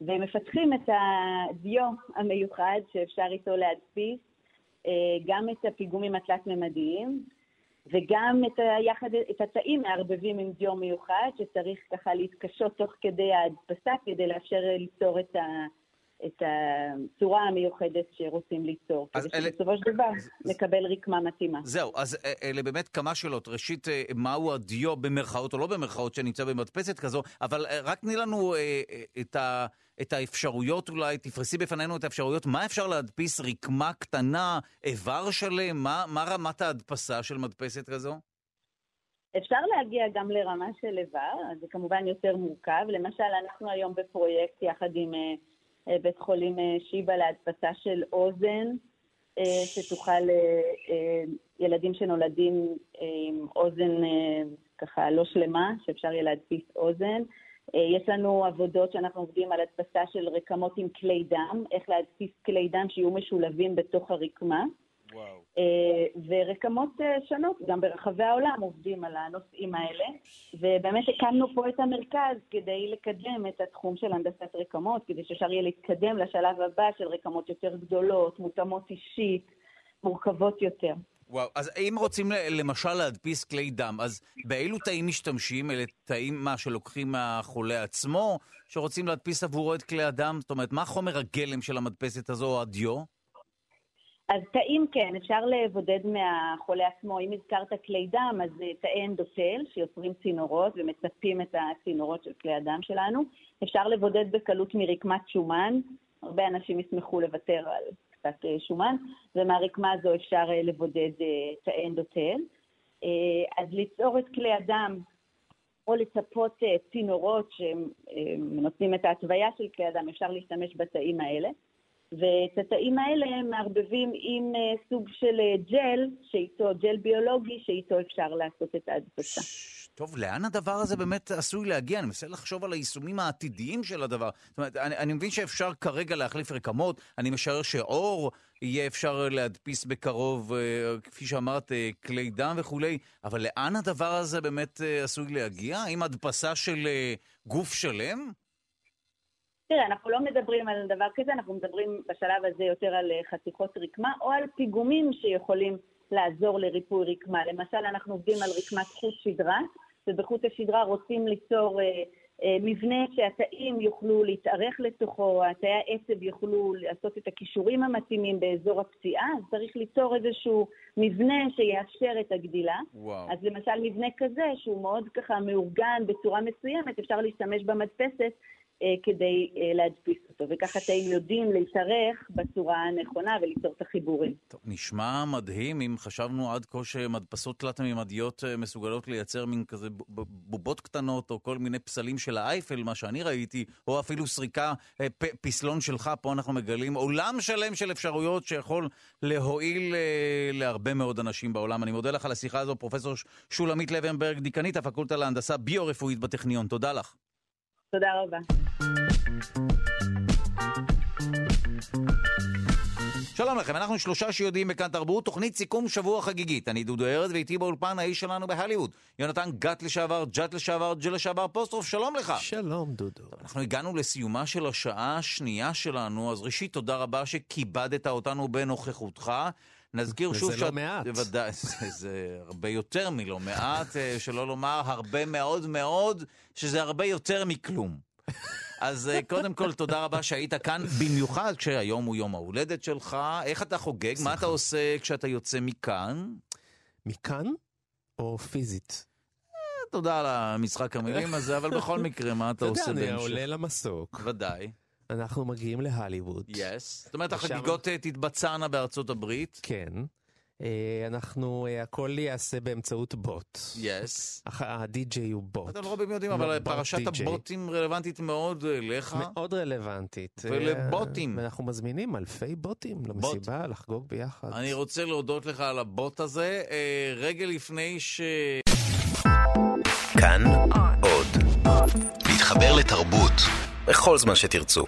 S14: ומפתחים את הדיו המיוחד שאפשר איתו להדפיס גם את הפיגומים התלת-ממדיים, וגם את, היחד, את התאים מערבבים עם דיו מיוחד, שצריך ככה להתקשות תוך כדי ההדפסה כדי לאפשר ליצור את, ה, את הצורה המיוחדת שרוצים ליצור. כדי אלה... שבסופו של דבר נקבל רקמה מתאימה.
S3: זהו, אז אלה באמת כמה שאלות. ראשית, מהו הדיו במרכאות או לא במרכאות שנמצא במדפסת כזו, אבל רק תני לנו את ה... את האפשרויות אולי, תפרסי בפנינו את האפשרויות, מה אפשר להדפיס רקמה קטנה, איבר שלם, מה, מה רמת ההדפסה של מדפסת כזו?
S14: אפשר להגיע גם לרמה של איבר, זה כמובן יותר מורכב. למשל, אנחנו היום בפרויקט יחד עם בית חולים uh, שיבא להדפסה של אוזן, uh, שתוכל ילדים שנולדים עם אוזן ככה לא שלמה, שאפשר יהיה להדפיס אוזן. אה, יש לנו עבודות שאנחנו עובדים על הדפסה של רקמות עם כלי דם, איך להדפיס כלי דם שיהיו משולבים בתוך הרקמה. וואו. אה, ורקמות אה, שונות, גם ברחבי העולם עובדים על הנושאים האלה, ובאמת הקמנו פה את המרכז כדי לקדם את התחום של הנדסת רקמות, כדי שאפשר יהיה להתקדם לשלב הבא של רקמות יותר גדולות, מותאמות אישית, מורכבות יותר.
S3: וואו, אז אם רוצים למשל להדפיס כלי דם, אז באילו תאים משתמשים? אלה תאים, מה, שלוקחים מהחולה עצמו, שרוצים להדפיס עבורו את כלי הדם? זאת אומרת, מה חומר הגלם של המדפסת הזו, או הדיו?
S14: אז תאים כן, אפשר לבודד מהחולה עצמו. אם הזכרת כלי דם, אז תאי אנדוטל, שיוצרים צינורות ומצפים את הצינורות של כלי הדם שלנו. אפשר לבודד בקלות מרקמת שומן. הרבה אנשים ישמחו לוותר על קצת אה, שומן, ומהרקמה הזו אפשר אה, לבודד אה, תאי אנדוטל. אז ליצור את כלי הדם או לצפות צינורות שנותנים את ההתוויה של כלי הדם, אפשר להשתמש בתאים האלה. ואת התאים האלה מערבבים עם סוג של ג'ל, שאיתו, ג'ל ביולוגי, שאיתו אפשר לעשות את ההדפסה.
S3: טוב, לאן הדבר הזה באמת עשוי להגיע? אני מנסה לחשוב על היישומים העתידיים של הדבר. זאת אומרת, אני, אני מבין שאפשר כרגע להחליף רקמות, אני משער שאור יהיה אפשר להדפיס בקרוב, אה, כפי שאמרת, אה, כלי דם וכולי, אבל לאן הדבר הזה באמת אה, עשוי להגיע? עם הדפסה של גוף שלם?
S14: תראה, אנחנו לא מדברים על דבר כזה, אנחנו מדברים בשלב הזה יותר על חתיכות רקמה או על פיגומים שיכולים לעזור לריפוי רקמה. למשל, אנחנו עובדים על רקמת חוט שדרה, ובחוט השדרה רוצים ליצור אה, אה, מבנה שהתאים יוכלו להתארך לתוכו, התאי העצב יוכלו לעשות את הכישורים המתאימים באזור הפציעה, אז צריך ליצור איזשהו מבנה שיאפשר את הגדילה. וואו. אז למשל מבנה כזה, שהוא מאוד ככה מאורגן בצורה מסוימת, אפשר להשתמש במדפסת אה, כדי אה, להדפיס אותו, וככה תאים יודעים להתארך בצורה הנכונה וליצור את החיבורים.
S3: טוב, נשמע מדהים אם חשבנו עד כה שמדפסות תלת-ממדיות אה, מסוגלות לייצר מין כזה בובות קטנות, או כל מיני פסלים של האייפל, מה שאני ראיתי, או אפילו סריקה, פ- פסלון שלך, פה אנחנו מגלים עולם שלם של אפשרויות שיכול להועיל להרבה מאוד אנשים בעולם. אני מודה לך על השיחה הזו, פרופ' שולמית לבנברג, דיקנית הפקולטה להנדסה ביו-רפואית בטכניון. תודה לך.
S14: תודה רבה.
S3: שלום לכם, אנחנו שלושה שיודעים בכאן תרבות, תוכנית סיכום שבוע חגיגית. אני דודו ארז ואיתי באולפן האיש שלנו בהליווד. יונתן גת לשעבר, ג'ת לשעבר, ג'ל לשעבר, פוסטרוף, שלום לך.
S4: שלום דודו.
S3: טוב, אנחנו הגענו לסיומה של השעה השנייה שלנו, אז ראשית תודה רבה שכיבדת אותנו בנוכחותך. נזכיר שוב
S4: שאת... וזה לא מעט.
S3: בוודאי, זה, זה הרבה יותר מלא מעט, אה, שלא לומר הרבה מאוד מאוד, שזה הרבה יותר מכלום. אז אה, קודם כל, תודה רבה שהיית כאן, במיוחד כשהיום הוא יום ההולדת שלך. איך אתה חוגג? מה אתה עושה כשאתה יוצא מכאן?
S4: מכאן או פיזית?
S3: אה, תודה על המשחק המילים הזה, אבל בכל מקרה, מה אתה עושה בהמשך?
S4: אתה יודע, אני עולה למסוק.
S3: ודאי.
S4: אנחנו מגיעים להליווד.
S3: יס. זאת אומרת, החגיגות אה, תתבצענה בארצות הברית.
S4: כן. אה, אנחנו, אה, הכל ייעשה באמצעות בוט.
S3: יס.
S4: הדי-ג'יי הוא בוט.
S3: אתם לא רבים יודעים, אבל פרשת הבוטים רלוונטית מאוד אליך.
S4: מאוד רלוונטית.
S3: ולבוטים.
S4: ואנחנו מזמינים אלפי בוטים למסיבה, לחגוג ביחד.
S3: אני רוצה להודות לך על הבוט הזה. רגע לפני ש...
S15: כאן עוד. להתחבר לתרבות בכל זמן שתרצו.